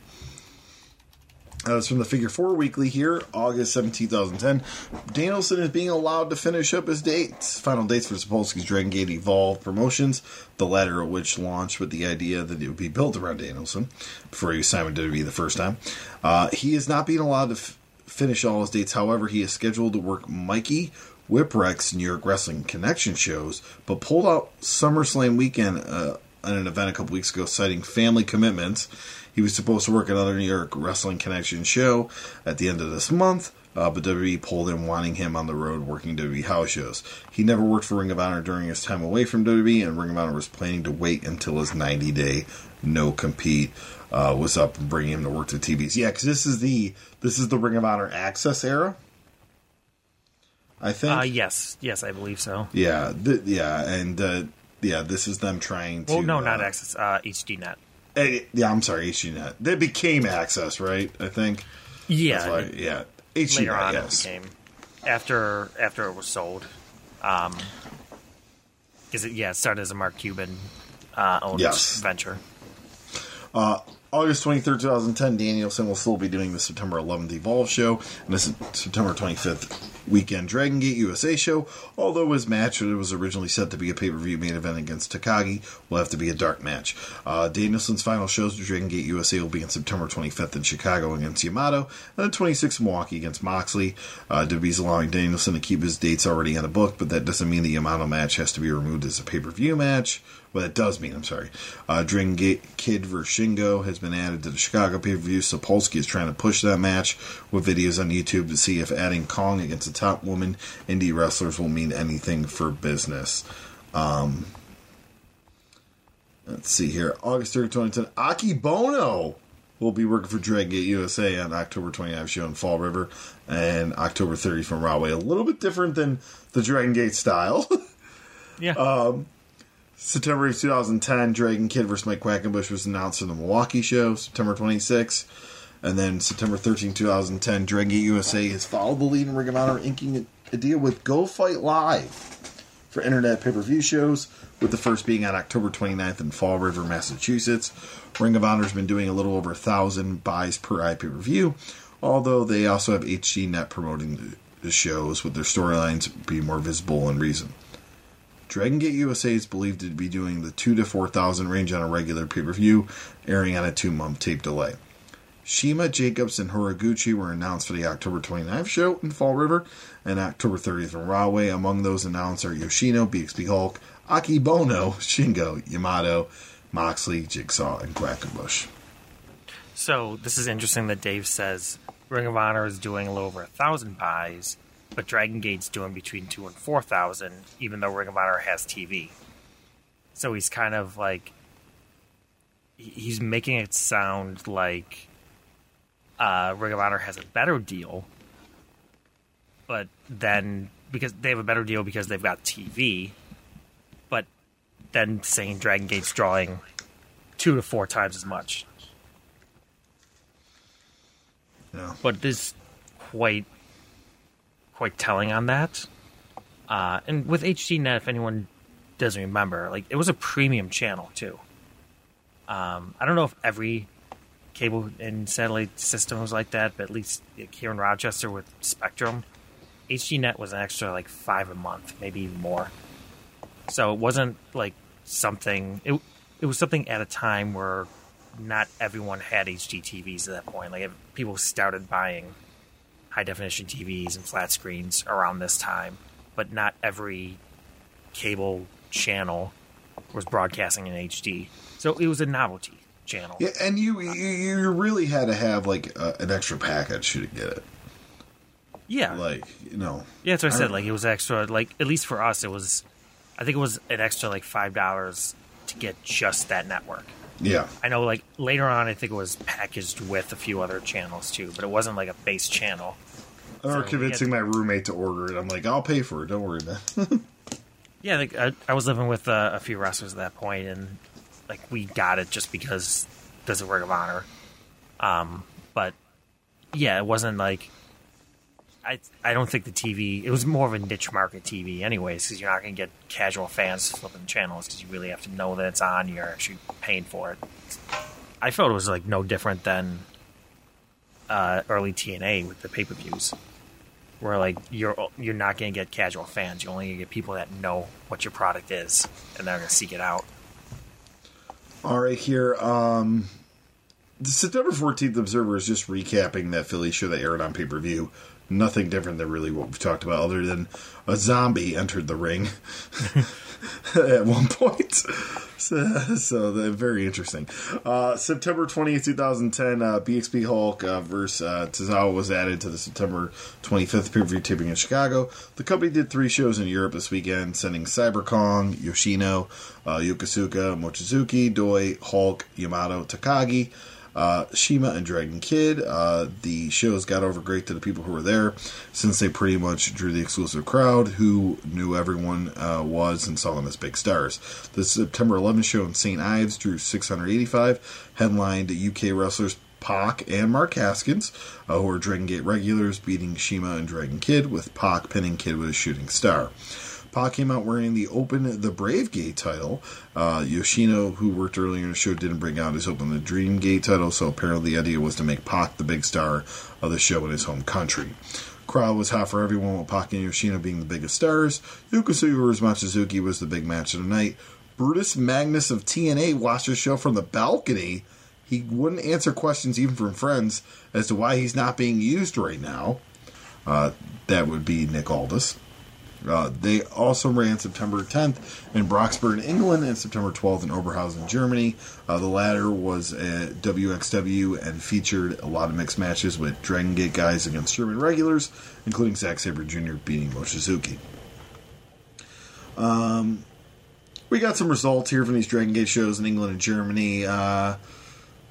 Uh, it's from the Figure Four Weekly here, August 17, 2010. Danielson is being allowed to finish up his dates. Final dates for Sapolsky's Dragon Gate Evolve promotions, the latter of which launched with the idea that it would be built around Danielson before he signed with WWE the first time. Uh, he is not being allowed to f- finish all his dates. However, he is scheduled to work Mikey Whipwreck's New York Wrestling Connection shows, but pulled out SummerSlam weekend uh, on an event a couple weeks ago, citing family commitments. He was supposed to work another New York Wrestling Connection show at the end of this month, uh, but WWE pulled him, wanting him on the road working WWE house shows. He never worked for Ring of Honor during his time away from WWE, and Ring of Honor was planning to wait until his 90 day no compete uh, was up and bring him to work to TVs. Yeah, because this is the this is the Ring of Honor Access era. I think. Uh, yes. Yes, I believe so. Yeah, th- yeah, and uh, yeah, this is them trying to. Well, no, not uh, Access. Uh, HDNet. Yeah, I'm sorry, HDNet. They became Access, right? I think. Yeah. Why, yeah. HDNet, later on yes. it became after after it was sold. Um, is it? Yeah, it started as a Mark Cuban uh, owned Yes. venture. August 23rd, 2010, Danielson will still be doing the September 11th Evolve show, and this is September 25th weekend Dragon Gate USA show, although his match that was originally set to be a pay per view main event against Takagi will have to be a dark match. Uh, Danielson's final shows to Dragon Gate USA will be on September 25th in Chicago against Yamato, and the 26th in Milwaukee against Moxley. Uh, WWE's allowing Danielson to keep his dates already on the book, but that doesn't mean the Yamato match has to be removed as a pay per view match. Well, that does mean, I'm sorry. Uh, Dragon Gate Kid vs. Shingo has been added to the Chicago pay per view. Sapolsky is trying to push that match with videos on YouTube to see if adding Kong against the top woman indie wrestlers will mean anything for business. Um, let's see here. August 3rd, 2010. Akebono will be working for Dragon Gate USA on October 29th show in Fall River and October 30th from Rahway. A little bit different than the Dragon Gate style. Yeah. Um, September 2010, Dragon Kid vs. Mike Quackenbush was announced in the Milwaukee show, September 26. And then September 13, 2010, Dragon Gate USA has followed the lead in Ring of Honor, inking a deal with Go Fight Live for internet pay per view shows, with the first being on October 29th in Fall River, Massachusetts. Ring of Honor's been doing a little over a thousand buys per IP review, although they also have HD Net promoting the, the shows, with their storylines being more visible and reason. Dragon Gate USA is believed to be doing the two to four thousand range on a regular pay per view, airing on a two month tape delay. CIMA, Jacobs, and Horiguchi were announced for the October 29th show in Fall River and October 30th in Rahway. Among those announced are Yoshino, BXB Hulk, Akebono, Shingo, Yamato, Moxley, Jigsaw, and Quackenbush. So this is interesting that Dave says Ring of Honor is doing a little over a thousand buys, but Dragon Gate's doing between two and four thousand, even though Ring of Honor has TV. So he's kind of like he's making it sound like uh, Ring of Honor has a better deal, but then because they have a better deal because they've got TV, but then saying Dragon Gate's drawing two to four times as much. Yeah. but this quite quite telling on that. Uh, and with HDNet, if anyone doesn't remember, like it was a premium channel too. Um, I don't know if every cable and satellite system was like that, but at least like, here in Rochester with Spectrum, HDNet was an extra like five a month, maybe even more. So it wasn't like something. It it was something at a time where not everyone had HD TVs at that point. Like people started buying high definition TVs and flat screens around this time, but not every cable channel was broadcasting in HD. So it was a novelty channel. Yeah, and you you, you really had to have like uh, an extra package to get it. Yeah, Like you know, yeah. That's what I I said. Like it was extra. Like at least for us, it was. I think it was an extra like five dollars to get just that network. yeah, I know, like later on, I think it was packaged with a few other channels too, but it wasn't like a base channel. I remember So, convincing my roommate to order it. I'm like, I'll pay for it. Don't worry, man. Yeah, like I, I was living with uh, a few wrestlers at that point, and like we got it just because there's a Ring of Honor. Um, but yeah, it wasn't like I. I don't think the TV. It was more of a niche market TV, anyways, because you're not going to get casual fans flipping channels because you really have to know that it's on. You're actually paying for it. I felt it was like no different than uh, early TNA with the pay per views where like you're you're not going to get casual fans. You're only going to get people that know what your product is, and they're going to seek it out. All right, here. Um, the September 14th Observer is just recapping that Philly show that aired on pay per view. Nothing different than really what we've talked about, other than a zombie entered the ring at one point. So, so they're very interesting. Uh, September 20th, 2010, uh, BXB Hulk uh, versus uh, Tozawa was added to the September 25th pay per view taping in Chicago. The company did three shows in Europe this weekend, sending Cyber Kong, Yoshino, uh, Yokosuka, Mochizuki, Doi, Hulk, Yamato, Takagi. Uh, Shima and Dragon Kid. Uh, the shows got over great to the people who were there, since they pretty much drew the exclusive crowd who knew everyone uh, was and saw them as big stars. The September 11th show in St. Ives drew 685, headlined UK wrestlers Pac and Mark Haskins, uh, who are Dragon Gate regulars, beating Shima and Dragon Kid, with Pac pinning Kid with a shooting star. Pac came out wearing the Open the Brave Gate title. Uh, Yoshino, who worked earlier in the show, didn't bring out his Open the Dream Gate title, so apparently the idea was to make Pac the big star of the show in his home country. Crowd was hot for everyone, with Pac and Yoshino being the biggest stars. Yokosuka versus Mochizuki was the big match of the night. Brutus Magnus of TNA watched the show from the balcony. He wouldn't answer questions even from friends as to why he's not being used right now. Uh, that would be Nick Aldis. Uh, they also ran September 10th in Broxburg, England, and September 12th in Oberhausen, Germany. Uh, the latter was at WXW and featured a lot of mixed matches with Dragon Gate guys against German regulars, including Zack Sabre Jr. beating Mochizuki. Um, we got some results here from these Dragon Gate shows in England and Germany. Uh,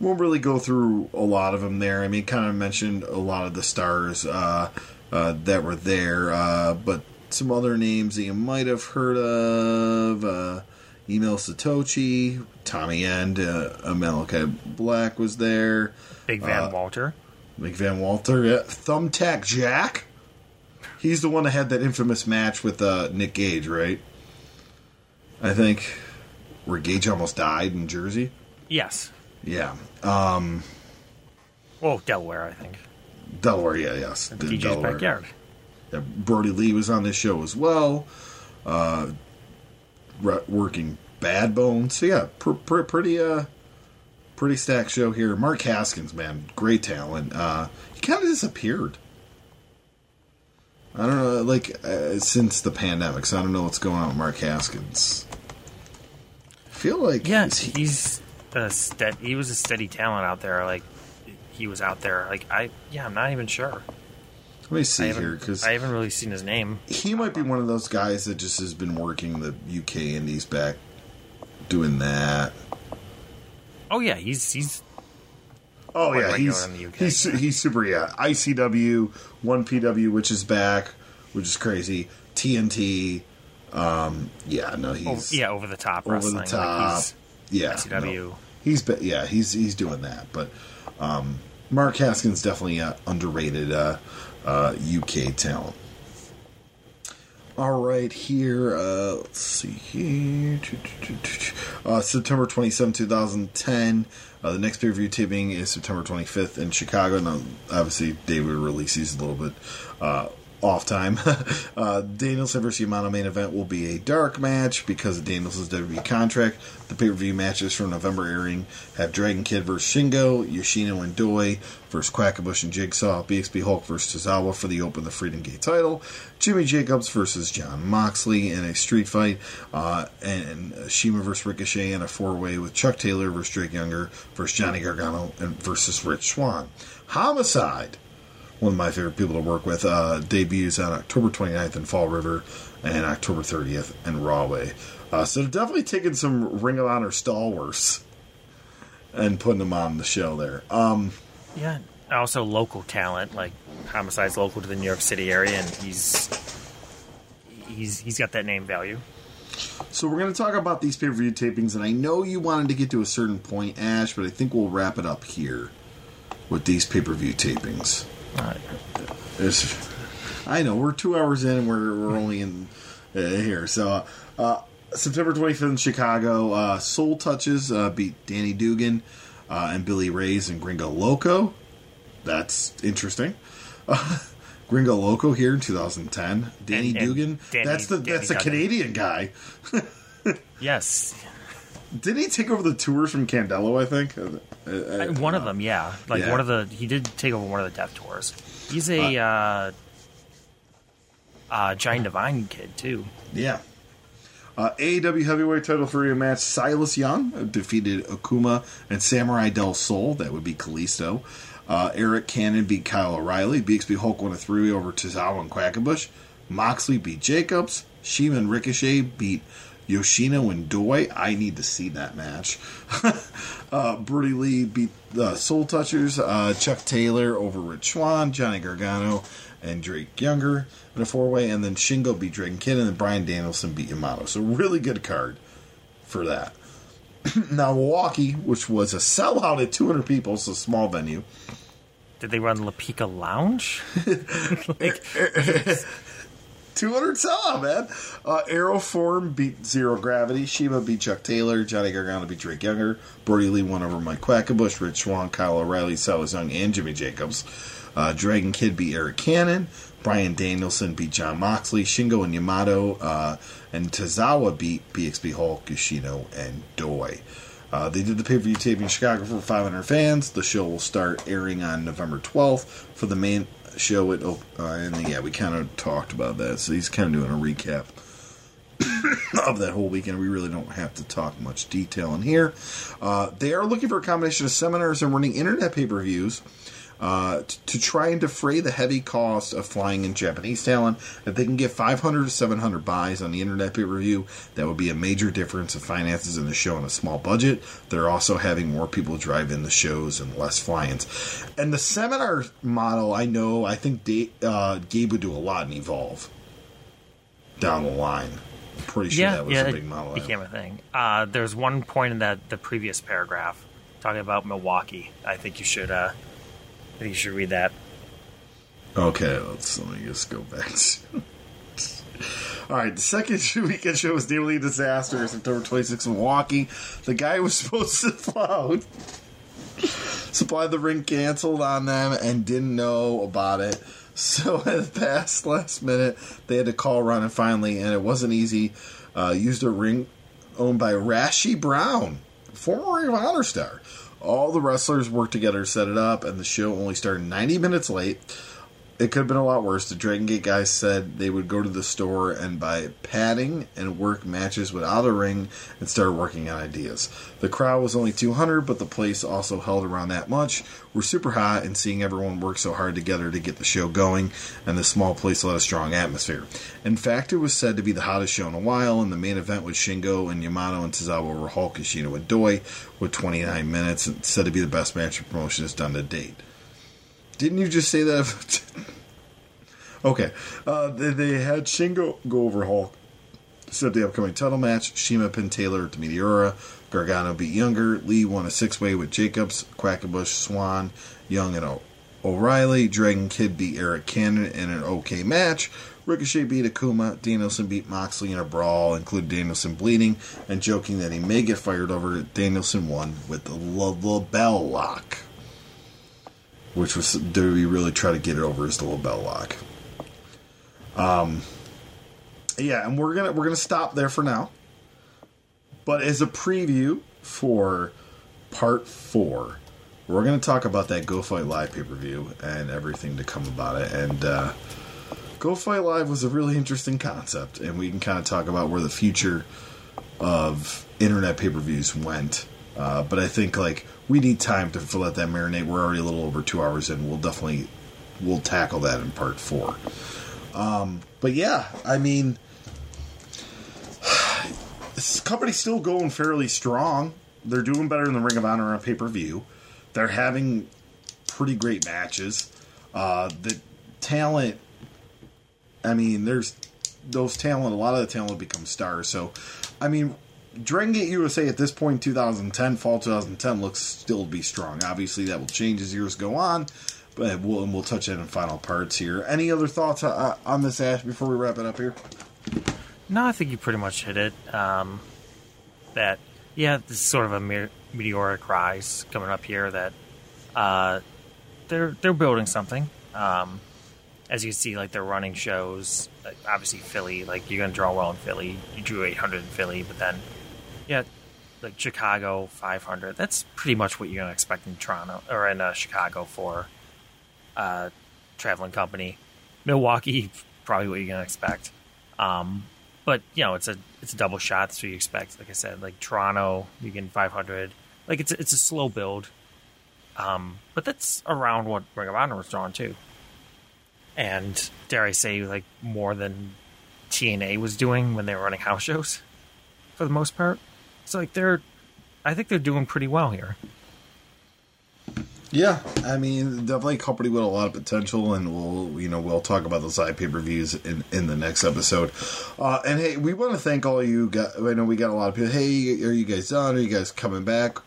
won't really go through a lot of them there. I mean, kind of mentioned a lot of the stars uh, uh, that were there, uh, but some other names that you might have heard of. Uh, Emil Sitoci, Tommy End, uh, Malakai Black was there. Big Van Uh, Walter. Big Van Walter, yeah. Thumbtack Jack. He's the one that had that infamous match with uh, Nick Gage, right? I think where Gage almost died in Jersey. Yes. Yeah, Um. Oh, Delaware, I think. Delaware. Yeah, yes, the DJ's Delaware. backyard. Brodie Lee was on this show as well, uh, re- working Bad Bones. So yeah, pr- pr- pretty uh, pretty stacked show here. Mark Haskins, man, great talent. Uh, he kind of disappeared. I don't know, like uh, since the pandemic. So I don't know what's going on with Mark Haskins. I feel like Yeah, he- he's a stead. He was a steady talent out there. Like he was out there. Like I, yeah, I'm not even sure. Let me see here because I haven't really seen his name. he might be one of those guys that just has been working the UK Indies back, doing that. Oh yeah, he's he's Oh yeah, he's in the UK, he's he's super. Yeah, ICW, one PW, which is back, which is crazy. TNT. Um, yeah, no, oh, he's yeah over the top over wrestling. the Like top. he's yeah, ICW. no. he's yeah, he's he's doing that. But um, Mark Haskins definitely uh, underrated uh, uh, UK talent. All right, here. Uh, let's see here. Uh, September 27, 2010. Uh, the next pay per view taping is September 25th in Chicago. Now, obviously, David releases a little bit uh, off time. uh, Danielson versus Yamato main event will be a dark match because of Danielson's WWE contract. The pay per view matches from November airing have Dragon Kid versus Shingo, Yoshino and Doi versus Quackenbush and Jigsaw, BXB Hulk versus Tozawa for the Open the Freedom Gate title, Jimmy Jacobs versus Jon Moxley in a street fight, uh, and Shima versus Ricochet in a four way with Chuck Taylor versus Drake Younger versus Johnny Gargano and versus Rich Swann. Homicide one of my favorite people to work with, uh, debuts on October 29th in Fall River and October 30th in Rahway. Uh, so they're definitely taking some Ring of Honor stalwarts and putting them on the show there. Um, Yeah. Also local talent, like Homicide's local to the New York City area, and he's he's he's got that name value. so we're going to talk about these pay per view tapings, and I know you wanted to get to a certain point, Ash, but I think we'll wrap it up here with these pay per view tapings. It's, I know we're two hours in and we're we're only in uh, here. So uh, September 25th in Chicago, uh, Soul Touches uh, beat Danny Duggan uh, and Billy Ray's and Gringo Loco. That's interesting. Uh, Gringo Loco here in 2010. Danny And- and Dugan. Danny- that's the Danny that's the. Canadian guy. yes, Did he take over the tours from Candelo? I think. Uh, uh, Uh, one of them. Yeah, like Yeah. one of the he did take over one of the Death Tours. He's a uh, uh, Giant Divine kid too. Yeah. Uh, AEW heavyweight title three match: Silas Young defeated Akuma and Samurai Del Sol. That would be Kalisto. Uh, Arik Cannon beat Kyle O'Reilly. BXB Hulk won a three way over Tozawa and Quackenbush. Moxley beat Jacobs. Shima and Ricochet beat Yoshino and Doi. I need to see that match. uh, Brodie Lee beat the Soul Touchers. Uh, Chuck Taylor over Rich Swann. Johnny Gargano and Drake Younger in a four way. And then Shingo beat Dragon Kid. And then Bryan Danielson beat Yamato. So, really good card for that. now, Milwaukee, which was a sellout at 200 people, so small venue. Did they run La Pica Lounge? 200 sellout, man. Uh, Aeroform beat Zero Gravity. Shima beat Chuck Taylor. Johnny Gargano beat Drake Younger. Brodie Lee won over Mike Quackenbush. Rich Swann, Kyle O'Reilly, Silas Young, and Jimmy Jacobs. Uh, Dragon Kid beat Arik Cannon. Bryan Danielson beat Jon Moxley. Shingo and Yamato uh, and Tozawa beat BXB Hulk, Yoshino, and Doi. Uh, they did the pay per view taping in Chicago for 500 fans. The show will start airing on November 12th for the main show. It uh, and yeah, we kind of talked about that. So he's kind of doing a recap of that whole weekend. We really don't have to talk much detail in here. Uh, they are looking for a combination of seminars and running internet pay per views uh, t- to try and defray the heavy cost of flying in Japanese talent. If they can get 500 to 700 buys on the internet pay per view, that would be a major difference of finances in the show on a small budget. They're also having more people drive in the shows and less fly-ins. And the seminar model, I know, I think they, uh, Gabe would do a lot in Evolve down the line. Pretty sure yeah, that was yeah, a big model. it became a thing. Uh, there's one point in that the previous paragraph talking about Milwaukee. I think you should. Uh, I think you should read that. Okay, let's let me just go back. All right, the second weekend show was nearly a disaster. September 26th in Milwaukee. The guy was supposed to fly out supplied the ring canceled on them and didn't know about it. So at the past last minute, they had to call around and finally, and it wasn't easy. Uh, used a ring owned by Rasche Brown, former Ring of Honor star. All the wrestlers worked together to set it up, and the show only started 90 minutes late. It could have been a lot worse. The Dragon Gate guys said they would go to the store and buy padding and work matches without a ring and start working on ideas. The crowd was only 200, but the place also held around that much. We're super hot, and seeing everyone work so hard together to get the show going, and the small place let a strong atmosphere. In fact, it was said to be the hottest show in a while, and the main event with Shingo and Yamato and Tozawa over Hulk, Yoshino, and Doi with 29 minutes, and said to be the best match of promotion has done to date. Didn't you just say that? okay. Uh, they, they had Shingo go over Hulk. Set the upcoming title match. Shima pinned Taylor to Meteora. Gargano beat Younger. Lee won a six way with Jacobs, Quackenbush, Swann, Young, and o- O'Reilly. Dragon Kid beat Arik Cannon in an okay match. Ricochet beat Akuma. Danielson beat Moxley in a brawl, including Danielson bleeding and joking that he may get fired over. Danielson won with the LaBelle lock which was do we really try to get it over as the bell lock. Um, yeah, and we're gonna we're gonna stop there for now. But as a preview for part four, we're gonna talk about that Go Fight Live pay per view and everything to come about it. And uh, Go Fight Live was a really interesting concept, and we can kind of talk about where the future of internet pay per views went. Uh, but I think like we need time to let that marinate. We're already a little over two hours in. We'll definitely we'll tackle that in part four. Um, but yeah, I mean, this company's still going fairly strong. They're doing better in the Ring of Honor on pay per view. They're having pretty great matches. Uh, the talent, I mean, there's those talent. A lot of the talent become stars. So, I mean, Dragon Gate USA at this 2010, fall 2010, looks still to be strong. Obviously, that will change as years go on, but we'll, and we'll touch it in final parts here. Any other thoughts uh, on this, Ash, before we wrap it up here? No, I think you pretty much hit it. Um, that yeah, this is sort of a me- meteoric rise coming up here. That uh, they're they're building something. Um, as you see, like they're running shows. Like, obviously, Philly, like you're gonna draw well in Philly. You drew 800 in Philly, but then yeah, like Chicago 500. That's pretty much what you're gonna expect in Toronto or in uh, Chicago for uh, traveling company. Milwaukee, probably what you're gonna expect. Um, but you know, it's a it's a double shot. So you expect, like I said, like Toronto, you get 500. Like it's a, it's a slow build, um, but that's around what Ring of Honor was drawn to, and dare I say, like more than TNA was doing when they were running house shows, for the most part. So like they're, I think they're doing pretty well here. Yeah, I mean, definitely a company with a lot of potential, and we'll you know we'll talk about those side pay per views in in the next episode. Uh, and hey, we want to thank all you. guys. I know we got a lot of people. Hey, are you guys done? Are you guys coming back?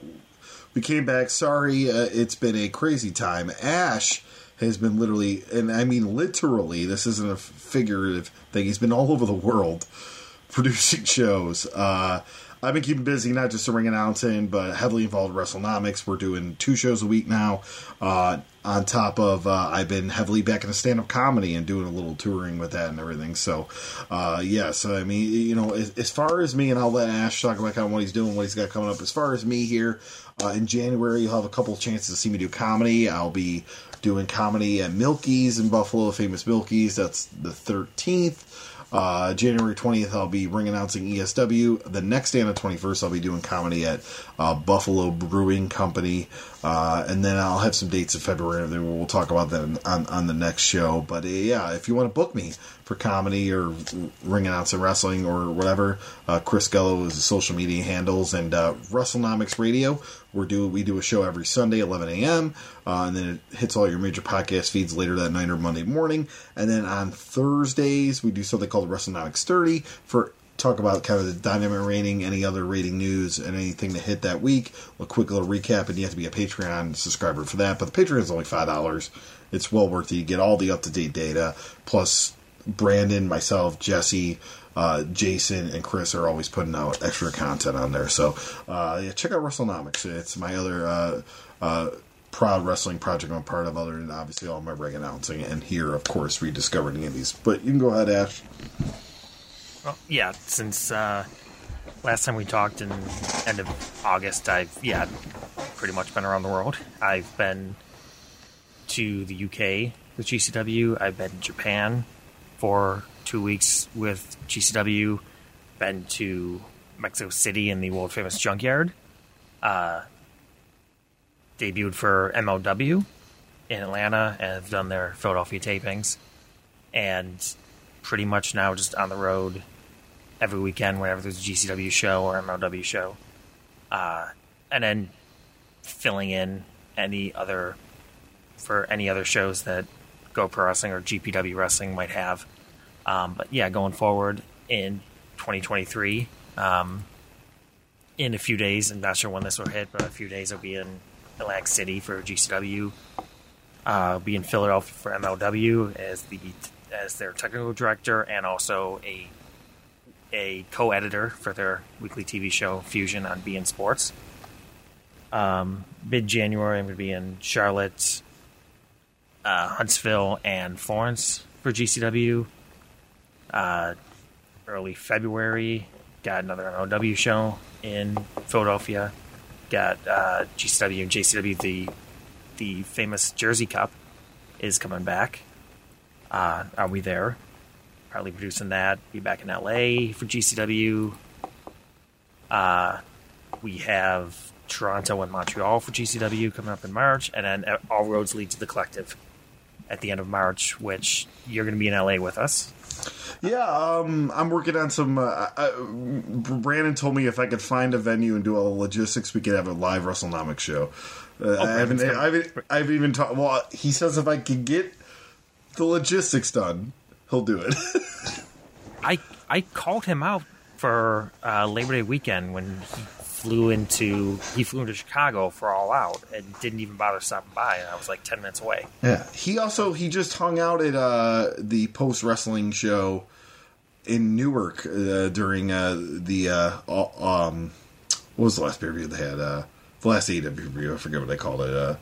We came back. Sorry, uh, it's been a crazy time. Ash has been literally, and I mean literally, this isn't a figurative thing. He's been all over the world producing shows. Uh, I've been keeping busy, not just to ring announcing, but heavily involved in WrestleNomics. We're doing two shows a week now. Uh, on top of, uh, I've been heavily back into stand up comedy and doing a little touring with that and everything. So, uh, yeah, so I mean, you know, as, as, far as me, and I'll let Ash talk about kind of what he's doing, what he's got coming up. As far as me here, uh, in January, you'll have a couple chances to see me do comedy. I'll be doing comedy at Milky's in Buffalo, famous Milky's. That's the 13th. Uh, January 20th, I'll be ring announcing ESW. The next day on the 21st, I'll be doing comedy at uh, Buffalo Brewing Company. Uh, and then I'll have some dates in February, then we'll talk about that on, on the next show. But uh, yeah, if you want to book me for comedy or ring announcing wrestling or whatever, uh, Chris Gello is the social media handles and uh, WrestleNomics Radio. We do we do a show every Sunday, 11 a.m. And then it hits all your major podcast feeds later that night or Monday morning. And then on Thursdays we do something called WrestleNomics 30 for talk about kind of the dynamic rating, any other rating news, and anything that hit that week. A quick little recap, and you have to be a Patreon subscriber for that. But the Patreon is only five dollars. It's well worth it. You get all the up to date data, plus Brandon, myself, Jesse, uh, Jason and Chris are always putting out extra content on there. So uh, yeah, check out WrestleNomics. It's my other uh, uh, proud wrestling project I'm part of, other than obviously all my ring announcing. And here, of course, of these. But you can go ahead, Ash. Well, yeah, since uh, last time we talked in end of August, I've yeah pretty much been around the world. I've been to the UK with GCW. I've been to Japan for two weeks with GCW, been to Mexico City in the world famous Junkyard, uh, debuted for MLW in Atlanta, and have done their Philadelphia tapings, and pretty much now just on the road every weekend whenever there's a GCW show or MLW show, uh, and then filling in any other for any other shows that GoPro Wrestling or GPW Wrestling might have. Um, but yeah, going forward in 2023, um, in a few days, I'm not sure when this will hit, but a few days I'll be in Atlantic City for GCW. Uh, I'll be in Philadelphia for MLW as the as their technical director and also a a co-editor for their weekly TV show Fusion on beIN Sports. Um, Mid January, I'm going to be in Charlotte, uh, Huntsville, and Florence for GCW. Uh, early February, got another MLW show in Philadelphia. Got uh, GCW and JCW. The the famous Jersey Cup is coming back. Uh, are we there? Probably producing that. Be back in LA for GCW. Uh, we have Toronto and Montreal for GCW coming up in March, and then all roads lead to the collective at the end of March, which you're going to be in LA with us. Yeah, um, I'm working on some. Uh, I, Brandon told me if I could find a venue and do all the logistics, we could have a live WrestleNomics show. Uh, oh, I haven't, I've, I've even talked. Well, he says if I could get the logistics done, he'll do it. I I called him out for uh, Labor Day weekend when he flew into he flew into Chicago for All Out and didn't even bother stopping by. And I was like ten minutes away. Yeah, he also he just hung out at uh, the post wrestling show in Newark uh, during uh, the uh, um, what was the last pay per view they had? Uh, the last AEW pay per view. I forget what they called it.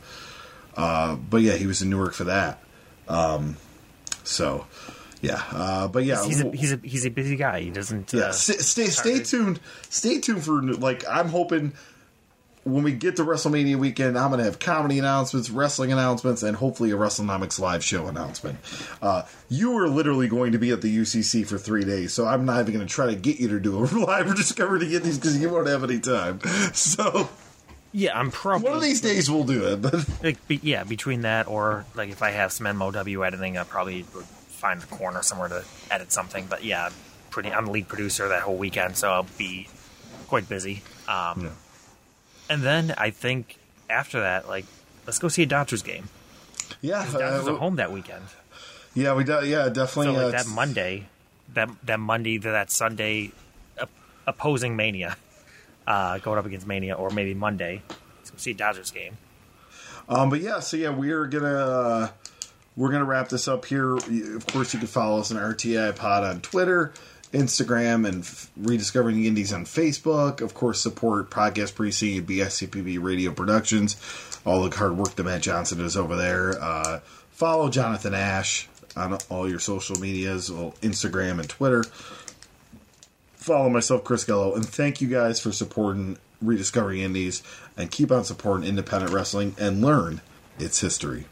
Uh, but yeah, he was in Newark for that. Um, so yeah, uh, but yeah, he's a, he's a he's a busy guy. He doesn't. Yeah, uh, stay stay, tuned. Stay tuned for like I'm hoping when we get to WrestleMania weekend, I'm going to have comedy announcements, wrestling announcements, and hopefully a WrestleNomics live show announcement. Uh, you are literally going to be at the UCC for three days, so I'm not even going to try to get you to do a live discovery to get these because you won't have any time. So. Yeah, I'm probably one of these days we'll do it. But like, be, yeah, between that or like if I have some MLW editing, I probably would find a corner somewhere to edit something. But yeah, pretty. I'm the lead producer that whole weekend, so I'll be quite busy. Um, yeah. And then I think after that, like, let's go see a Dodgers game. Yeah, Dodgers uh, are home that weekend. Yeah, we do, yeah definitely. So like uh, that Monday, that that Monday to that Sunday, opposing Mania, uh, going up against Mania, or maybe Monday. Let's go see Dodgers game. Um, but yeah, so yeah, we are gonna we're going to wrap this up here. Of course, you can follow us on RTI Pod on Twitter, Instagram, and F- Rediscovering the Indies on Facebook. Of course, support Podcast Precinct and BSCPB Radio Productions. All the hard work that Matt Johnson does over there. Uh, follow Jonathan Ash on all your social medias, well, Instagram and Twitter. Follow myself, Chris Gello, and thank you guys for supporting Rediscovering Indies and keep on supporting independent wrestling and learn its history.